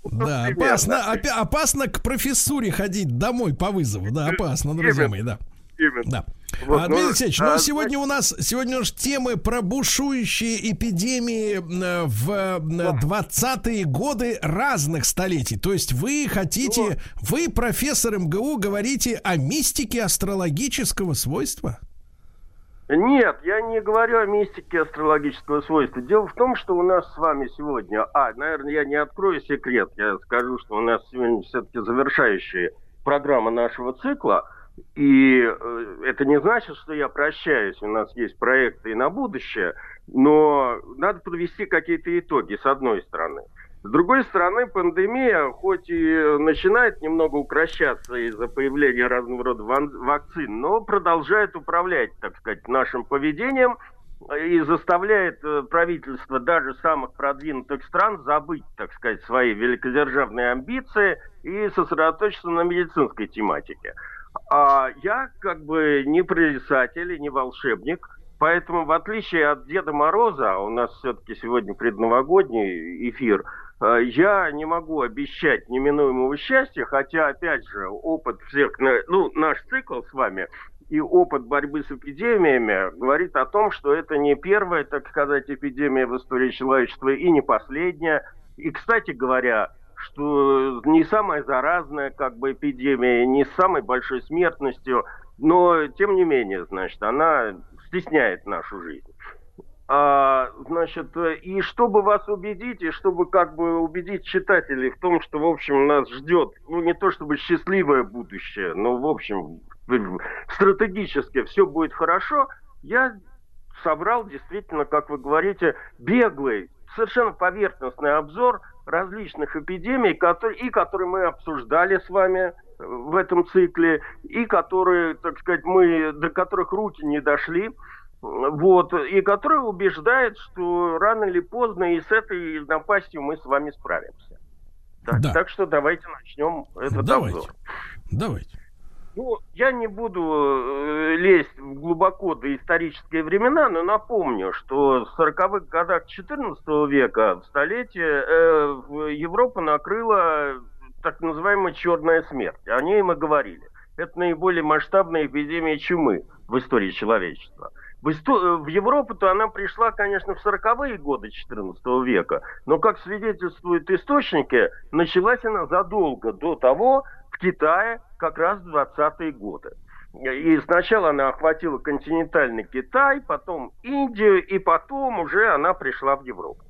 Да, опасно, опасно к профессуре ходить домой по вызову. Да, опасно, друзья мои, да. Именно. Да. Вот, а, Дмитрий ну, Алексеевич, ну, а, сегодня у нас сегодня уж темы про бушующие эпидемии э, в 20-е годы разных столетий. То есть вы хотите, ну, вы, профессор МГУ, говорите о мистике астрологического свойства? Нет, я не говорю о мистике астрологического свойства. Дело в том, что у нас с вами сегодня... А, наверное, я не открою секрет. Я скажу, что у нас сегодня все-таки завершающая программа нашего цикла. И э, это не значит, что я прощаюсь. У нас есть проекты и на будущее. Но надо подвести какие-то итоги, с одной стороны. С другой стороны, пандемия, хоть и начинает немного укращаться из-за появления разного рода вакцин, но продолжает управлять, так сказать, нашим поведением и заставляет э, правительство даже самых продвинутых стран забыть, так сказать, свои великодержавные амбиции и сосредоточиться на медицинской тематике. А я как бы не прорицатель и не волшебник, поэтому в отличие от Деда Мороза, а у нас все-таки сегодня предновогодний эфир – я не могу обещать неминуемого счастья, хотя, опять же, опыт всех, ну, наш цикл с вами и опыт борьбы с эпидемиями говорит о том, что это не первая, так сказать, эпидемия в истории человечества и не последняя. И, кстати говоря, что не самая заразная как бы эпидемия, не с самой большой смертностью, но тем не менее, значит, она стесняет нашу жизнь. А, значит, и чтобы вас убедить, и чтобы как бы убедить читателей в том, что, в общем, нас ждет, ну, не то чтобы счастливое будущее, но, в общем, стратегически все будет хорошо, я собрал действительно, как вы говорите, беглый, совершенно поверхностный обзор различных эпидемий, которые, и которые мы обсуждали с вами в этом цикле, и которые, так сказать, мы, до которых руки не дошли, вот, и которые убеждают, что рано или поздно и с этой напастью мы с вами справимся. Так, да. так что давайте начнем этот давайте. обзор. Давайте. Ну, я не буду э, лезть глубоко до исторические времена, но напомню, что в 40-х годах 14 века, в столетие, э, Европу накрыла так называемая черная смерть. О ней мы говорили. Это наиболее масштабная эпидемия чумы в истории человечества. В, исто... в Европу-то она пришла, конечно, в 40-е годы XIV века, но, как свидетельствуют источники, началась она задолго до того, в Китае, как раз в 20-е годы. И сначала она охватила континентальный Китай, потом Индию, и потом уже она пришла в Европу.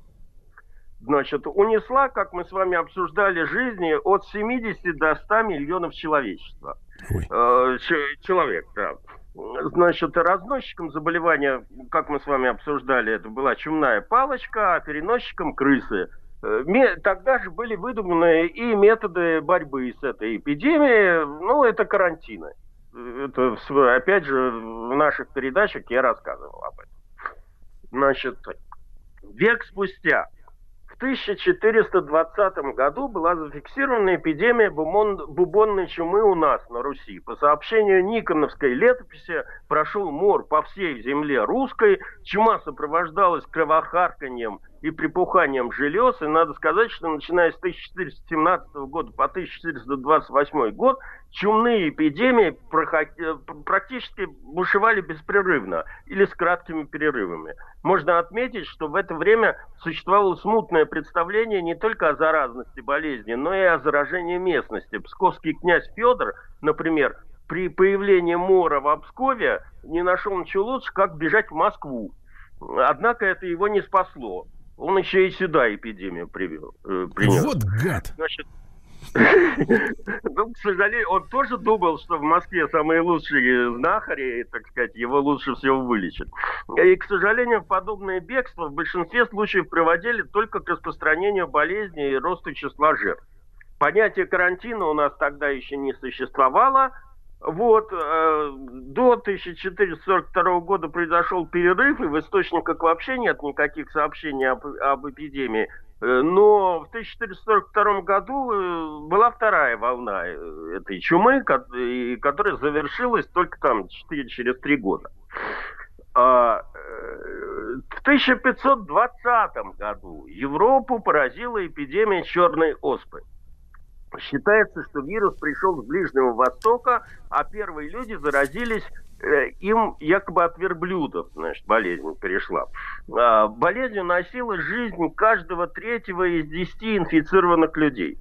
Значит, унесла, как мы с вами обсуждали, жизни от 70 до 100 миллионов человечества. Э, человек, да. Значит, разносчиком заболевания, как мы с вами обсуждали, это была чумная палочка, а переносчиком крысы. Э, тогда же были выдуманы и методы борьбы с этой эпидемией, ну, это карантины. Это, опять же, в наших передачах я рассказывал об этом. Значит, век спустя 1420 году была зафиксирована эпидемия бубонной чумы у нас на Руси. По сообщению Никоновской летописи прошел мор по всей земле русской. Чума сопровождалась кровохарканьем и припуханием желез. И надо сказать, что начиная с 1417 года по 1428 год чумные эпидемии практически бушевали беспрерывно или с краткими перерывами. Можно отметить, что в это время существовало смутное представление не только о заразности болезни, но и о заражении местности. Псковский князь Федор, например, при появлении мора в Обскове не нашел ничего лучше, как бежать в Москву. Однако это его не спасло. Он еще и сюда эпидемию привел, э, принес. Вот гад! Значит, ну, к сожалению, он тоже думал, что в Москве самые лучшие знахари, так сказать, его лучше всего вылечат. И, к сожалению, подобные бегства в большинстве случаев приводили только к распространению болезни и росту числа жертв. Понятие карантина у нас тогда еще не существовало, вот, э, до 1442 года произошел перерыв, и в источниках вообще нет никаких сообщений об, об эпидемии. Э, но в 1442 году э, была вторая волна э, этой чумы, которая завершилась только там 4, через 3 года. А, в 1520 году Европу поразила эпидемия черной оспы. Считается, что вирус пришел с Ближнего Востока, а первые люди заразились э, им якобы от верблюдов, значит, болезнь перешла. А, болезнь уносила жизнь каждого третьего из десяти инфицированных людей.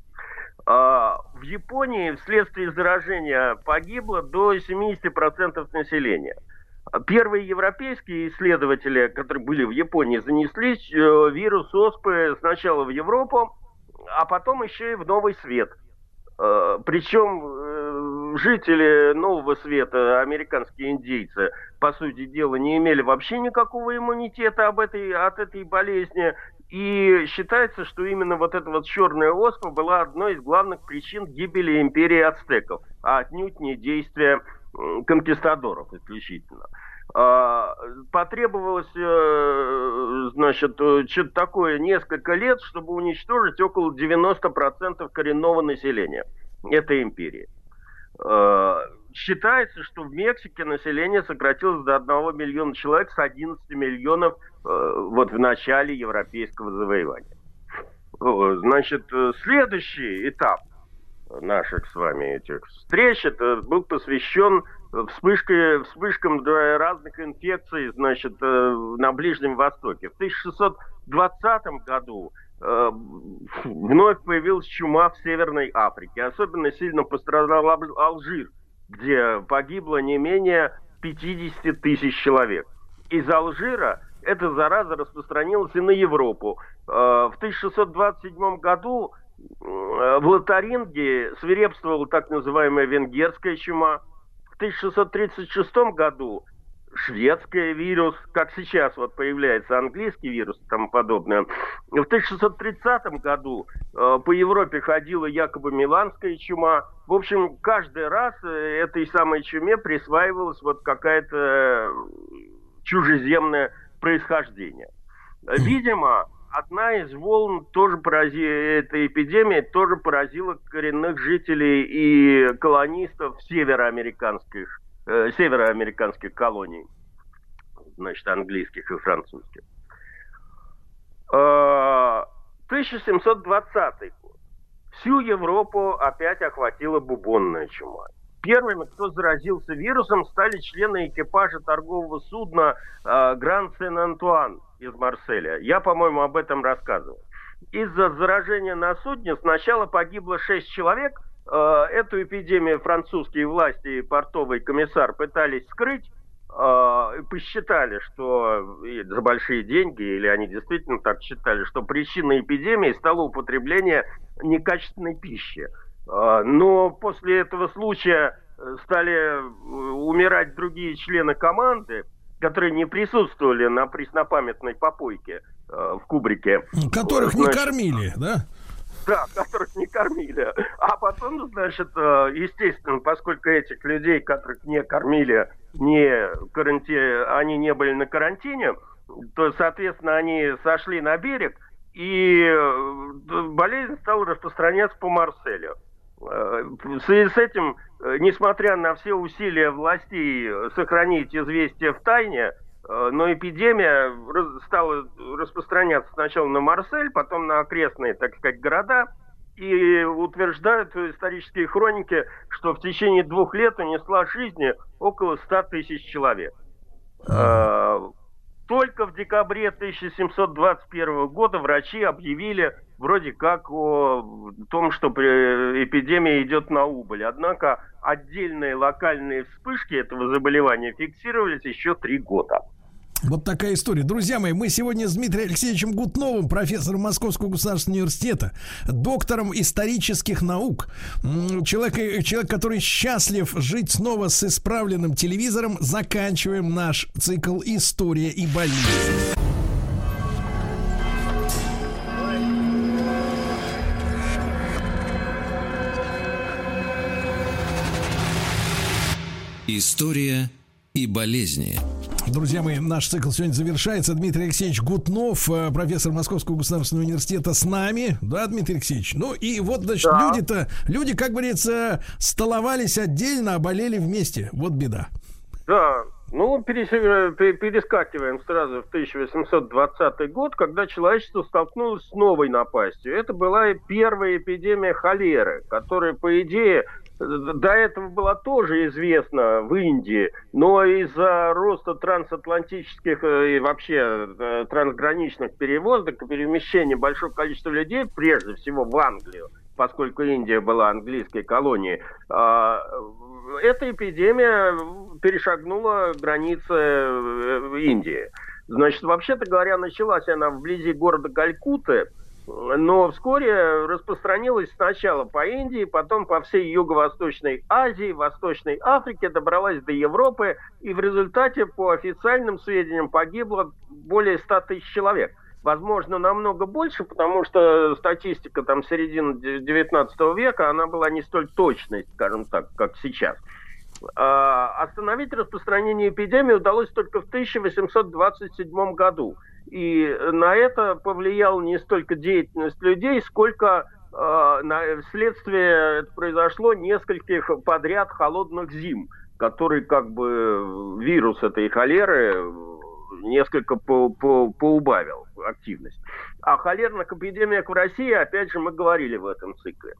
А, в Японии вследствие заражения погибло до 70% населения. Первые европейские исследователи, которые были в Японии, занесли э, вирус оспы сначала в Европу, а потом еще и в Новый Свет. Э, Причем э, жители Нового Света, американские индейцы, по сути дела, не имели вообще никакого иммунитета об этой, от этой болезни. И считается, что именно вот эта вот черная оспа была одной из главных причин гибели империи ацтеков, а отнюдь не действия конкистадоров исключительно. Потребовалось, э, значит, что-то такое несколько лет, чтобы уничтожить около 90% коренного населения этой империи. А, считается, что в Мексике население сократилось до 1 миллиона человек с 11 миллионов э, вот в начале европейского завоевания. Значит, э, следующий этап наших с вами этих встреч это был посвящен вспышке, вспышкам разных инфекций, значит, э, на Ближнем Востоке. В 1620 году э, вновь появилась чума в Северной Африке. Особенно сильно пострадал Алжир, где погибло не менее 50 тысяч человек. Из Алжира эта зараза распространилась и на Европу. Э, в 1627 году в Лотаринге свирепствовала так называемая венгерская чума. В 1636 году шведский вирус, как сейчас вот появляется английский вирус и тому подобное. В 1630 году э, по Европе ходила якобы миланская чума. В общем, каждый раз э, этой самой чуме присваивалась вот какая-то чужеземное происхождение. Видимо, одна из волн тоже порази... этой эпидемии тоже поразила коренных жителей и колонистов североамериканских, э, североамериканских колоний, значит, английских и французских. Э, 1720 год. Всю Европу опять охватила бубонная чума. Первыми, кто заразился вирусом, стали члены экипажа торгового судна э, Гранд Сен-Антуан из Марселя. Я, по-моему, об этом рассказывал. Из-за заражения на судне сначала погибло 6 человек. Э, эту эпидемию французские власти и портовый комиссар пытались скрыть. Э, посчитали, что за большие деньги, или они действительно так считали, что причиной эпидемии стало употребление некачественной пищи. Э, но после этого случая стали умирать другие члены команды, которые не присутствовали на преснопамятной попойке э, в кубрике. Которых значит, не кормили, да? Да, которых не кормили. А потом, значит, э, естественно, поскольку этих людей, которых не кормили, не каранти... они не были на карантине, то, соответственно, они сошли на берег, и э, болезнь стала распространяться по Марселю. Э, в связи с этим, э, несмотря на все усилия властей сохранить известие в тайне, э, но эпидемия стала распространяться сначала на Марсель, потом на окрестные, так сказать, города. И утверждают исторические хроники, что в течение двух лет унесла жизни около 100 тысяч человек. Только в декабре 1721 года врачи объявили вроде как о том, что эпидемия идет на убыль. Однако отдельные локальные вспышки этого заболевания фиксировались еще три года. Вот такая история. Друзья мои, мы сегодня с Дмитрием Алексеевичем Гутновым, профессором Московского государственного университета, доктором исторических наук, человек, человек, который счастлив жить снова с исправленным телевизором, заканчиваем наш цикл «История и болезнь». История и болезни. Друзья мои, наш цикл сегодня завершается. Дмитрий Алексеевич Гутнов, э, профессор Московского государственного университета, с нами. Да, Дмитрий Алексеевич? Ну и вот, значит, да. люди-то, люди, как говорится, столовались отдельно, а болели вместе. Вот беда. Да, ну, перескакиваем сразу в 1820 год, когда человечество столкнулось с новой напастью. Это была первая эпидемия холеры, которая, по идее, до этого было тоже известно в Индии, но из-за роста трансатлантических э, и вообще э, трансграничных перевозок и перемещения большого количества людей, прежде всего в Англию, поскольку Индия была английской колонией, а, эта эпидемия перешагнула границы э, Индии. Значит, вообще-то говоря, началась она вблизи города Калькутты, но вскоре распространилась сначала по Индии, потом по всей Юго-Восточной Азии, Восточной Африке, добралась до Европы, и в результате, по официальным сведениям, погибло более 100 тысяч человек. Возможно, намного больше, потому что статистика там середины 19 века, она была не столь точной, скажем так, как сейчас. А, остановить распространение эпидемии удалось только в 1827 году – и на это повлиял не столько деятельность людей, сколько э, вследствие произошло нескольких подряд холодных зим, которые как бы вирус этой холеры несколько по, по, поубавил активность. О холерных эпидемиях в России, опять же, мы говорили в этом цикле.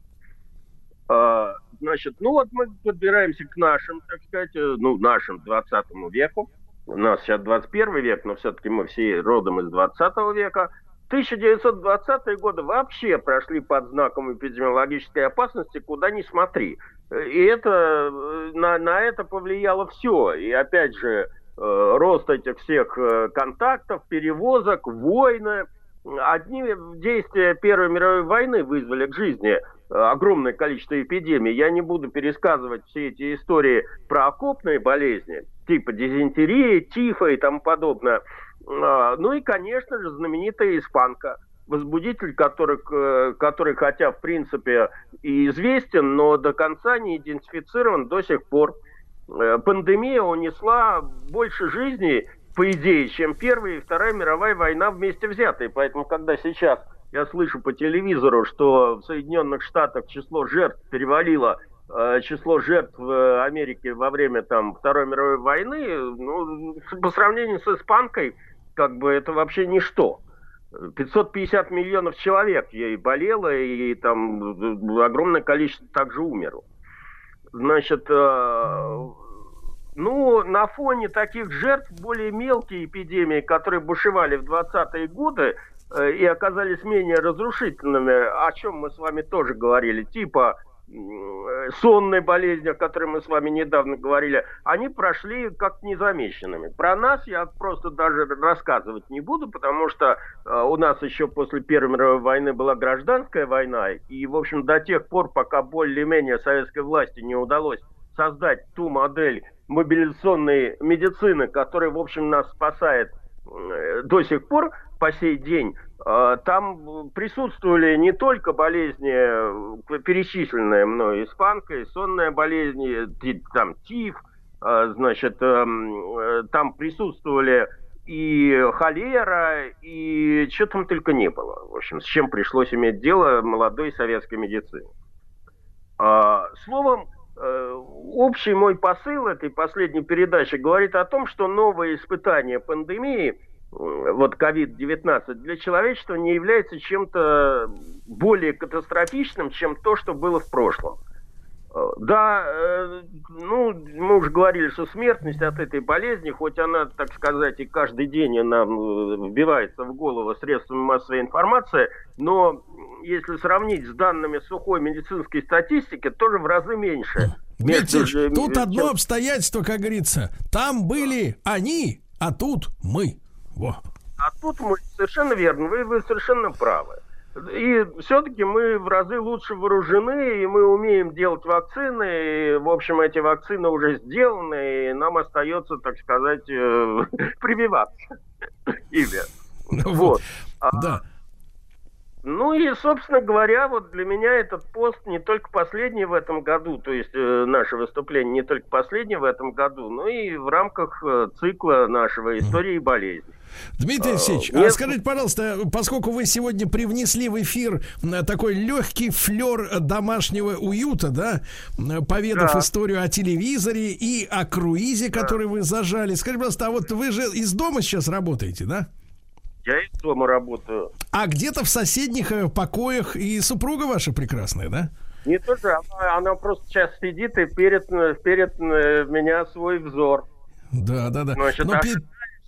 А, значит, ну вот мы подбираемся к нашим, так сказать, э, ну, нашим 20 веку. У нас сейчас 21 век, но все-таки мы все родом из 20 века. 1920-е годы вообще прошли под знаком эпидемиологической опасности, куда ни смотри. И это, э, на, на это повлияло все. И опять же, э, рост этих всех контактов, перевозок, войны. Одни действия Первой мировой войны вызвали к жизни огромное количество эпидемий. Я не буду пересказывать все эти истории про окопные болезни, типа дизентерии, тифа и тому подобное. А, ну и, конечно же, знаменитая испанка, возбудитель, который, который хотя, в принципе, и известен, но до конца не идентифицирован до сих пор. Э, пандемия унесла больше жизней, по идее, чем Первая и Вторая мировая война вместе взятые. Поэтому, когда сейчас я слышу по телевизору, что в Соединенных Штатах число жертв перевалило э, число жертв в Америке во время там Второй мировой войны, ну, по сравнению с испанкой, как бы это вообще ничто. 550 миллионов человек ей болело, и там огромное количество также умерло. Значит, э, ну, на фоне таких жертв более мелкие эпидемии, которые бушевали в 20-е годы, и оказались менее разрушительными, о чем мы с вами тоже говорили, типа э, сонной болезни, о которой мы с вами недавно говорили, они прошли как незамеченными. Про нас я просто даже рассказывать не буду, потому что э, у нас еще после Первой мировой войны была гражданская война, и, в общем, до тех пор, пока более-менее советской власти не удалось создать ту модель мобилизационной медицины, которая, в общем, нас спасает до сих пор, по сей день, а, там присутствовали не только болезни, э, перечисленные мной, испанка, сонная болезнь, там тиф, а, значит, эм, э, там присутствовали и холера, и что там только не было. В общем, с чем пришлось иметь дело молодой советской медицине. А, словом, э, общий мой посыл этой последней передачи говорит о том, что новые испытания пандемии – вот COVID-19 для человечества не является чем-то более катастрофичным, чем то, что было в прошлом. Э, да, э, ну, мы уже говорили, что смертность от этой болезни, хоть она, так сказать, и каждый день она вбивается в голову средствами массовой информации, но если сравнить с данными сухой медицинской статистики, тоже в разы меньше. Дмитрич, тут одно обстоятельство, как говорится, там были они, а тут мы. Во. А тут мы совершенно верно, вы, вы совершенно правы. И все-таки мы в разы лучше вооружены, и мы умеем делать вакцины, и, в общем, эти вакцины уже сделаны, и нам остается, так сказать, э, прививаться ими. Вот. А да. Ну и, собственно говоря, вот для меня этот пост не только последний в этом году, то есть э, наше выступление не только последнее в этом году, но и в рамках э, цикла нашего истории и болезни. Дмитрий Алексеевич, а, а скажите, пожалуйста, поскольку вы сегодня привнесли в эфир э, такой легкий флер домашнего уюта, да, поведав да. историю о телевизоре и о круизе, который да. вы зажали, скажите, пожалуйста, а вот вы же из дома сейчас работаете, да? Я из дома работаю. А где-то в соседних э, покоях и супруга ваша прекрасная, да? Не тоже, она, она просто сейчас сидит и перед, перед меня свой взор. Да, да, да. Значит, Но, а...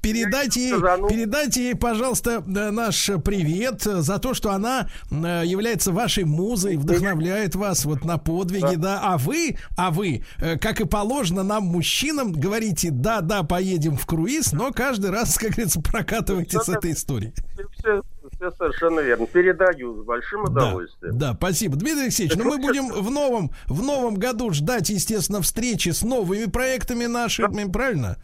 Передайте ей, передайте ей, пожалуйста, э, наш привет за то, что она э, является вашей музой, вдохновляет вас вот на подвиги, да. да. А вы, а вы, э, как и положено нам, мужчинам, говорите, да, да, поедем в круиз, но каждый раз, как говорится, прокатывайте с этой историей. Все, все совершенно верно. Передаю с большим удовольствием. Да, да спасибо. Дмитрий Алексеевич, ну мы будем в новом, в новом году ждать, естественно, встречи с новыми проектами нашими, правильно?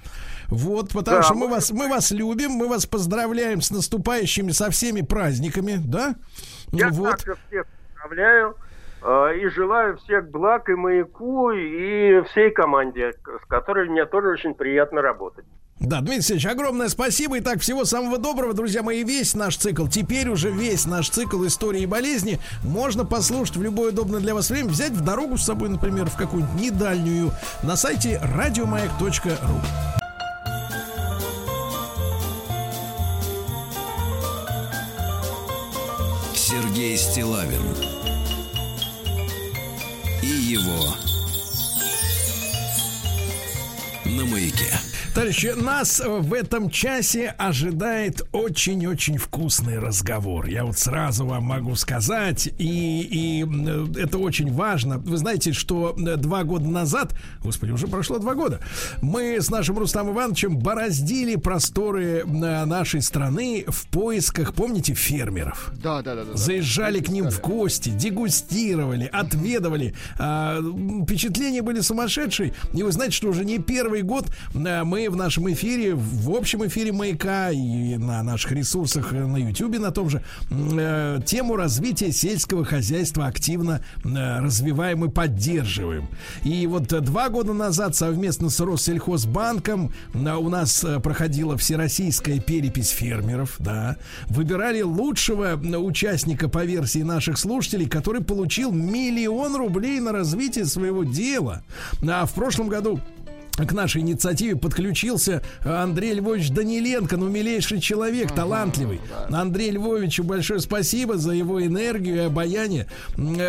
Вот, потому да, что мы, мы вас, мы вас любим, мы вас поздравляем с наступающими со всеми праздниками, да? Я вот. также всех поздравляю э, и желаю всех благ и маяку, и всей команде, с которой мне тоже очень приятно работать. Да, Дмитрий Алексеевич, огромное спасибо. И так, всего самого доброго, друзья мои. Весь наш цикл, теперь уже весь наш цикл истории и болезни можно послушать в любое удобное для вас время, взять в дорогу с собой, например, в какую-нибудь недальнюю на сайте радиомаяк.ру. Стилавин и его на маяке. Товарищи, нас в этом часе ожидает очень-очень вкусный разговор. Я вот сразу вам могу сказать, и, и это очень важно. Вы знаете, что два года назад, господи, уже прошло два года, мы с нашим Рустам Ивановичем бороздили просторы нашей страны в поисках, помните, фермеров? Да, да, да. да Заезжали да. к ним в гости, дегустировали, отведывали. А, впечатления были сумасшедшие. И вы знаете, что уже не первый год мы в нашем эфире, в общем эфире «Маяка» и на наших ресурсах на YouTube, на том же, э, тему развития сельского хозяйства активно э, развиваем и поддерживаем. И вот два года назад совместно с Россельхозбанком э, у нас э, проходила всероссийская перепись фермеров, да, выбирали лучшего участника по версии наших слушателей, который получил миллион рублей на развитие своего дела. А в прошлом году к нашей инициативе подключился Андрей Львович Даниленко, ну, милейший человек, талантливый. Андрей Львовичу большое спасибо за его энергию и обаяние.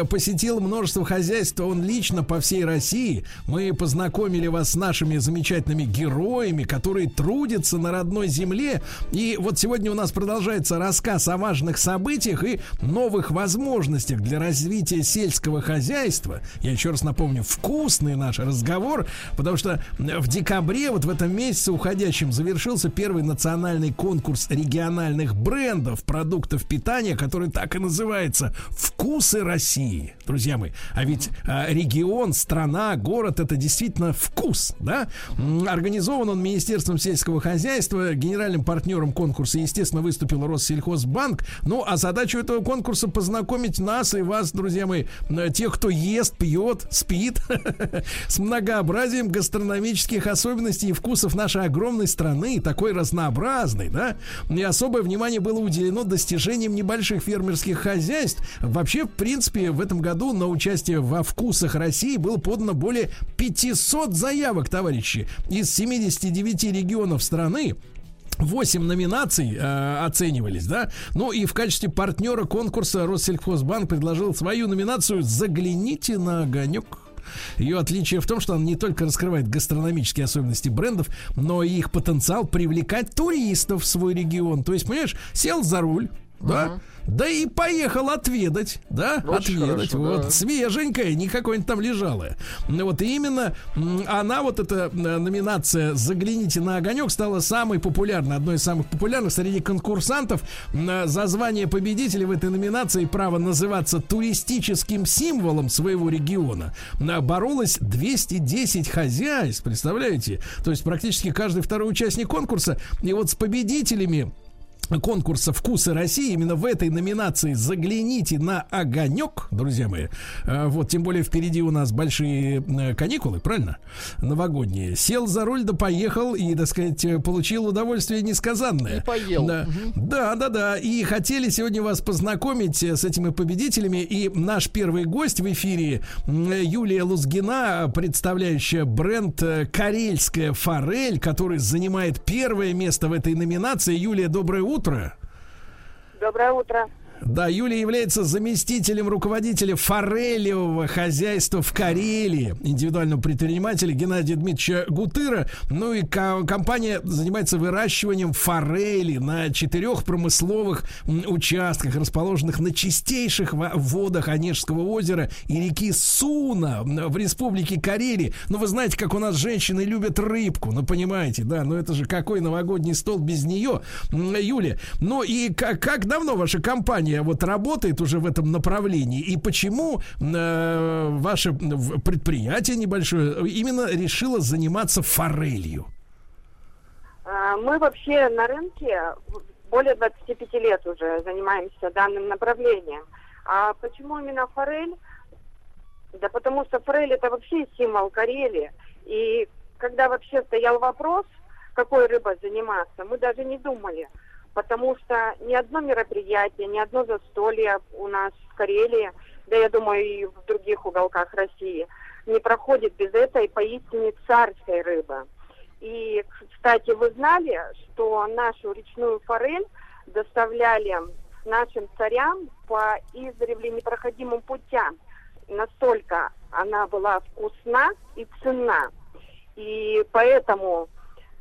Посетил множество хозяйств, он лично по всей России. Мы познакомили вас с нашими замечательными героями, которые трудятся на родной земле. И вот сегодня у нас продолжается рассказ о важных событиях и новых возможностях для развития сельского хозяйства. Я еще раз напомню, вкусный наш разговор, потому что в декабре, вот в этом месяце уходящем, завершился первый национальный конкурс региональных брендов продуктов питания, который так и называется «Вкусы России». Друзья мои, а ведь а, регион, страна, город — это действительно вкус, да? Организован он Министерством сельского хозяйства, генеральным партнером конкурса, естественно, выступил Россельхозбанк. Ну, а задача этого конкурса познакомить нас и вас, друзья мои, тех, кто ест, пьет, спит, с многообразием гастрономии гастрономических особенностей и вкусов нашей огромной страны, такой разнообразной, да, и особое внимание было уделено достижениям небольших фермерских хозяйств. Вообще, в принципе, в этом году на участие во вкусах России было подано более 500 заявок, товарищи, из 79 регионов страны. 8 номинаций э, оценивались, да. Ну и в качестве партнера конкурса Россельхозбанк предложил свою номинацию «Загляните на огонек». Ее отличие в том, что она не только раскрывает гастрономические особенности брендов, но и их потенциал привлекать туристов в свой регион. То есть, понимаешь, сел за руль, да, да и поехал отведать, да, Очень отведать. Хорошо, вот да. свеженькая, не какой-нибудь там лежалая. Вот и именно она, вот эта номинация «Загляните на огонек» стала самой популярной, одной из самых популярных среди конкурсантов. За звание победителя в этой номинации право называться туристическим символом своего региона боролось 210 хозяйств, представляете? То есть практически каждый второй участник конкурса. И вот с победителями конкурса «Вкусы России». Именно в этой номинации загляните на огонек, друзья мои. А, вот, тем более впереди у нас большие э, каникулы, правильно? Новогодние. Сел за руль, да поехал и, так сказать, получил удовольствие несказанное. И поел. Да, угу. да, да, да. И хотели сегодня вас познакомить с этими победителями. И наш первый гость в эфире Юлия Лузгина, представляющая бренд э, «Карельская форель», который занимает первое место в этой номинации. Юлия, доброе утро утро. Доброе утро. Да, Юлия является заместителем руководителя форелевого хозяйства в Карелии, индивидуального предпринимателя Геннадия Дмитриевича Гутыра. Ну и компания занимается выращиванием форели на четырех промысловых участках, расположенных на чистейших водах Онежского озера и реки Суна в республике Карелии. Ну, вы знаете, как у нас женщины любят рыбку, ну, понимаете, да, ну это же какой новогодний стол без нее, Юлия. Ну и как, как давно ваша компания компания вот работает уже в этом направлении и почему э, ваше предприятие небольшое именно решило заниматься форелью? А, мы вообще на рынке более 25 лет уже занимаемся данным направлением. А почему именно форель? Да потому что форель это вообще символ Карелии. И когда вообще стоял вопрос, какой рыбой заниматься, мы даже не думали потому что ни одно мероприятие, ни одно застолье у нас в Карелии, да я думаю и в других уголках России, не проходит без этой поистине царской рыбы. И, кстати, вы знали, что нашу речную форель доставляли нашим царям по издревле непроходимым путям. Настолько она была вкусна и ценна. И поэтому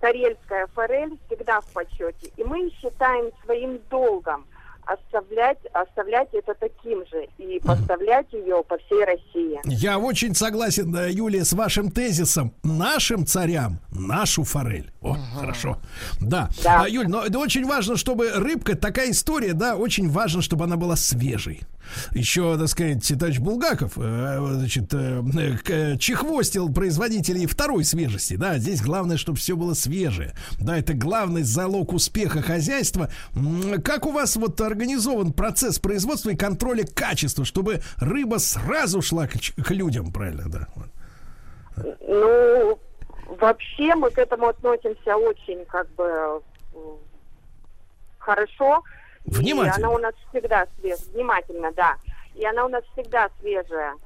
карельская форель всегда в почете. И мы считаем своим долгом оставлять, оставлять это таким же и поставлять ее по всей России. Я очень согласен, э, Юлия, с вашим тезисом. Нашим царям нашу форель. О, хорошо. Да. Да. А, Юль, но это очень важно, чтобы рыбка, такая история, да, очень важно, чтобы она была свежей. Еще, так сказать, товарищ Булгаков, э, значит, э, э, чехвостил производителей второй свежести, да, здесь главное, чтобы все было свежее. Да, это главный залог успеха хозяйства. Как у вас вот организован процесс производства и контроля качества, чтобы рыба сразу шла к, к людям, правильно, да? Ну, вообще мы к этому относимся очень как бы хорошо. Внимательно. И она у нас всегда свежая. Внимательно, да. И она у нас всегда свежая.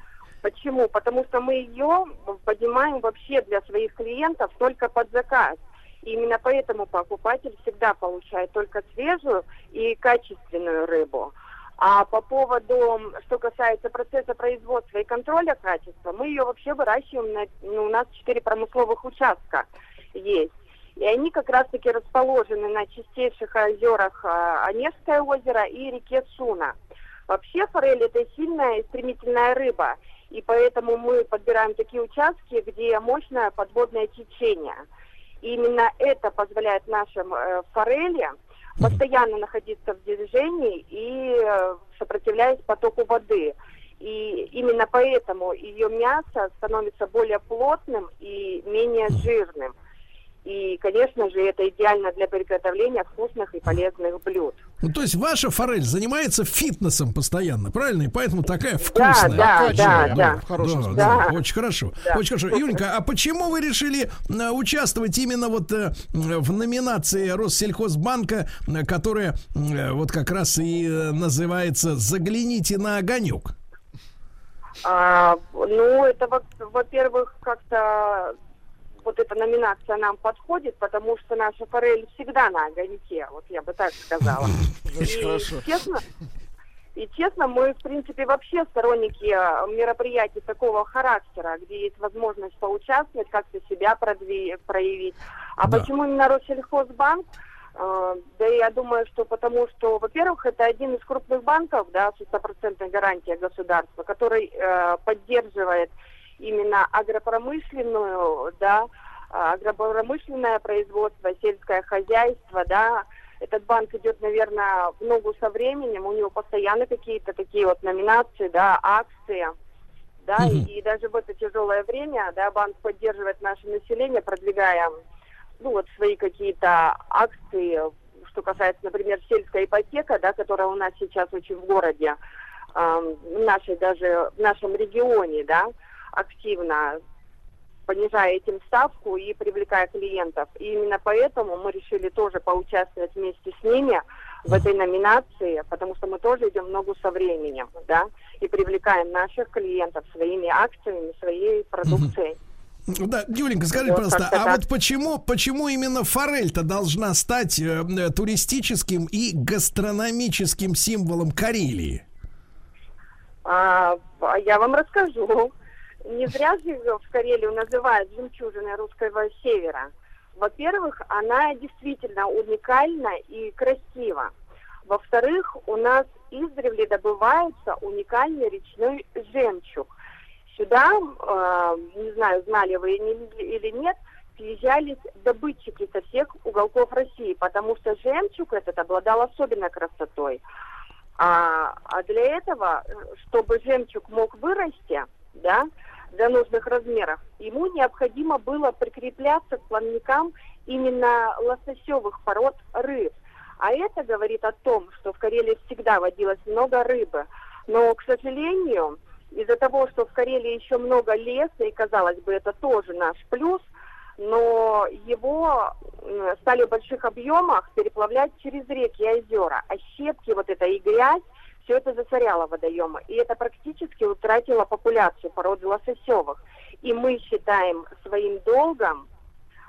Почему? Потому что мы ее поднимаем вообще для своих клиентов только под заказ. И именно поэтому покупатель всегда получает только свежую и качественную рыбу. А по поводу, что касается процесса производства и контроля качества, мы ее вообще выращиваем, на, ну, у нас четыре промысловых участка есть. И они как раз-таки расположены на чистейших озерах а, Онежское озеро и реке Суна. Вообще форель это сильная и стремительная рыба, и поэтому мы подбираем такие участки, где мощное подводное течение. И именно это позволяет нашим э, форели постоянно находиться в движении и э, сопротивляясь потоку воды. И именно поэтому ее мясо становится более плотным и менее жирным. И, конечно же, это идеально для приготовления вкусных и полезных блюд. Ну, то есть ваша форель занимается фитнесом постоянно, правильно? И поэтому такая вкусная. да, да, да. В хорошем Да. смысле. Да. Очень хорошо. Да. Очень хорошо. Юленька, а почему вы решили э, участвовать именно вот э, в номинации Россельхозбанка, э, которая вот как раз и называется «Загляните на огонек»? А, ну, это, во- во-первых, как-то вот эта номинация нам подходит, потому что наша форель всегда на огоньке, вот я бы так сказала. Очень хорошо. Честно, и честно, мы, в принципе, вообще сторонники э, мероприятий такого характера, где есть возможность поучаствовать, как-то себя продви- проявить. А Да. почему именно Россельхозбанк? Э, Да я думаю, что потому что, во-первых, это один из крупных банков, да, с стопроцентной гарантией государства, который э, поддерживает именно агропромышленную, да, а, агропромышленное производство, сельское хозяйство, да. Этот банк идет, наверное, в ногу со временем, у него постоянно какие-то такие вот номинации, да, акции, да, и, и даже в это тяжелое время, да, банк поддерживает наше население, продвигая, ну, вот свои какие-то акции, что касается, например, сельская ипотека, да, которая у нас сейчас очень в городе, эм, в нашей даже, в нашем регионе, да, активно понижая этим ставку и привлекая клиентов. И именно поэтому мы решили тоже поучаствовать вместе с ними в этой номинации, потому что мы тоже идем в ногу со временем, да, и привлекаем наших клиентов своими акциями, своей продукцией. Да, Юленька, скажи, Вот пожалуйста, а так. вот почему, почему именно форель-то должна стать э, э, туристическим и гастрономическим символом Карелии? А, а я вам расскажу. Не зря же ее в Карелию называют жемчужиной русского севера. Во-первых, она действительно уникальна и красива. Во-вторых, у нас издревле добывается уникальный речной жемчуг. Сюда, э, не знаю, знали вы или- нет, съезжались добытчики со всех уголков России, потому что жемчуг этот обладал особенной красотой. А, а для этого, э, чтобы жемчуг мог вырасти, да, до нужных размеров, ему необходимо было прикрепляться к плавникам именно лососевых пород рыб. А это говорит о том, что в Карелии всегда водилось много рыбы. Но, к сожалению, из-за того, что в Карелии еще много леса, и, казалось бы, это тоже наш плюс, но его стали в больших объемах переплавлять через реки и озера. А щепки, вот это и грязь, все это засоряло водоемы. И это практически утратило популяцию породы лососевых. И мы считаем своим долгом,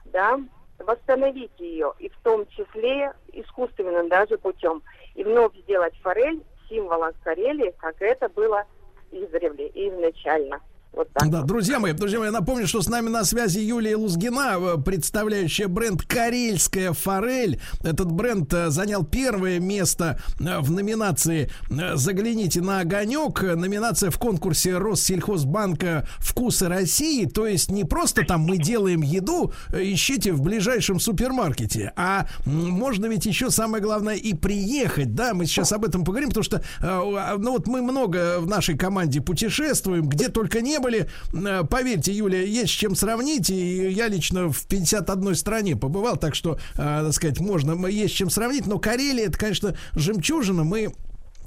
да, восстановить ее, и в том числе искусственным даже путем. и вновь сделать форель символом Карелии, как это было издревле и изначально. Вот. Да, друзья мои, друзья мои, напомню, что с нами на связи Юлия Лузгина, э, представляющая бренд «Карельская форель». Этот бренд э, занял первое место э, в номинации «Загляните на огонек». Номинация в конкурсе Россельхозбанка «Вкусы России». То есть не просто там мы делаем еду, ищите в ближайшем супермаркете, а можно ведь еще самое главное и приехать. Да, мы сейчас об этом поговорим, потому что ну вот мы много в нашей команде путешествуем, где только не были. Э, поверьте, Юля, есть с чем сравнить. И я лично в 51 стране побывал, так что, э, так сказать, можно, есть с чем сравнить. Но Карелия, это, конечно, жемчужина. Мы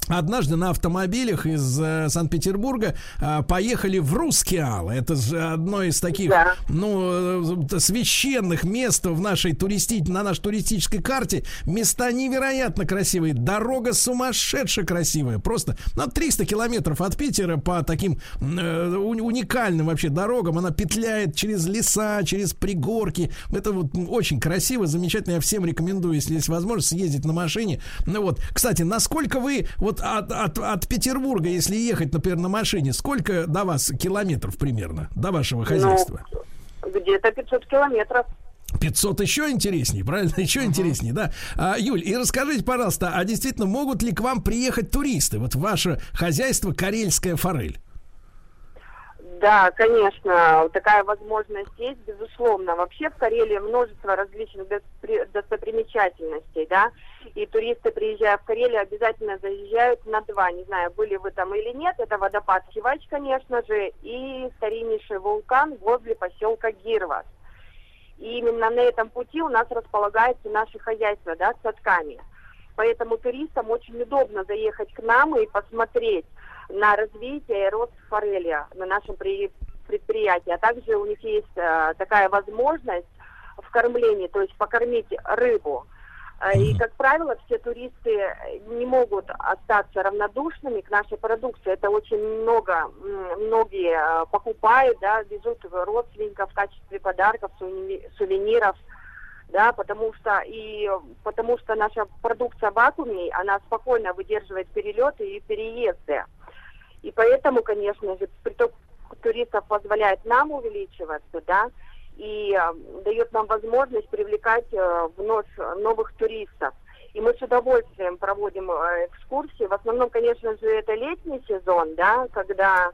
Однажды на автомобилях из э, Санкт-Петербурга э, поехали в Рускеал. Это же одно из таких, да. ну, э, священных мест в нашей туристи... на нашей туристической карте. Места невероятно красивые. Дорога сумасшедше красивая. Просто на 300 километров от Питера по таким э, уникальным вообще дорогам. Она петляет через леса, через пригорки. Это вот очень красиво, замечательно. Я всем рекомендую, если есть возможность, съездить на машине. Ну вот, кстати, насколько вы вот от, от, от Петербурга, если ехать, например, на машине, сколько до вас километров примерно, до вашего хозяйства? Ну, где-то 500 километров. 500 еще интереснее, правильно? Еще uh-huh. интереснее, да? А, Юль, и расскажите, пожалуйста, а действительно могут ли к вам приехать туристы? Вот ваше хозяйство Карельская форель. Да, конечно, такая возможность есть, безусловно. Вообще в Карелии множество различных достопримечательностей, да, и туристы, приезжая в Карелию, обязательно заезжают на два, не знаю, были вы там или нет, это водопад Хивач, конечно же, и стариннейший вулкан возле поселка Гирвас. И именно на этом пути у нас располагается наше хозяйство, да, с садками. Поэтому туристам очень удобно заехать к нам и посмотреть на развитие и рост форели на нашем предприятии. А также у них есть э, такая возможность в кормлении, то есть покормить рыбу. Э, и, как правило, все туристы не могут остаться равнодушными к нашей продукции. Это очень много, многие э, покупают, да, везут родственников в качестве подарков, сувениров, да, потому что и потому что наша продукция в вакууме, она спокойно выдерживает перелеты и переезды. И поэтому, конечно же, приток туристов позволяет нам увеличиваться, да, и э, дает нам возможность привлекать э, вновь новых туристов. И мы с удовольствием проводим э, экскурсии. В основном, конечно же, это летний сезон, да, когда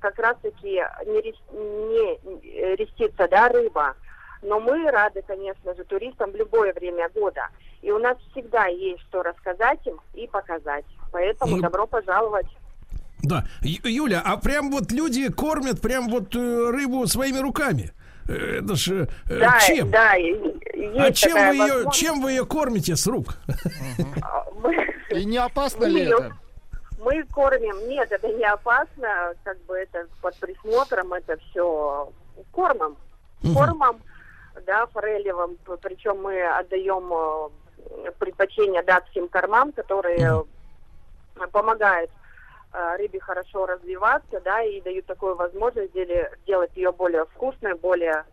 как раз-таки не, рес, не рестится, да, рыба. Но мы рады, конечно же, туристам в любое время года. И у нас всегда есть что рассказать им и показать. Поэтому ну, добро пожаловать. Да. Юля, а прям вот люди кормят прям вот рыбу своими руками? Э, это же э, да, чем? Да, а чем вы ее, чем вы ее кормите с рук? И не опасно ли это? Мы кормим, нет, это не опасно, как бы это под присмотром, это все кормом, кормом, да, форелевым, причем мы отдаем предпочтение датским кормам, которые помогают Э, рыбе хорошо развиваться, да, и дают такую возможность сделать ее более вкусной, более.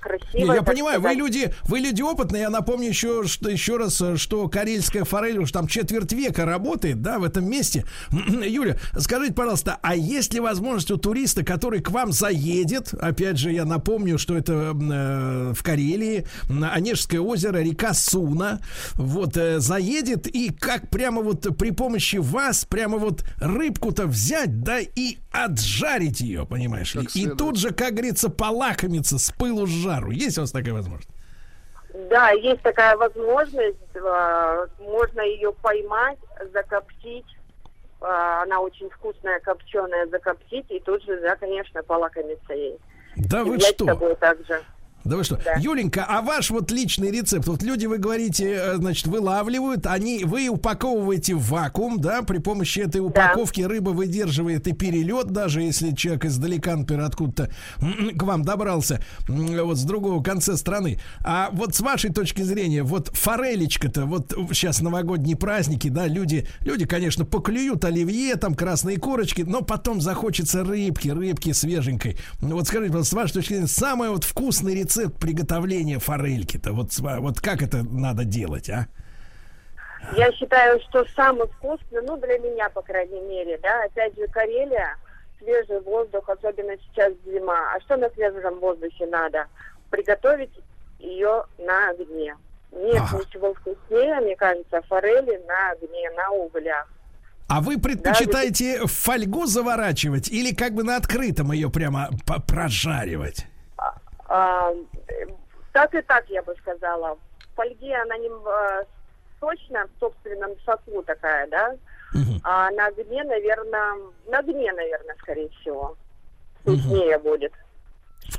Красиво. Я понимаю, сказать. вы люди, вы люди опытные. Я напомню еще, что еще раз, что карельская форель уж там четверть века работает, да, в этом месте. Юля, скажите, пожалуйста, а есть ли возможность у туриста, который к вам заедет, опять же, я напомню, что это э, в Карелии, Онежское озеро, река Суна, вот, э, заедет и как прямо вот при помощи вас, прямо вот рыбку-то взять, да, и отжарить ее, понимаешь ли? И тут же, как говорится, полакомиться с пылу с жару. Есть у вас такая возможность? Да, есть такая возможность. А, можно ее поймать, закоптить. А, она очень вкусная, копченая, закоптить и тут же, да, конечно, полакомиться ей. Да вы что? Также. Да вы что? Да. Юленька, а ваш вот личный рецепт? Вот люди, вы говорите, э, значит, вылавливают, они, вы упаковываете в вакуум, да, при помощи этой упаковки да. рыба выдерживает и перелет, даже если человек издалека, например, откуда-то к вам добрался, вот с другого конца страны. А вот с вашей точки зрения, вот форелечка-то, вот сейчас новогодние праздники, да, люди, люди, конечно, поклюют оливье, там красные корочки, но потом захочется рыбки, рыбки свеженькой. Вот скажите, с вашей точки зрения, самый вот вкусный рецепт рецепт приготовления форельки-то? Вот, вот как это надо делать, а? Я считаю, что самый вкусный, ну, для меня, по крайней мере, да, опять же, Карелия, свежий воздух, особенно сейчас зима. А что на свежем воздухе надо? Приготовить ее на огне. Нет Ага. ничего вкуснее, мне кажется, форели на огне, на углях. А вы предпочитаете в фольгу заворачивать или как бы на открытом ее прямо прожаривать? А, так и так, я бы сказала. В фольге она не э, сочная в собственном соку такая, да? А на огне, наверное, на огне, наверное, скорее всего. Вкуснее будет.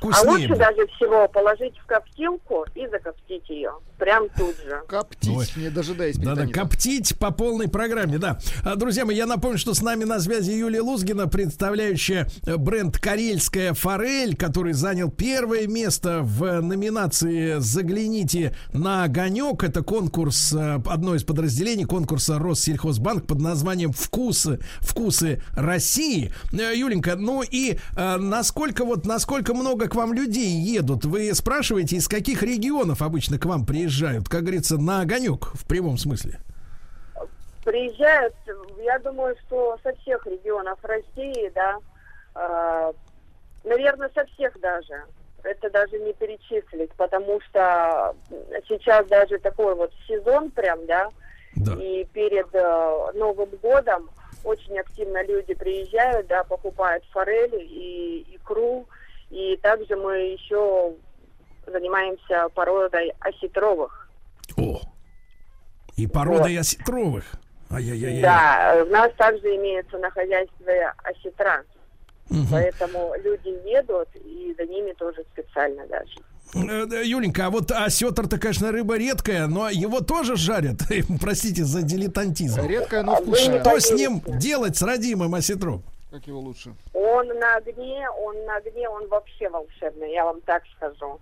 А Вкуснее лучше будет. даже всего положить в коптилку и закоптить ее. Прям тут же. Коптить, не дожидаясь Да-да, коптить по полной программе, да. А, Друзья мои, я напомню, что с нами на связи Юлия Лузгина, представляющая э, бренд «Карельская форель», который занял первое место в номинации «Загляните на огонек». Это конкурс, э, одно из подразделений конкурса Россельхозбанк под названием «Вкусы, вкусы России». Э, Юленька, ну и э, насколько вот, насколько много к вам людей едут? Вы спрашиваете, из каких регионов обычно к вам приезжают, как говорится, на огонек в прямом смысле? Приезжают, я думаю, что со всех регионов России, да, э, наверное, со всех даже. Это даже не перечислить, потому что сейчас даже такой вот сезон прям, да, и перед э, Новым годом очень активно люди приезжают, да, покупают форели и икру, и также мы еще занимаемся породой осетровых. И породой Вот. осетровых. Ай-яй-яй. Да, э, у нас также имеется на хозяйстве осетра. Поэтому люди едут, и за ними тоже специально даже. Э, Юленька, а вот осетр-то, конечно, рыба редкая, но его тоже жарят. Простите за дилетантизм. Редкая, но А вкусная. Что с ним делать, с родимым осетром? Как его лучше? Он на огне, он на огне, он вообще волшебный, я вам так скажу.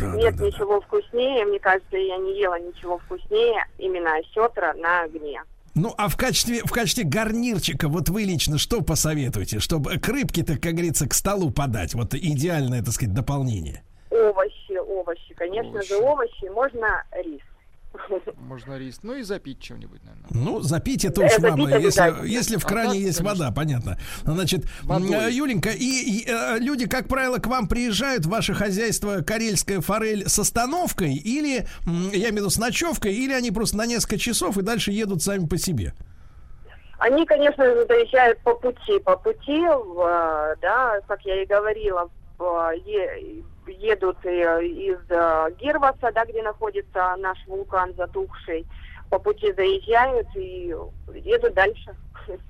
Нет ничего вкуснее, мне кажется, я не ела ничего вкуснее именно осетра на огне. Ну, а в качестве, в качестве гарнирчика, вот вы лично что посоветуете, чтобы к рыбке-то, как говорится, к столу подать? Вот идеальное, так сказать, дополнение. Овощи, овощи, конечно же, овощи, можно рис. Можно рис. Ну и запить чем-нибудь, наверное. Ну, запить это Да, уж запить вам, если, если в А кране так, есть конечно. вода, понятно. Значит, Водой. э, Юленька, и, и, э, люди, как правило, к вам приезжают в ваше хозяйство карельская форель с остановкой или, я имею в виду, с ночевкой, или они просто на несколько часов и дальше едут сами по себе? Они, конечно же, доезжают по пути, по пути, в, э, да, как я и говорила, в, е- едут э, из э, Гирваса, да, где находится наш вулкан затухший, по пути заезжают и едут дальше.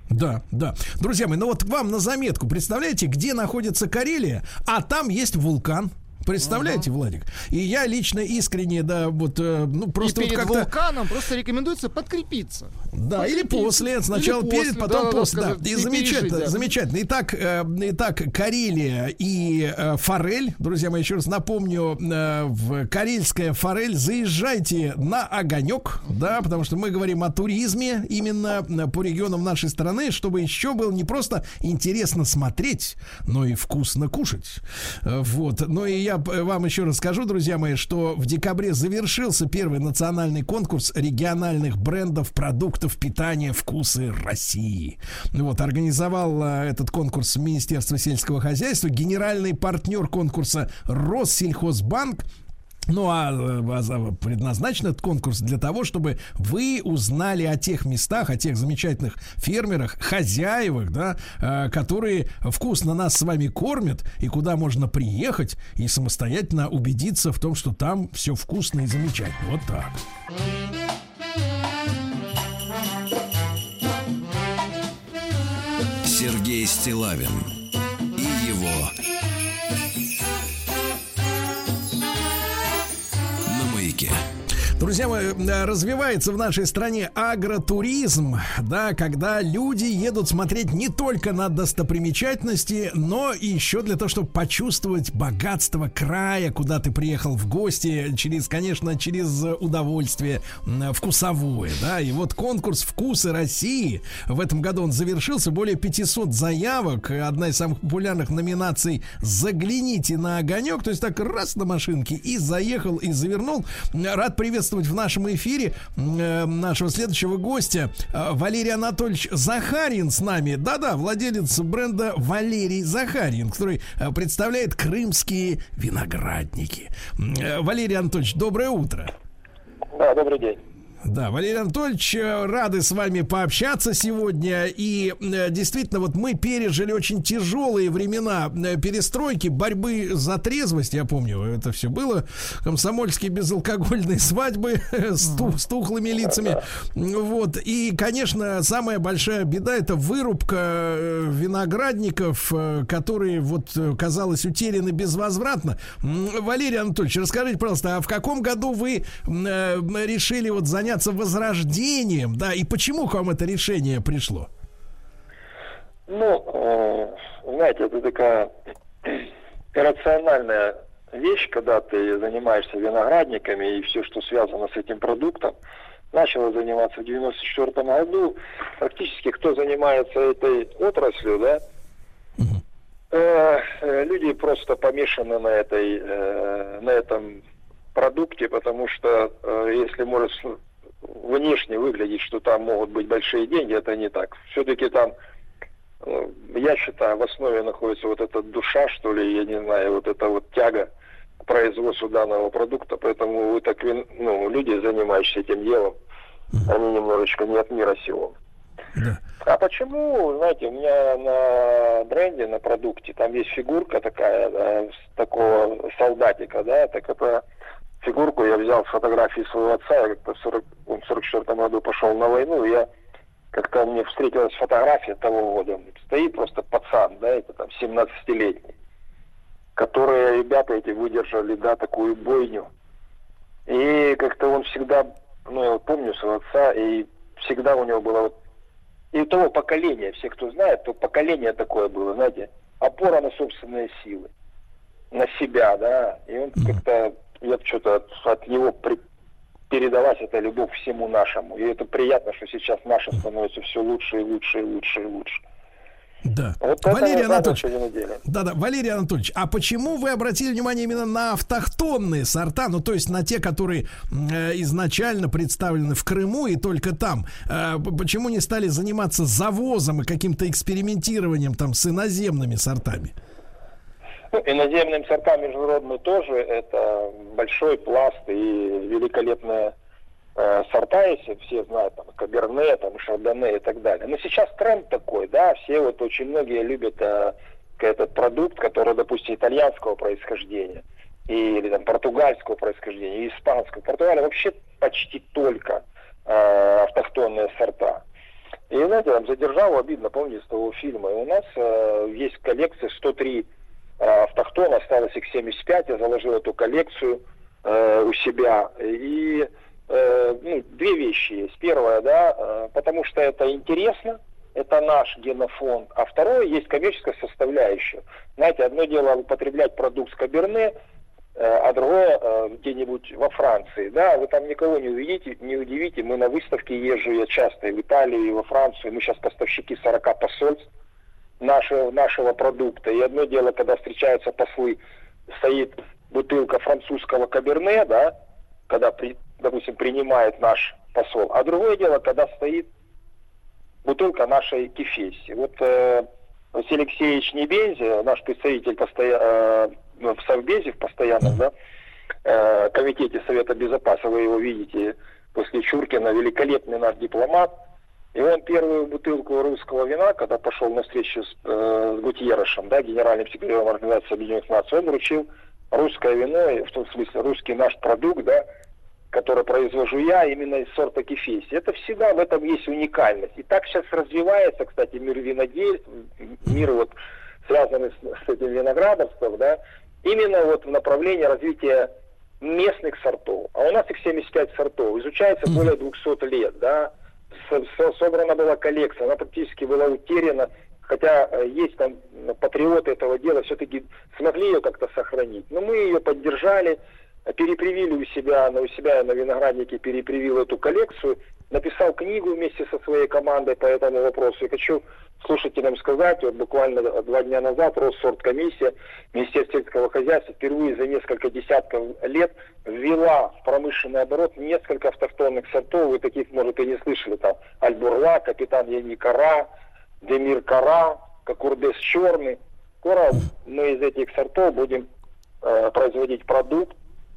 Да, да. Друзья мои, ну вот вам на заметку, представляете, где находится Карелия, а там есть вулкан. Представляете, Владик? И я лично искренне, да, вот, э, ну, просто и вот перед как-то... вулканом просто рекомендуется подкрепиться. Да, или Подкрепиться. после, сначала Или перед, после, потом да-да-да, после, да. сказать, И и замечательно, пережить, да. замечательно. Итак, э, итак, Карелия и э, форель, друзья мои, еще раз напомню, э, в карельская форель заезжайте на огонек, да, потому что мы говорим о туризме именно э, по регионам нашей страны, чтобы еще было не просто интересно смотреть, но и вкусно кушать. Э, Вот. Ну и я вам еще раз скажу, друзья мои, что в декабре завершился первый национальный конкурс региональных брендов продуктов питания «Вкусы России». Вот, организовал э, этот конкурс Министерство сельского хозяйства, генеральный партнер конкурса Россельхозбанк, ну, а э, а предназначен этот конкурс для того, чтобы вы узнали о тех местах, о тех замечательных фермерах, хозяевах, да, э, которые вкусно нас с вами кормят, и куда можно приехать и самостоятельно убедиться в том, что там все вкусно и замечательно. Вот так. Сергей Стилавин и его на маяке. Друзья мои, э, развивается в нашей стране агротуризм, да, когда люди едут смотреть не только на достопримечательности, но и еще для того, чтобы почувствовать богатство края, куда ты приехал в гости, через, конечно, через удовольствие вкусовое, да, и вот конкурс «Вкусы России» в этом году он завершился, более 500 заявок, одна из самых популярных номинаций «Загляните на огонек», то есть так раз на машинке и заехал, и завернул. Рад приветствовать приветствовать в нашем эфире э, нашего следующего гостя э, Валерий Анатольевич Захарин с нами. Да-да, владелец бренда Валерий Захарин, который э, представляет крымские виноградники. Валерий Анатольевич, доброе утро. Да, добрый день. Да, Валерий Анатольевич, э, рады с вами пообщаться сегодня. И э, действительно, вот мы пережили очень тяжелые времена э, перестройки, борьбы за трезвость. Я помню, это все было. Комсомольские безалкогольные свадьбы с, с тухлыми лицами. Вот. И, конечно, самая большая беда это вырубка виноградников, которые, вот, казалось, утеряны безвозвратно. Валерий Анатольевич, расскажите, пожалуйста, а в каком году вы решили вот заняться заняться возрождением, да, и почему к вам это решение пришло? Ну, э, знаете, это такая иррациональная вещь, когда ты занимаешься виноградниками и все, что связано с этим продуктом. Начала заниматься в 94 году. Практически кто занимается этой отраслью, да, э, э, люди просто помешаны на этой, э, на этом продукте, потому что э, если может внешне выглядеть, что там могут быть большие деньги, это не так. Все-таки там, э, я считаю, в основе находится вот эта душа, что ли, я не знаю, вот эта вот тяга к производству данного продукта, поэтому вы так, ну, люди, занимающиеся этим делом, они немножечко не от мира сего. Да. А почему, знаете, у меня на бренде, на продукте, там есть фигурка такая, да, такого солдатика, да, так это фигурку я взял фотографии своего отца, я как-то в 40, он в 44 году пошел на войну, и я как-то мне встретилась фотография того года, стоит просто пацан, да, это там 17-летний, которые ребята эти выдержали, да, такую бойню. И как-то он всегда, ну, я вот помню своего отца, и всегда у него было вот, и у того поколения, все, кто знает, то поколение такое было, знаете, опора на собственные силы, на себя, да, и он как-то я что-то от, от него при, передалась эта любовь всему нашему. И это приятно, что сейчас наше становится все лучше и лучше и лучше и лучше. Да. Вот Валерий Анатольевич, да, да, Валерий Анатольевич, а почему вы обратили внимание именно на автохтонные сорта, ну то есть на те, которые э, изначально представлены в Крыму и только там? Э, почему не стали заниматься завозом и каким-то экспериментированием там с иноземными сортами? Иноземным сортам международные тоже это большой пласт и великолепные э, сорта, если все знают, там, Каберне, там, Шардоне и так далее. Но сейчас тренд такой, да, все вот очень многие любят э, этот продукт, который, допустим, итальянского происхождения, или там португальского происхождения, и испанского. Португалия вообще почти только э, автохтонные сорта. И, знаете, там задержал, обидно, помните, с того фильма. И у нас э, есть коллекция 103 Э, автохтон, осталось их 75, я заложил эту коллекцию э, у себя. И э, ну, две вещи есть. Первое, да, э, потому что это интересно, это наш генофонд, а второе, есть коммерческая составляющая. Знаете, одно дело употреблять продукт с Каберне, э, а другое э, где-нибудь во Франции. Да, вы там никого не увидите, не удивите, мы на выставке езжу я часто и в Италию, и во Францию, мы сейчас поставщики 40 посольств, нашего, нашего продукта. И одно дело, когда встречаются послы, стоит бутылка французского каберне, да, когда, при, допустим, принимает наш посол. А другое дело, когда стоит бутылка нашей кефеси. Вот э, Василий Алексеевич Небензи, наш представитель постоя... э, в Совбезе в постоянном да, э, комитете Совета Безопасности, вы его видите после Чуркина, великолепный наш дипломат, и он первую бутылку русского вина, когда пошел на встречу с, э, с Гутьерошем, да, генеральным секретарем Организации Объединенных Наций, он вручил русское вино, в том смысле русский наш продукт, да, который произвожу я, именно из сорта кефеси. Это всегда в этом есть уникальность. И так сейчас развивается, кстати, мир винодель, мир вот связанный с, с этим виноградарством, да, именно вот в направлении развития местных сортов. А у нас их 75 сортов. Изучается более 200 лет, да собрана была коллекция, она практически была утеряна, хотя э, есть там патриоты этого дела, все-таки смогли ее как-то сохранить. Но мы ее поддержали, перепривили у себя, на, у себя на винограднике перепривил эту коллекцию, написал книгу вместе со своей командой по этому вопросу. И хочу слушателям сказать, вот буквально два дня назад Россорткомиссия Министерства сельского хозяйства впервые за несколько десятков лет ввела в промышленный оборот несколько автохтонных сортов. Вы таких, может, и не слышали. Там Альбурла, Капитан Яникара, Демир Кара, Кокурдес Черный. Скоро мы из этих сортов будем э, производить продукт,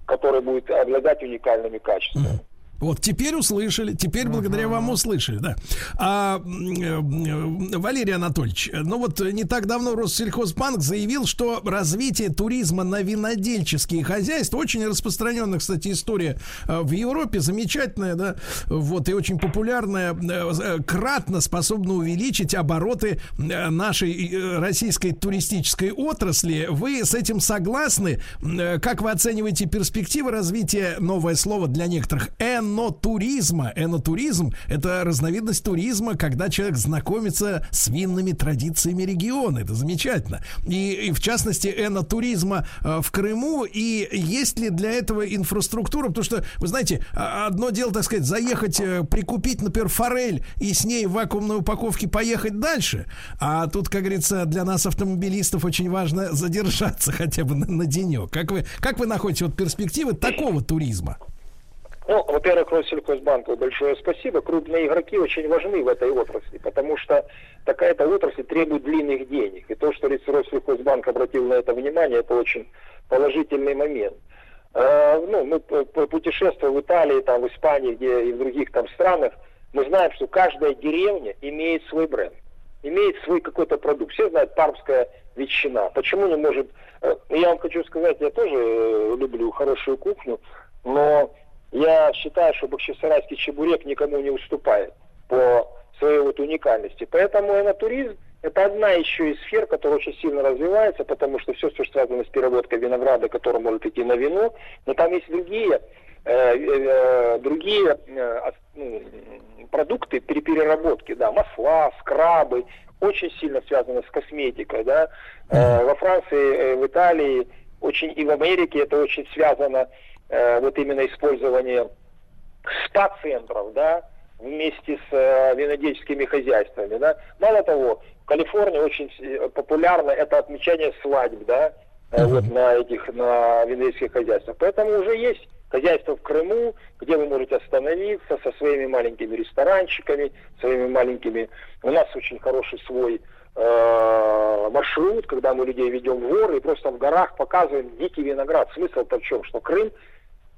который будет обладать уникальными качествами. Вот теперь услышали, теперь uh-huh. благодаря вам услышали, да. А, э, Валерий Анатольевич, ну вот не так давно Россельхозбанк заявил, что развитие туризма на винодельческие хозяйства, очень распространенная, кстати, история э, в Европе, замечательная, да, вот, и очень популярная, э, кратно способна увеличить обороты нашей российской туристической отрасли. Вы с этим согласны? Как вы оцениваете перспективы развития, новое слово для некоторых, энотуризма. Энотуризм – это разновидность туризма, когда человек знакомится с винными традициями региона. Это замечательно. И, и в частности, энотуризма э, в Крыму. И есть ли для этого инфраструктура? Потому что, вы знаете, а, одно дело, так сказать, заехать, э, прикупить, например, форель и с ней в вакуумной упаковке поехать дальше. А тут, как говорится, для нас, автомобилистов, очень важно задержаться хотя бы на, на денек. Как вы, как вы находите вот перспективы такого туризма? Ну, во-первых, Россельхозбанку большое спасибо. Крупные игроки очень важны в этой отрасли, потому что такая-то отрасль требует длинных денег. И то, что Россельхозбанк обратил на это внимание, это очень положительный момент. Э, ну, мы путешествуем в Италии, там, в Испании, где и в других там странах, мы знаем, что каждая деревня имеет свой бренд, имеет свой какой-то продукт. Все знают пармская ветчина. Почему не может... Э, я вам хочу сказать, я тоже э, люблю хорошую кухню, но я считаю, что бахчисарайский чебурек никому не уступает по своей вот уникальности. Поэтому энотуризм – это одна еще из сфер, которая очень сильно развивается, потому что все, что связано с переработкой винограда, который может идти на вино, но там есть другие, э, э, другие э, ну, продукты при переработке, да, масла, скрабы, очень сильно связано с косметикой, да. Во Франции, в Италии, очень и в Америке это очень связано э, вот именно использование спа-центров, да, вместе с э, винодельческими хозяйствами, да. Мало того, в Калифорнии очень э, популярно это отмечание свадьб, да, э, вот на этих, на винодельских хозяйствах. Поэтому уже есть хозяйство в Крыму, где вы можете остановиться со своими маленькими ресторанчиками, своими маленькими... У нас очень хороший свой э, маршрут, когда мы людей ведем в горы и просто в горах показываем дикий виноград. Смысл-то в чем? Что Крым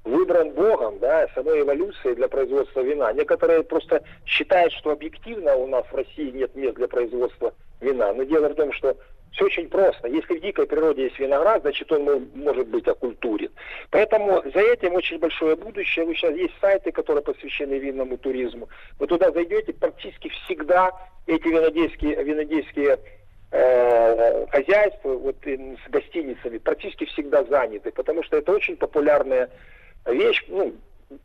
выбран Богом, да, самой эволюцией для производства вина. Некоторые просто считают, что объективно у нас в России нет мест для производства вина. Но дело в том, что все очень просто. Если в дикой природе есть виноград, значит он может быть окультурен. Поэтому за этим очень большое будущее. Вы сейчас есть сайты, которые посвящены винному туризму. Вы туда зайдете, практически всегда эти винодельские, винодельские э, хозяйства вот, с гостиницами практически всегда заняты, потому что это очень популярная вещь, ну,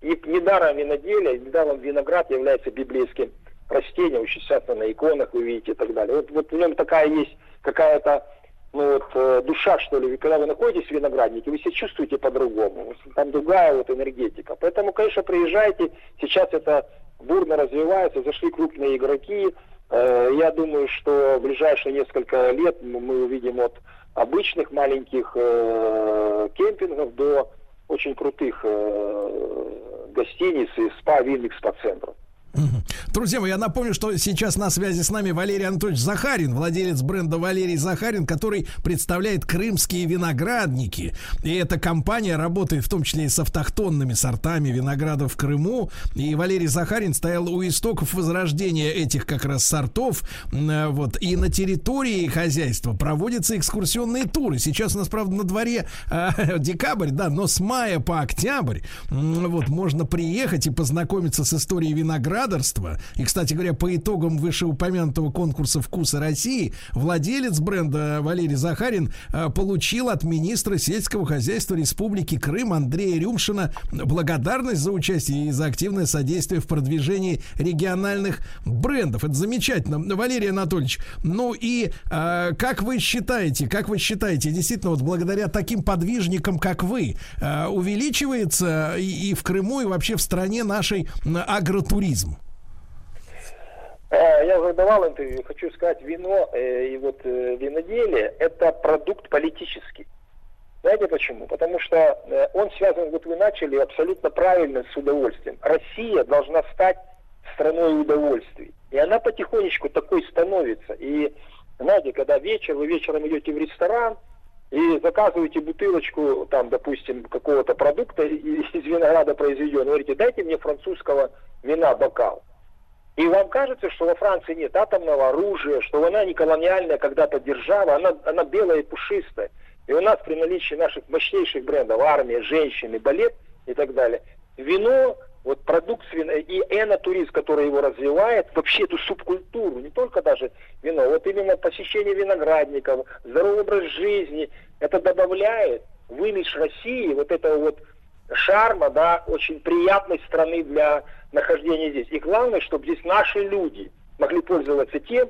недаром не виноделие, недаром виноград является библейским растением, очень часто на иконах вы видите и так далее. Вот, вот в нем такая есть какая-то ну, вот, э, душа, что ли, когда вы находитесь в винограднике, вы себя чувствуете по-другому, там другая вот энергетика. Поэтому, конечно, приезжайте, сейчас это бурно развивается, зашли крупные игроки, э, я думаю, что в ближайшие несколько лет мы увидим от обычных маленьких э, кемпингов до очень крутых э, гостиниц и спа, винных спа-центров. Друзья мои, я напомню, что сейчас на связи с нами Валерий Анатольевич Захарин, владелец бренда Валерий Захарин, который представляет крымские виноградники. И эта компания работает в том числе и с автохтонными сортами винограда в Крыму. И Валерий Захарин стоял у истоков возрождения этих как раз сортов. Вот. И на территории хозяйства проводятся экскурсионные туры. Сейчас у нас, правда, на дворе э, декабрь, да, но с мая по октябрь вот можно приехать и познакомиться с историей винограда амбассадорство. И, кстати говоря, по итогам вышеупомянутого конкурса «Вкусы России» владелец бренда Валерий Захарин э, получил от министра сельского хозяйства Республики Крым Андрея Рюмшина благодарность за участие и за активное содействие в продвижении региональных брендов. Это замечательно. Валерий Анатольевич, ну и э, как вы считаете, как вы считаете, действительно, вот благодаря таким подвижникам, как вы, э, увеличивается и, и в Крыму, и вообще в стране нашей агротуризм? Э, Я уже давал интервью, хочу сказать, вино э, и вот э, виноделие – это продукт политический. Знаете почему? Потому что он связан, вот вы начали абсолютно правильно с удовольствием. Россия должна стать страной удовольствий. И она потихонечку такой становится. И знаете, когда вечер, вы вечером идете в ресторан и заказываете бутылочку, там, допустим, какого-то продукта из винограда произведенного, говорите, дайте мне французского вина бокал. И вам кажется, что во Франции нет атомного оружия, что она не колониальная когда-то держава, она, она белая и пушистая. И у нас при наличии наших мощнейших брендов, армия, женщины, балет и так далее, вино, вот продукт свина и энотуризм, который его развивает, вообще эту субкультуру, не только даже вино, вот именно посещение виноградников, здоровый образ жизни, это добавляет в имидж России вот этого вот шарма, да, очень приятной страны для нахождения здесь. И главное, чтобы здесь наши люди могли пользоваться тем,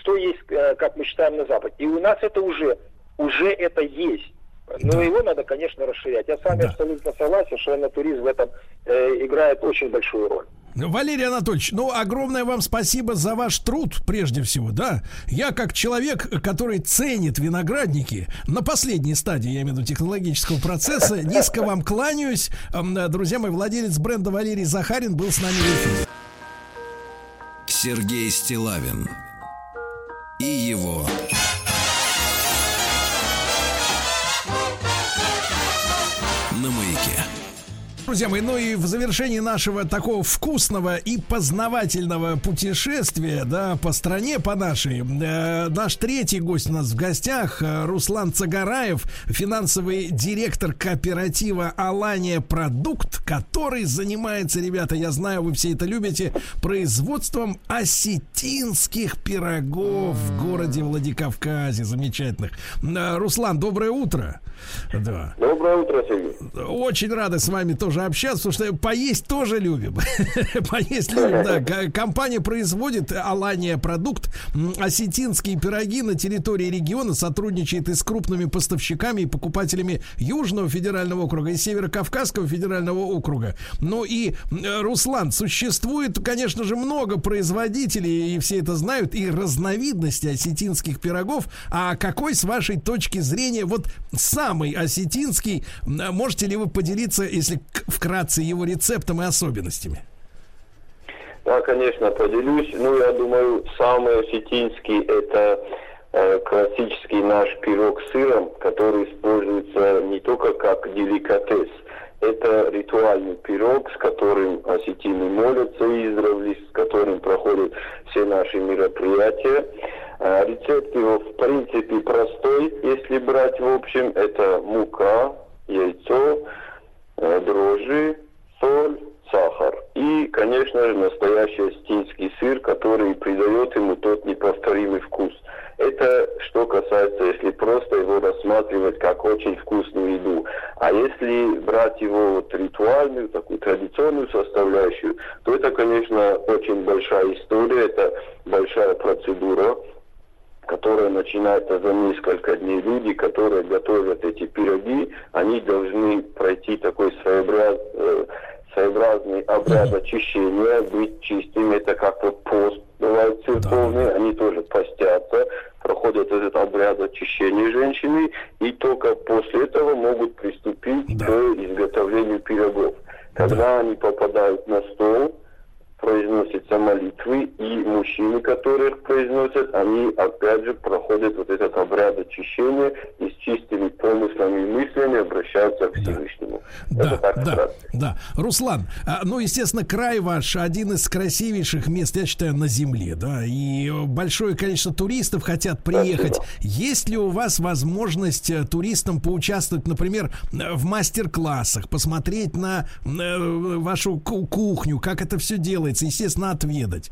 что есть, э, как мы считаем, на Западе. И у нас это уже, уже это есть. Но его надо, конечно, расширять. Я с вами абсолютно согласен, что туризм в этом э, играет очень большую роль. Валерий Анатольевич, ну, огромное вам спасибо за ваш труд, прежде всего, да. Я, как человек, который ценит виноградники, на последней стадии, я имею в виду, технологического процесса, низко вам кланяюсь. Эм, Друзья мои, владелец бренда Валерий Захарин был с нами в эфире. Сергей Стилавин и его на маяке. Друзья мои, ну и в завершении нашего такого вкусного и познавательного путешествия, да, по стране, по нашей, э, наш третий гость у нас в гостях, э, Руслан Цагараев, финансовый директор кооператива «Алания Продукт», который занимается, ребята, я знаю, вы все это любите, производством осетинских пирогов в городе Владикавказе, замечательных. Э, Руслан, доброе утро. Да. Доброе утро, Сергей. Очень рады с вами тоже общаться, потому что поесть тоже любим. поесть любим, да. Компания производит Алания продукт. Осетинские пироги на территории региона сотрудничает и с крупными поставщиками и покупателями Южного федерального округа и Северо-Кавказского федерального округа. Ну и, Руслан, существует, конечно же, много производителей, и все это знают, и разновидности осетинских пирогов. А какой, с вашей точки зрения, вот самый осетинский, м, можете ли вы поделиться, если вкратце, его рецептом и особенностями? Да, конечно, поделюсь. Ну, я думаю, самый осетинский это э, классический наш пирог с сыром, который используется не только как деликатес. Это ритуальный пирог, с которым осетины молятся издревле, с которым проходят все наши мероприятия. А Рецепт его, в принципе, простой, если брать в общем. Это мука, яйцо, э, дрожжи, соль, сахар. И, конечно же, настоящий осетинский сыр, который придает ему тот неповторимый вкус. Это что касается, если просто его рассматривать как очень вкусную еду. А если брать его вот ритуальную, такую традиционную составляющую, то это, конечно, очень большая история, это большая процедура, которая начинается за несколько дней. Люди, которые готовят эти пироги, они должны пройти такой своеобраз, э, своеобразный обряд очищения, быть чистыми. Это как вот пост бывает церковный, они тоже постятся, проходят этот обряд очищения женщины, и только после этого могут приступить к изготовлению пирогов. Когда они попадают на стол, произносятся молитвы, и мужчины, которые их произносят, они опять же проходят вот этот обряд очищения и с чистыми помыслами и мыслями обращаются к Всевышнему. Да, Это так да, вкратце. да. Руслан, а, ну, естественно, край ваш один из красивейших мест, я считаю, на Земле, да, и большое количество туристов хотят приехать. Спасибо. Есть ли у вас возможность э, туристам поучаствовать, например, в мастер-классах, посмотреть на э, вашу ку- кухню, как это все делается, естественно, отведать?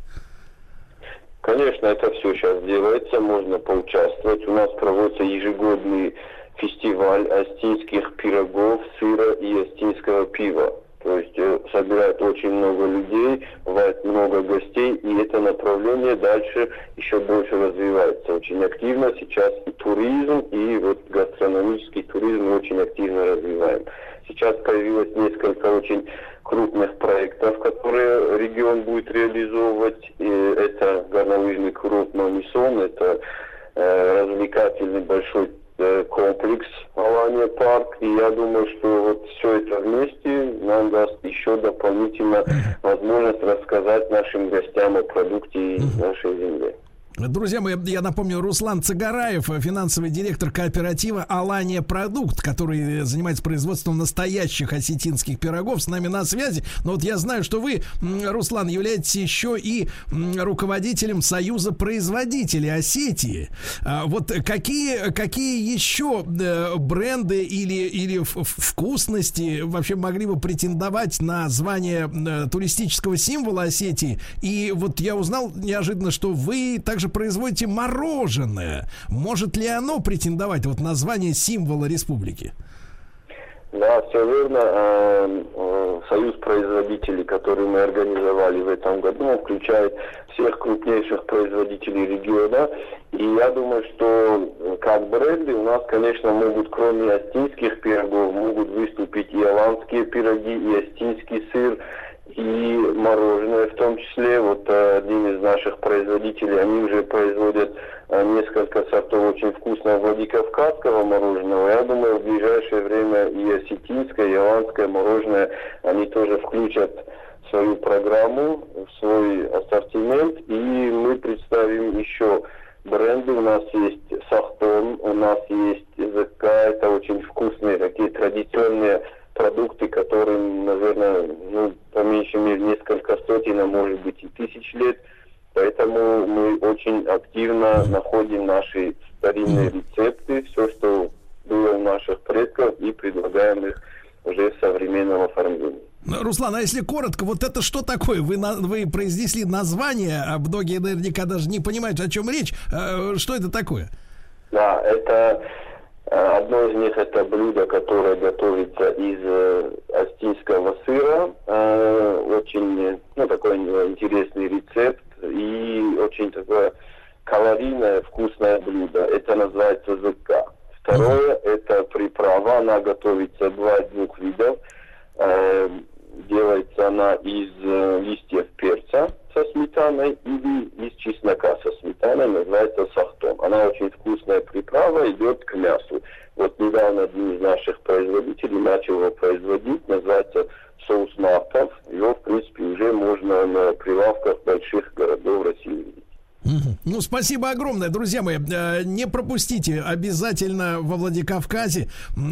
Конечно, это все сейчас делается, можно поучаствовать. У нас проводится ежегодный фестиваль астинских пирогов, сыра и астинского пива. То есть э, собирает очень много людей, бывает много гостей, и это направление дальше еще больше развивается. Очень активно сейчас и туризм, и вот гастрономический туризм очень активно развиваем. Сейчас появилось несколько очень крупных проектов, которые регион будет реализовывать. И это горнолыжный курорт Мамисон, это э, развлекательный большой э, комплекс Алания парк. И я думаю, что вот все это вместе нам даст еще дополнительно возможность рассказать нашим гостям о продукте нашей земли. Друзья мои, я напомню, Руслан Цагараев, финансовый директор кооператива «Алания Продукт», который занимается производством настоящих осетинских пирогов, с нами на связи. Но вот я знаю, что вы, Руслан, являетесь еще и руководителем Союза производителей Осетии. А Вот какие, какие еще э, бренды или, или вкусности вообще могли бы претендовать на звание э, туристического символа Осетии? И вот я узнал неожиданно, что вы также производите мороженое. Может ли оно претендовать вот на звание символа республики? Да, все верно. Э, э, Союз производителей, который мы организовали в этом году, включает всех крупнейших производителей региона. И я думаю, что э, как бренды у нас, конечно, могут, кроме астинских пирогов, могут выступить и аланские пироги, и астинский сыр, и мороженое в том числе. Вот э, один из наших производителей, они уже производят э, несколько сортов очень вкусного владикавказского мороженого. Я думаю, в ближайшее время и осетинское, и аланское мороженое они тоже включат свою программу, свой ассортимент. И мы представим еще бренды. У нас есть Сахтон, у нас есть ЗК. Это очень вкусные такие традиционные продукты, которым, наверное, ну, по меньшей мере несколько сотен, а может быть и тысяч лет. Поэтому мы очень активно находим наши старинные рецепты, все, что было у наших предков, и предлагаем их уже в современном оформлении. Ну, Руслан, а если коротко, вот это что такое? Вы, на- вы произнесли название, а многие наверняка даже не понимают, о чем речь. Э, Что это такое? Да, это одно из них это блюдо, которое готовится из э, астинского сыра. Э, очень, э, ну, такой э, интересный рецепт и очень такое калорийное, вкусное блюдо. Это называется зыка. Второе это приправа, она готовится два двух видов. Э, делается она из э, листьев перца со сметаной или из чеснока со сметаной, называется сахтон. Она очень вкусная приправа, идет к мясу. Вот недавно один из наших производителей начал его производить, называется соус Мартов. Его, в принципе, уже можно на прилавках больших городов России увидеть. Ну, спасибо огромное, друзья мои. Э, Не пропустите обязательно во Владикавказе.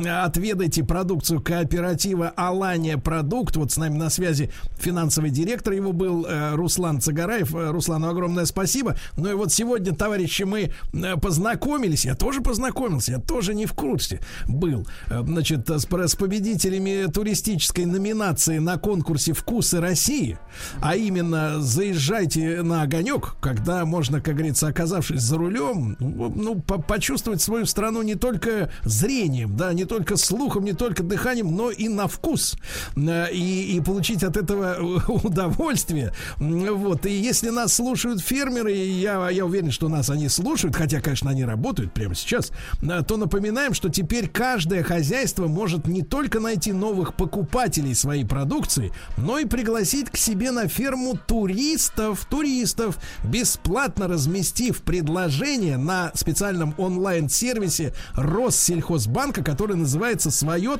Отведайте продукцию кооператива Алания Продукт. Вот с нами на связи финансовый директор его был э, Руслан Цагараев. Э, Руслану огромное спасибо. Ну и вот сегодня, товарищи, мы познакомились. Я тоже познакомился. Я тоже не в курсе был. Значит, с, с победителями туристической номинации на конкурсе «Вкусы России». А именно, заезжайте на огонек, когда можно, как говорится, оказавшись за рулем, ну, по- почувствовать свою страну не только зрением, да, не только слухом, не только дыханием, но и на вкус. Э, И, и получить от этого удовольствие. Вот. И если нас слушают фермеры, я, я уверен, что нас они слушают, хотя, конечно, они работают прямо сейчас, э, то напоминаем, что теперь каждое хозяйство может не только найти новых покупателей своей продукции, но и пригласить к себе на ферму туристов, туристов, бесплатно разместив предложение на специальном онлайн-сервисе Россельхозбанка, который называется «Свое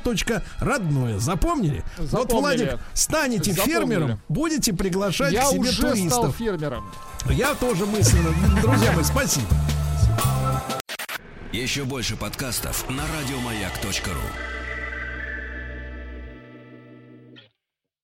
родное». Запомнили? Вот, Запомнили. Владик, станете Запомнили. фермером, будете приглашать Я к себе уже стал туристов. фермером. Я тоже мысленно. Друзья мои, спасибо. Еще больше подкастов на радиомаяк.ру.